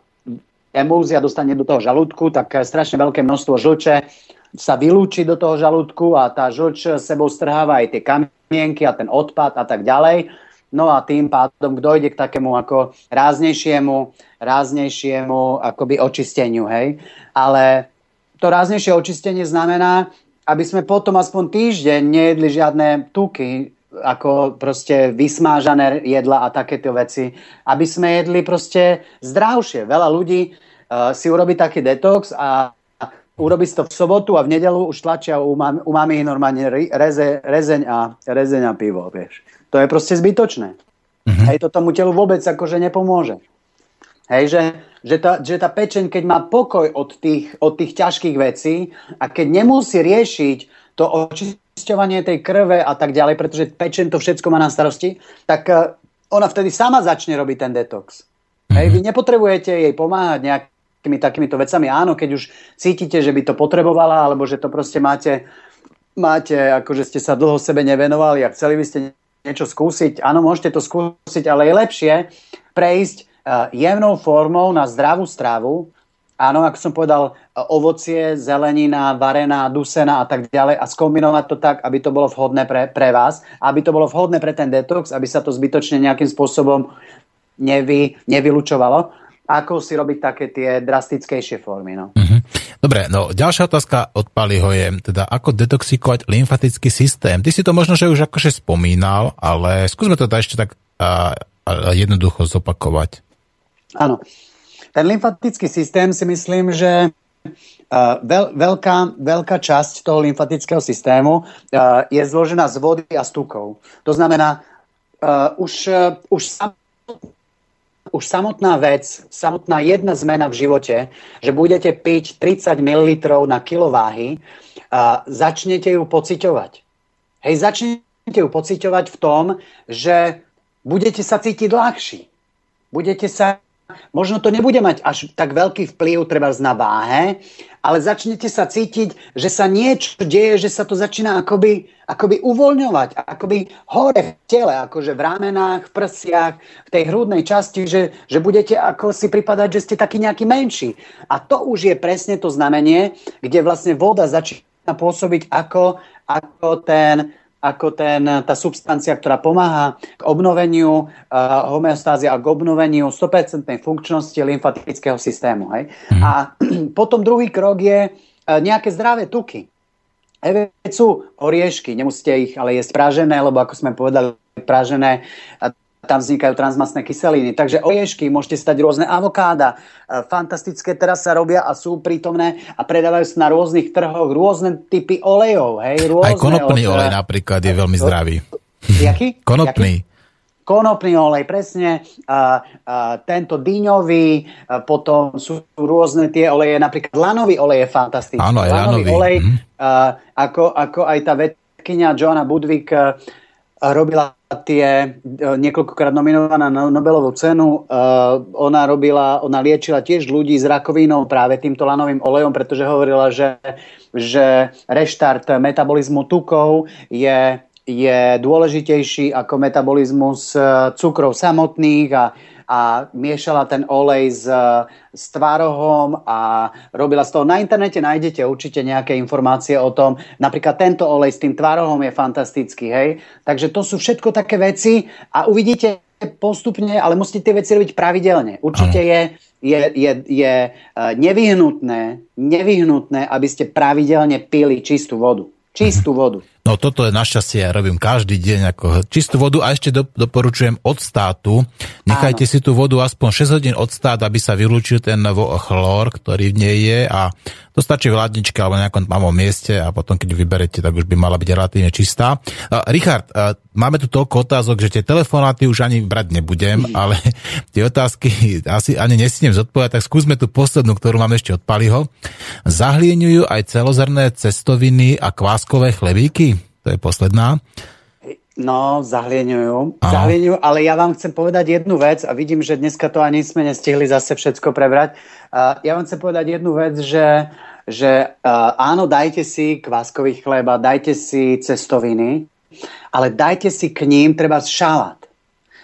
emúzia dostane do toho žalúdku, tak strašne veľké množstvo žlče sa vylúči do toho žalúdku a tá žlč sebou strháva aj tie kamienky a ten odpad a tak ďalej. No a tým pádom dojde k takému ako ráznejšiemu, ráznejšiemu akoby očisteniu, hej. Ale to ráznejšie očistenie znamená, aby sme potom aspoň týždeň nejedli žiadne tuky, ako proste vysmážané jedla a takéto veci. Aby sme jedli proste zdravšie. Veľa ľudí uh, si urobí taký detox a urobí to v sobotu a v nedelu už tlačia u, mam, u mami normálne reze, rezeň, a, rezeň a pivo, vieš. To je proste zbytočné. Mm-hmm. Hej, to tomu telu vôbec akože nepomôže. Hej, že, že, tá, že tá pečeň, keď má pokoj od tých, od tých ťažkých vecí a keď nemusí riešiť to očisťovanie tej krve a tak ďalej, pretože pečeň to všetko má na starosti, tak uh, ona vtedy sama začne robiť ten detox. Hej, vy nepotrebujete jej pomáhať nejak takými, takýmito vecami. Áno, keď už cítite, že by to potrebovala, alebo že to proste máte, máte ako že ste sa dlho sebe nevenovali a chceli by ste niečo skúsiť. Áno, môžete to skúsiť, ale je lepšie prejsť uh, jemnou formou na zdravú stravu. Áno, ako som povedal, ovocie, zelenina, varená, dusená a tak ďalej a skombinovať to tak, aby to bolo vhodné pre, pre vás, aby to bolo vhodné pre ten detox, aby sa to zbytočne nejakým spôsobom nevy, nevylučovalo ako si robiť také tie drastickejšie formy. No. Uh-huh. Dobre, no ďalšia otázka od Paliho je, teda ako detoxikovať lymfatický systém. Ty si to možno, že už akože spomínal, ale skúsme to teda ešte tak a, a jednoducho zopakovať. Áno. Ten lymfatický systém si myslím, že Uh, veľ, veľká, veľká časť toho lymfatického systému uh, je zložená z vody a z tukov. To znamená, uh, už, uh, už sam, už samotná vec, samotná jedna zmena v živote, že budete piť 30 ml na kilo váhy, a začnete ju pociťovať. Hej, začnete ju pociťovať v tom, že budete sa cítiť ľahší. Budete sa možno to nebude mať až tak veľký vplyv treba na váhe, ale začnete sa cítiť, že sa niečo deje, že sa to začína akoby, akoby uvoľňovať, akoby hore v tele, akože v ramenách, v prsiach, v tej hrudnej časti, že, že budete ako si pripadať, že ste taký nejaký menší. A to už je presne to znamenie, kde vlastne voda začína pôsobiť ako, ako ten ako ten, tá substancia, ktorá pomáha k obnoveniu uh, homeostázy a k obnoveniu 100% funkčnosti lymfatického systému. Hej? Mm. A potom druhý krok je uh, nejaké zdravé tuky. Veď sú oriešky, nemusíte ich ale jesť pražené, lebo ako sme povedali, pražené tam vznikajú transmasné kyseliny. Takže oriešky, môžete stať rôzne avokáda, e, fantastické teraz sa robia a sú prítomné a predávajú sa na rôznych trhoch rôzne typy olejov. Hej, rôzne, Aj konopný olej napríklad je veľmi zdravý. Jaký? Konopný. Jaký? konopný olej, presne, a, a, tento dýňový, a potom sú rôzne tie oleje, napríklad lanový olej je fantastický. Áno, aj lanový. olej, mm. a, ako, ako aj tá vedkynia Johna Budvik robila tie niekoľkokrát nominovaná na Nobelovú cenu. Ona robila, ona liečila tiež ľudí s rakovinou práve týmto lanovým olejom, pretože hovorila, že, že reštart metabolizmu tukov je, je dôležitejší ako metabolizmus cukrov samotných a a miešala ten olej s, s tvárohom a robila z toho. Na internete nájdete určite nejaké informácie o tom. Napríklad tento olej s tým tvárohom je fantastický. Hej? Takže to sú všetko také veci a uvidíte postupne, ale musíte tie veci robiť pravidelne. Určite je, je, je, je e, nevyhnutné, nevyhnutné, aby ste pravidelne pili čistú vodu. Čistú vodu. No toto je našťastie, ja robím každý deň ako čistú vodu a ešte do, doporučujem od státu. Nechajte Áno. si tú vodu aspoň 6 hodín od stát, aby sa vylúčil ten chlór, ktorý v nej je a to stačí v ladničke alebo nejakom malom mieste a potom keď vyberete, tak už by mala byť relatívne čistá. Uh, Richard, uh, máme tu toľko otázok, že tie telefonáty už ani brať nebudem, ale tie otázky asi ani nesiem zodpovedať, tak skúsme tú poslednú, ktorú máme ešte od Paliho. Zahlieňujú aj celozrné cestoviny a kváskové chlebíky? To je posledná. No, zahlieňujú. Zahlieňujú, ale ja vám chcem povedať jednu vec a vidím, že dneska to ani sme nestihli zase všetko prebrať. Uh, ja vám chcem povedať jednu vec, že, že uh, áno, dajte si kváskový chleba, dajte si cestoviny, ale dajte si k ním treba šalát.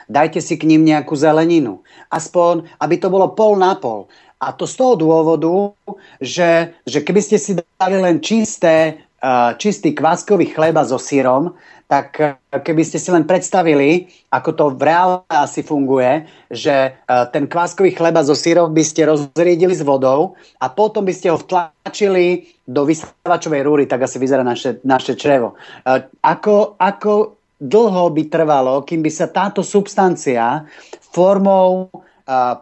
Dajte si k ním nejakú zeleninu. Aspoň, aby to bolo pol na pol. A to z toho dôvodu, že, že keby ste si dali len čisté čistý kváskový chleba so sírom, tak e, keby ste si len predstavili, ako to v reále asi funguje, že e, ten kváskový chleba so sírom by ste rozriedili s vodou a potom by ste ho vtlačili do vysávačovej rúry, tak asi vyzerá naše, naše črevo. E, ako, ako dlho by trvalo, kým by sa táto substancia formou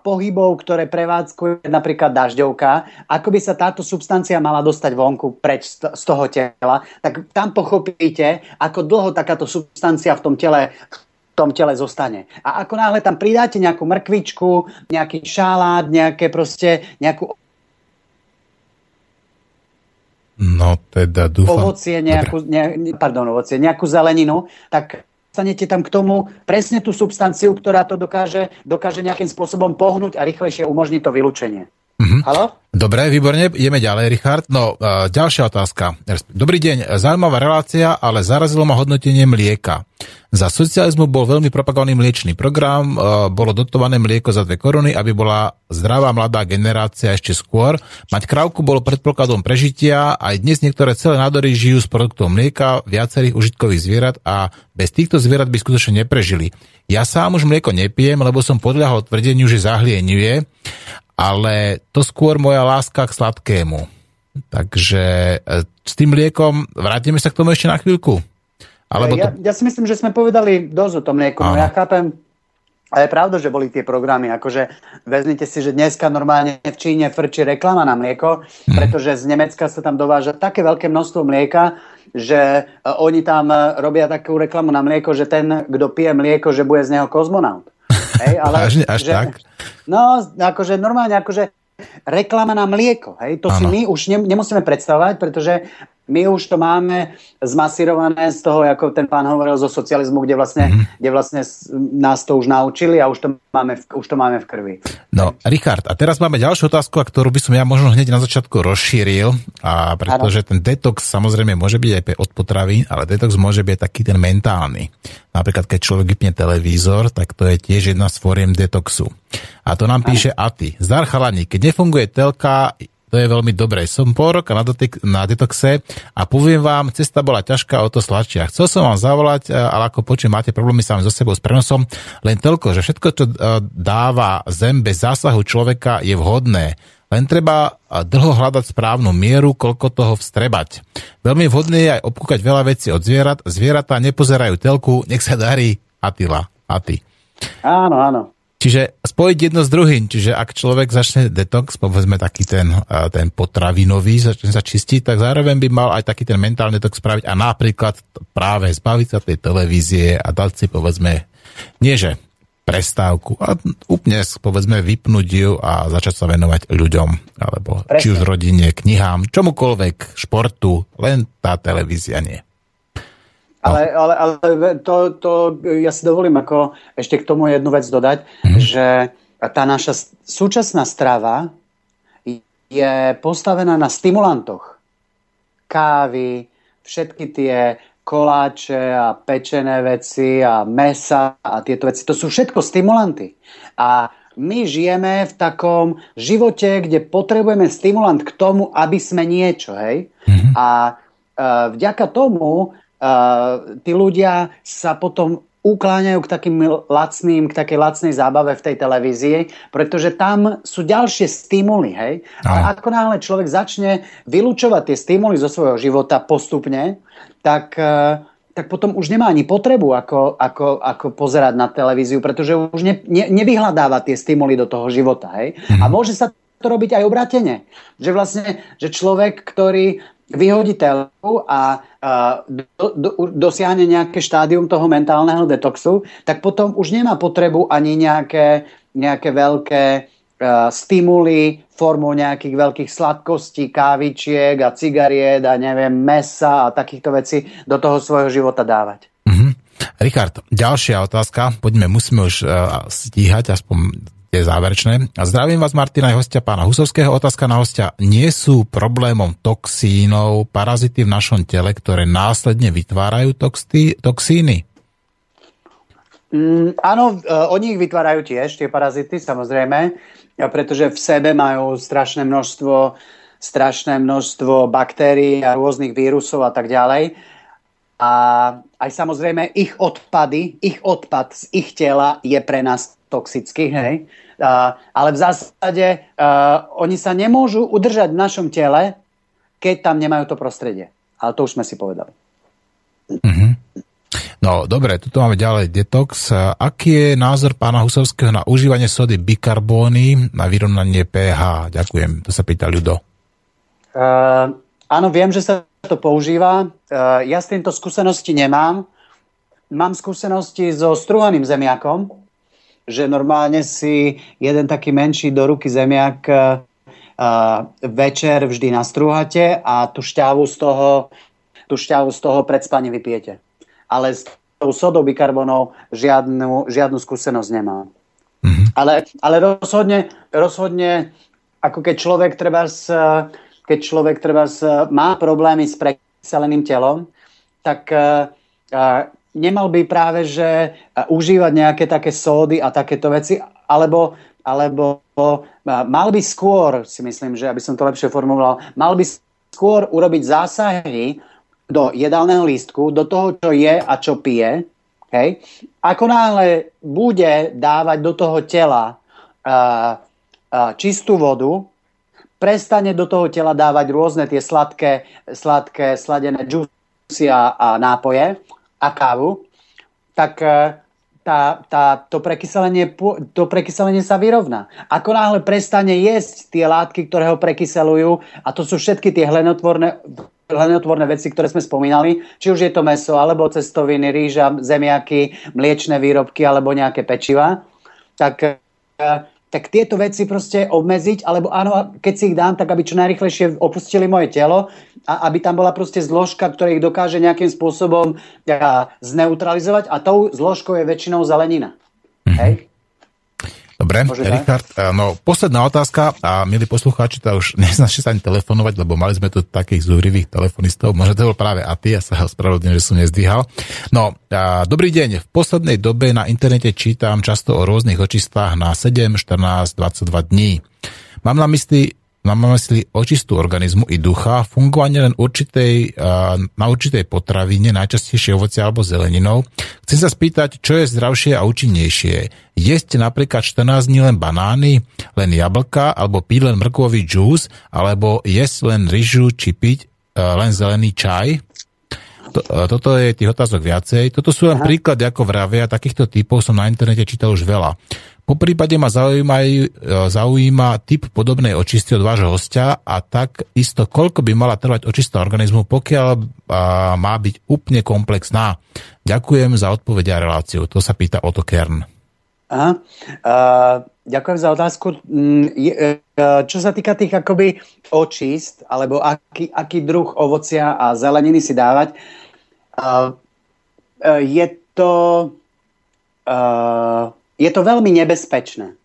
pohybov, ktoré prevádzkuje napríklad dažďovka, ako by sa táto substancia mala dostať vonku preč z toho tela, tak tam pochopíte, ako dlho takáto substancia v tom tele v tom tele zostane. A ako náhle tam pridáte nejakú mrkvičku, nejaký šalát, nejaké proste, nejakú No teda dúfam. Ovocie, nejakú, ne, pardon, ovocie, nejakú zeleninu, tak dostanete tam k tomu presne tú substanciu, ktorá to dokáže, dokáže nejakým spôsobom pohnúť a rýchlejšie umožniť to vylúčenie. Mm-hmm. Halo? Dobre, výborne, ideme ďalej, Richard. No, uh, ďalšia otázka. Dobrý deň, zaujímavá relácia, ale zarazilo ma hodnotenie mlieka. Za socializmu bol veľmi propagovaný mliečný program, uh, bolo dotované mlieko za dve koruny, aby bola zdravá mladá generácia ešte skôr. Mať krávku bolo predpokladom prežitia, aj dnes niektoré celé nádory žijú z produktov mlieka, viacerých užitkových zvierat a bez týchto zvierat by skutočne neprežili. Ja sám už mlieko nepijem, lebo som podľahol tvrdeniu, že zahlieňuje ale to skôr moja láska k sladkému. Takže e, s tým liekom, vrátime sa k tomu ešte na chvíľku. Alebo ja, to... ja si myslím, že sme povedali dosť o tom lieku. No ja chápem, ale je pravda, že boli tie programy. Akože vezmite si, že dneska normálne v Číne frčí reklama na mlieko, hmm. pretože z Nemecka sa tam dováža také veľké množstvo mlieka, že e, oni tam e, robia takú reklamu na mlieko, že ten, kto pije mlieko, že bude z neho kozmonaut. Hej, ale, Vážne, až že, tak? No, akože normálne, akože reklama na mlieko. Hej? To ano. si my už ne, nemusíme predstavovať, pretože my už to máme zmasírované z toho, ako ten pán hovoril zo socializmu, kde vlastne, mm-hmm. kde vlastne nás to už naučili a už to, máme v, už to máme v krvi. No, Richard, a teraz máme ďalšiu otázku, a ktorú by som ja možno hneď na začiatku rozšíril, a pretože ano. ten detox samozrejme môže byť aj od potravy, ale detox môže byť taký ten mentálny. Napríklad, keď človek vypne televízor, tak to je tiež jedna z fóriem detoxu. A to nám ano. píše Aty. Zdar chalani, keď nefunguje telka, To je veľmi dobré. Som pol roka na, dotyk, na detoxe a poviem vám, cesta bola ťažká, o to sladšia. Chcel som vám zavolať, e, ale ako počujem, máte problémy sami so sebou s prenosom, len toľko, že všetko, čo e, dáva zem bez zásahu človeka, je vhodné. Len treba dlho hľadať správnu mieru, koľko toho vstrebať. Veľmi vhodné je aj obkúkať veľa vecí od zvierat. Zvieratá nepozerajú telku, nech sa darí Atila. A ty. Áno, áno. Čiže spojiť jedno s druhým, čiže ak človek začne detox, povedzme taký ten, ten potravinový, začne sa čistiť, tak zároveň by mal aj taký ten mentálny detox spraviť a napríklad práve zbaviť sa tej televízie a dať si povedzme, nie že prestávku a úplne povedzme vypnúť ju a začať sa venovať ľuďom, alebo Presne. či už rodine, knihám, čomukoľvek, športu, len tá televízia nie. Ale, ale, ale to, to ja si dovolím ako ešte k tomu jednu vec dodať, mm. že tá naša súčasná strava je postavená na stimulantoch. Kávy, všetky tie koláče a pečené veci a mesa a tieto veci. To sú všetko stimulanty. A my žijeme v takom živote, kde potrebujeme stimulant k tomu, aby sme niečo. Hej? Mm-hmm. A uh, vďaka tomu tí ľudia sa potom ukláňajú k takým lacným, k takej lacnej zábave v tej televízii, pretože tam sú ďalšie stimuly, hej. A ako náhle človek začne vylúčovať tie stimuly zo svojho života postupne, tak, e, tak potom už nemá ani potrebu ako, ako, ako pozerať na televíziu, pretože už ne, ne, nevyhľadáva tie stimuly do toho života, hej. A mhm. môže sa to robiť aj obratene. Že vlastne, že človek, ktorý vyhodí telku a do, do, dosiahne nejaké štádium toho mentálneho detoxu, tak potom už nemá potrebu ani nejaké, nejaké veľké uh, stimuly formou nejakých veľkých sladkostí, kávičiek a cigariet a neviem, mesa a takýchto vecí do toho svojho života dávať. Mm-hmm. Richard, ďalšia otázka. Poďme, musíme už uh, stíhať aspoň je záverečné. A zdravím vás, Martina, aj hostia pána Husovského. Otázka na hostia. Nie sú problémom toxínov parazity v našom tele, ktoré následne vytvárajú toxty, toxíny? Mm, áno, e, oni ich vytvárajú tiež, tie parazity, samozrejme, pretože v sebe majú strašné množstvo, strašné množstvo baktérií a rôznych vírusov a tak ďalej. A aj samozrejme ich odpady, ich odpad z ich tela je pre nás toxický, hej. Uh, ale v zásade uh, oni sa nemôžu udržať v našom tele, keď tam nemajú to prostredie. Ale to už sme si povedali. Mm-hmm. No dobre, tu máme ďalej detox. Aký je názor pána Husovského na užívanie sody bikarbóny na vyrovnanie pH? Ďakujem, to sa pýta Ľudo. Uh, áno, viem, že sa to používa. Uh, ja s týmto skúsenosti nemám. Mám skúsenosti so struhaným zemiakom, že normálne si jeden taký menší do ruky zemiak uh, večer vždy nastrúhate a tú šťavu z toho, tú šťavu z toho pred spaním vypijete. Ale s tou sodou bikarbonov žiadnu, žiadnu skúsenosť nemám. Mm-hmm. Ale, ale rozhodne, rozhodne, ako keď človek treba s, keď človek treba má problémy s prekyseleným telom, tak uh, nemal by práve že užívať nejaké také sódy a takéto veci, alebo, alebo mal by skôr, si myslím, že aby som to lepšie formuloval, mal by skôr urobiť zásahy do jedálneho lístku, do toho, čo je a čo pije. Hej. Ako náhle bude dávať do toho tela uh, uh, čistú vodu, prestane do toho tela dávať rôzne tie sladké, sladké sladené džusy a, a nápoje, a kávu, tak e, tá, tá, to, prekyselenie, to prekyselenie sa vyrovná. Ako náhle prestane jesť tie látky, ktoré ho prekyselujú, a to sú všetky tie hlenotvorné, hlenotvorné veci, ktoré sme spomínali, či už je to meso, alebo cestoviny, rýža, zemiaky, mliečne výrobky, alebo nejaké pečiva, tak e, tak tieto veci proste obmedziť, alebo áno, keď si ich dám, tak aby čo najrychlejšie opustili moje telo a aby tam bola proste zložka, ktorá ich dokáže nejakým spôsobom zneutralizovať a tou zložkou je väčšinou zelenina. Mm-hmm. Hej? Dobre, Môže Richard, tak? no posledná otázka a milí poslucháči, to už neznačte sa ani telefonovať, lebo mali sme tu takých zúrivých telefonistov, možno to bol práve a ty, ja sa ospravedlňujem, že som nezdvíhal. No, a, dobrý deň, v poslednej dobe na internete čítam často o rôznych očistách na 7, 14, 22 dní. Mám na mysli mám mysli očistú organizmu i ducha, fungovanie len určitej, na určitej potravine, najčastejšie ovoce alebo zeleninou. Chcem sa spýtať, čo je zdravšie a účinnejšie. Jesť napríklad 14 dní len banány, len jablka, alebo piť len mrkový džús, alebo jesť len ryžu, či piť len zelený čaj. Toto je tých otázok viacej. Toto sú len príklady, ako vravia. Takýchto typov som na internete čítal už veľa. Po prípade ma zaujíma, e, zaujíma typ podobnej očisty od vášho hostia a tak isto, koľko by mala trvať očista organizmu, pokiaľ má byť úplne komplexná. Ďakujem za odpoveď a reláciu. To sa pýta Otto Kern. Aha. Uh, ďakujem za otázku. Mm, uh, čo sa týka tých akoby očist, alebo aký, aký druh ovocia a zeleniny si dávať, uh, je to... Uh, je to veľmi nebezpečné.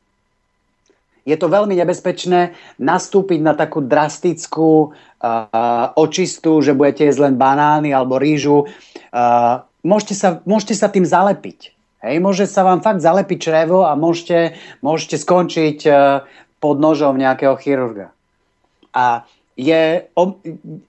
Je to veľmi nebezpečné nastúpiť na takú drastickú uh, očistu, že budete jesť len banány alebo rýžu. Uh, môžete, sa, môžete sa tým zalepiť. Hej, môže sa vám fakt zalepiť črevo a môžete, môžete skončiť uh, pod nožom nejakého chirurga. A je o,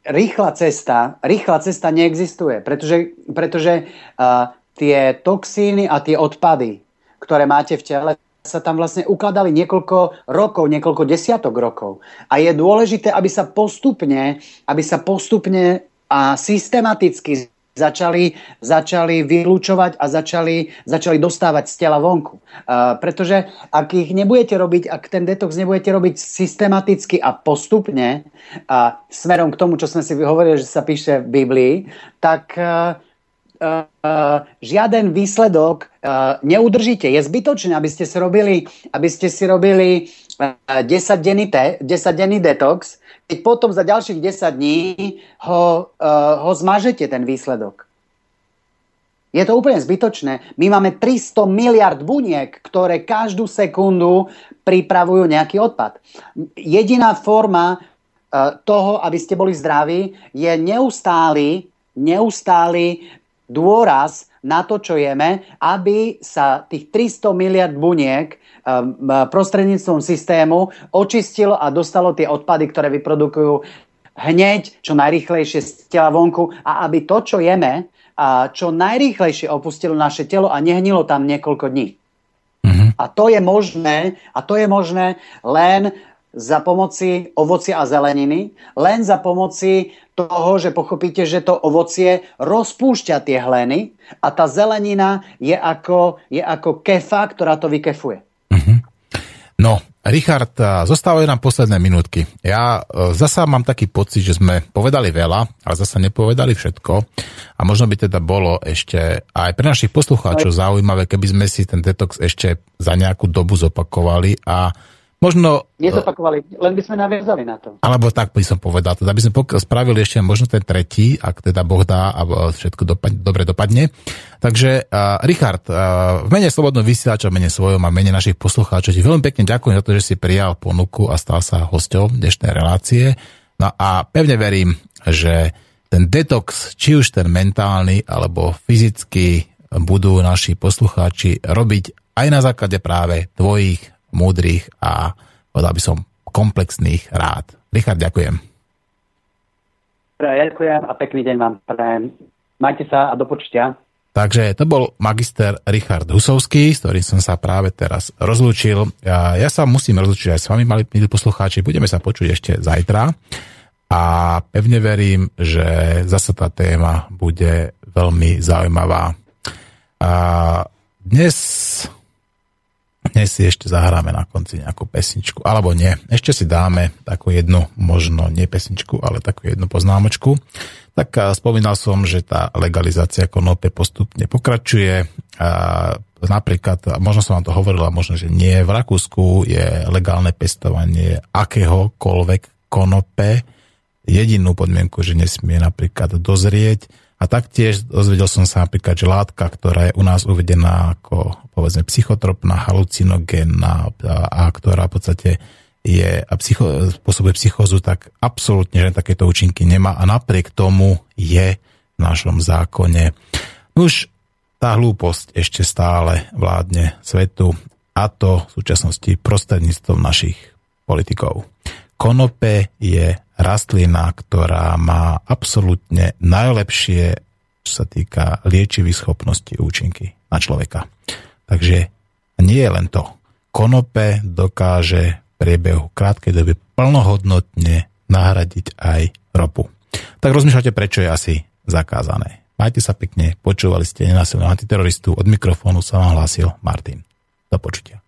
rýchla cesta, rýchla cesta neexistuje, pretože, pretože uh, tie toxíny a tie odpady, ktoré máte v tele, sa tam vlastne ukladali niekoľko rokov, niekoľko desiatok rokov. A je dôležité, aby sa postupne, aby sa postupne a systematicky začali, začali vylúčovať a začali, začali dostávať z tela vonku. Uh, pretože ak ich nebudete robiť, ak ten detox nebudete robiť systematicky a postupne a smerom k tomu, čo sme si hovorili, že sa píše v Biblii, tak uh, uh, žiaden výsledok uh, neudržíte. Je zbytočné, aby ste si robili, aby ste si robili uh, 10-denný, te, 10-denný detox, keď potom za ďalších 10 dní ho, ho zmažete, ten výsledok. Je to úplne zbytočné. My máme 300 miliard buniek, ktoré každú sekundu pripravujú nejaký odpad. Jediná forma toho, aby ste boli zdraví, je neustály, neustály dôraz na to, čo jeme, aby sa tých 300 miliard buniek um, prostredníctvom systému očistilo a dostalo tie odpady, ktoré vyprodukujú hneď, čo najrýchlejšie z tela vonku a aby to, čo jeme, a čo najrýchlejšie opustilo naše telo a nehnilo tam niekoľko dní. Mm-hmm. A to je možné, a to je možné len za pomoci ovocia a zeleniny, len za pomoci toho, že pochopíte, že to ovocie rozpúšťa tie hleny a tá zelenina je ako, je ako kefa, ktorá to vykefuje. Uh-huh. No, Richard, zostávajú nám posledné minútky. Ja e, zasa mám taký pocit, že sme povedali veľa, ale zasa nepovedali všetko. A možno by teda bolo ešte aj pre našich poslucháčov zaujímavé, keby sme si ten detox ešte za nejakú dobu zopakovali a Možno... Nezopakovali, len by sme naviazali na to. Alebo tak by som povedal, teda by sme spravili ešte možno ten tretí, ak teda Boh dá a všetko dopadne, dobre dopadne. Takže uh, Richard, uh, v mene Slobodného vysielača, v mene svojom a v mene našich poslucháčov ti veľmi pekne ďakujem za to, že si prijal ponuku a stal sa hosťom dnešnej relácie. No a pevne verím, že ten detox, či už ten mentálny alebo fyzický, budú naši poslucháči robiť aj na základe práve tvojich múdrych a povedal by som komplexných rád. Richard, ďakujem. Ďakujem a pekný deň vám prajem. Majte sa a do počutia. Takže to bol magister Richard Husovský, s ktorým som sa práve teraz rozlúčil. Ja, ja sa musím rozlúčiť aj s vami, mali poslucháči. Budeme sa počuť ešte zajtra. A pevne verím, že zase tá téma bude veľmi zaujímavá. A dnes dnes si ešte zahráme na konci nejakú pesničku, alebo nie. Ešte si dáme takú jednu, možno nie pesničku, ale takú jednu poznámočku. Tak spomínal som, že tá legalizácia konope postupne pokračuje. A napríklad, možno som vám to hovoril, a možno, že nie, v Rakúsku je legálne pestovanie akéhokoľvek konope. Jedinú podmienku, že nesmie napríklad dozrieť a taktiež dozvedel som sa napríklad, že látka, ktorá je u nás uvedená ako povedzme psychotropná, halucinogénna a, a ktorá v podstate je a psycho, spôsobuje psychózu, tak absolútne že takéto účinky nemá a napriek tomu je v našom zákone. Už tá hlúposť ešte stále vládne svetu a to v súčasnosti prostredníctvom našich politikov. konope je rastlina, ktorá má absolútne najlepšie, čo sa týka liečivých schopností účinky na človeka. Takže nie je len to. Konope dokáže v priebehu krátkej doby plnohodnotne nahradiť aj ropu. Tak rozmýšľate, prečo je asi zakázané. Majte sa pekne, počúvali ste nenásilného antiteroristu, od mikrofónu sa vám hlásil Martin. Do počutia.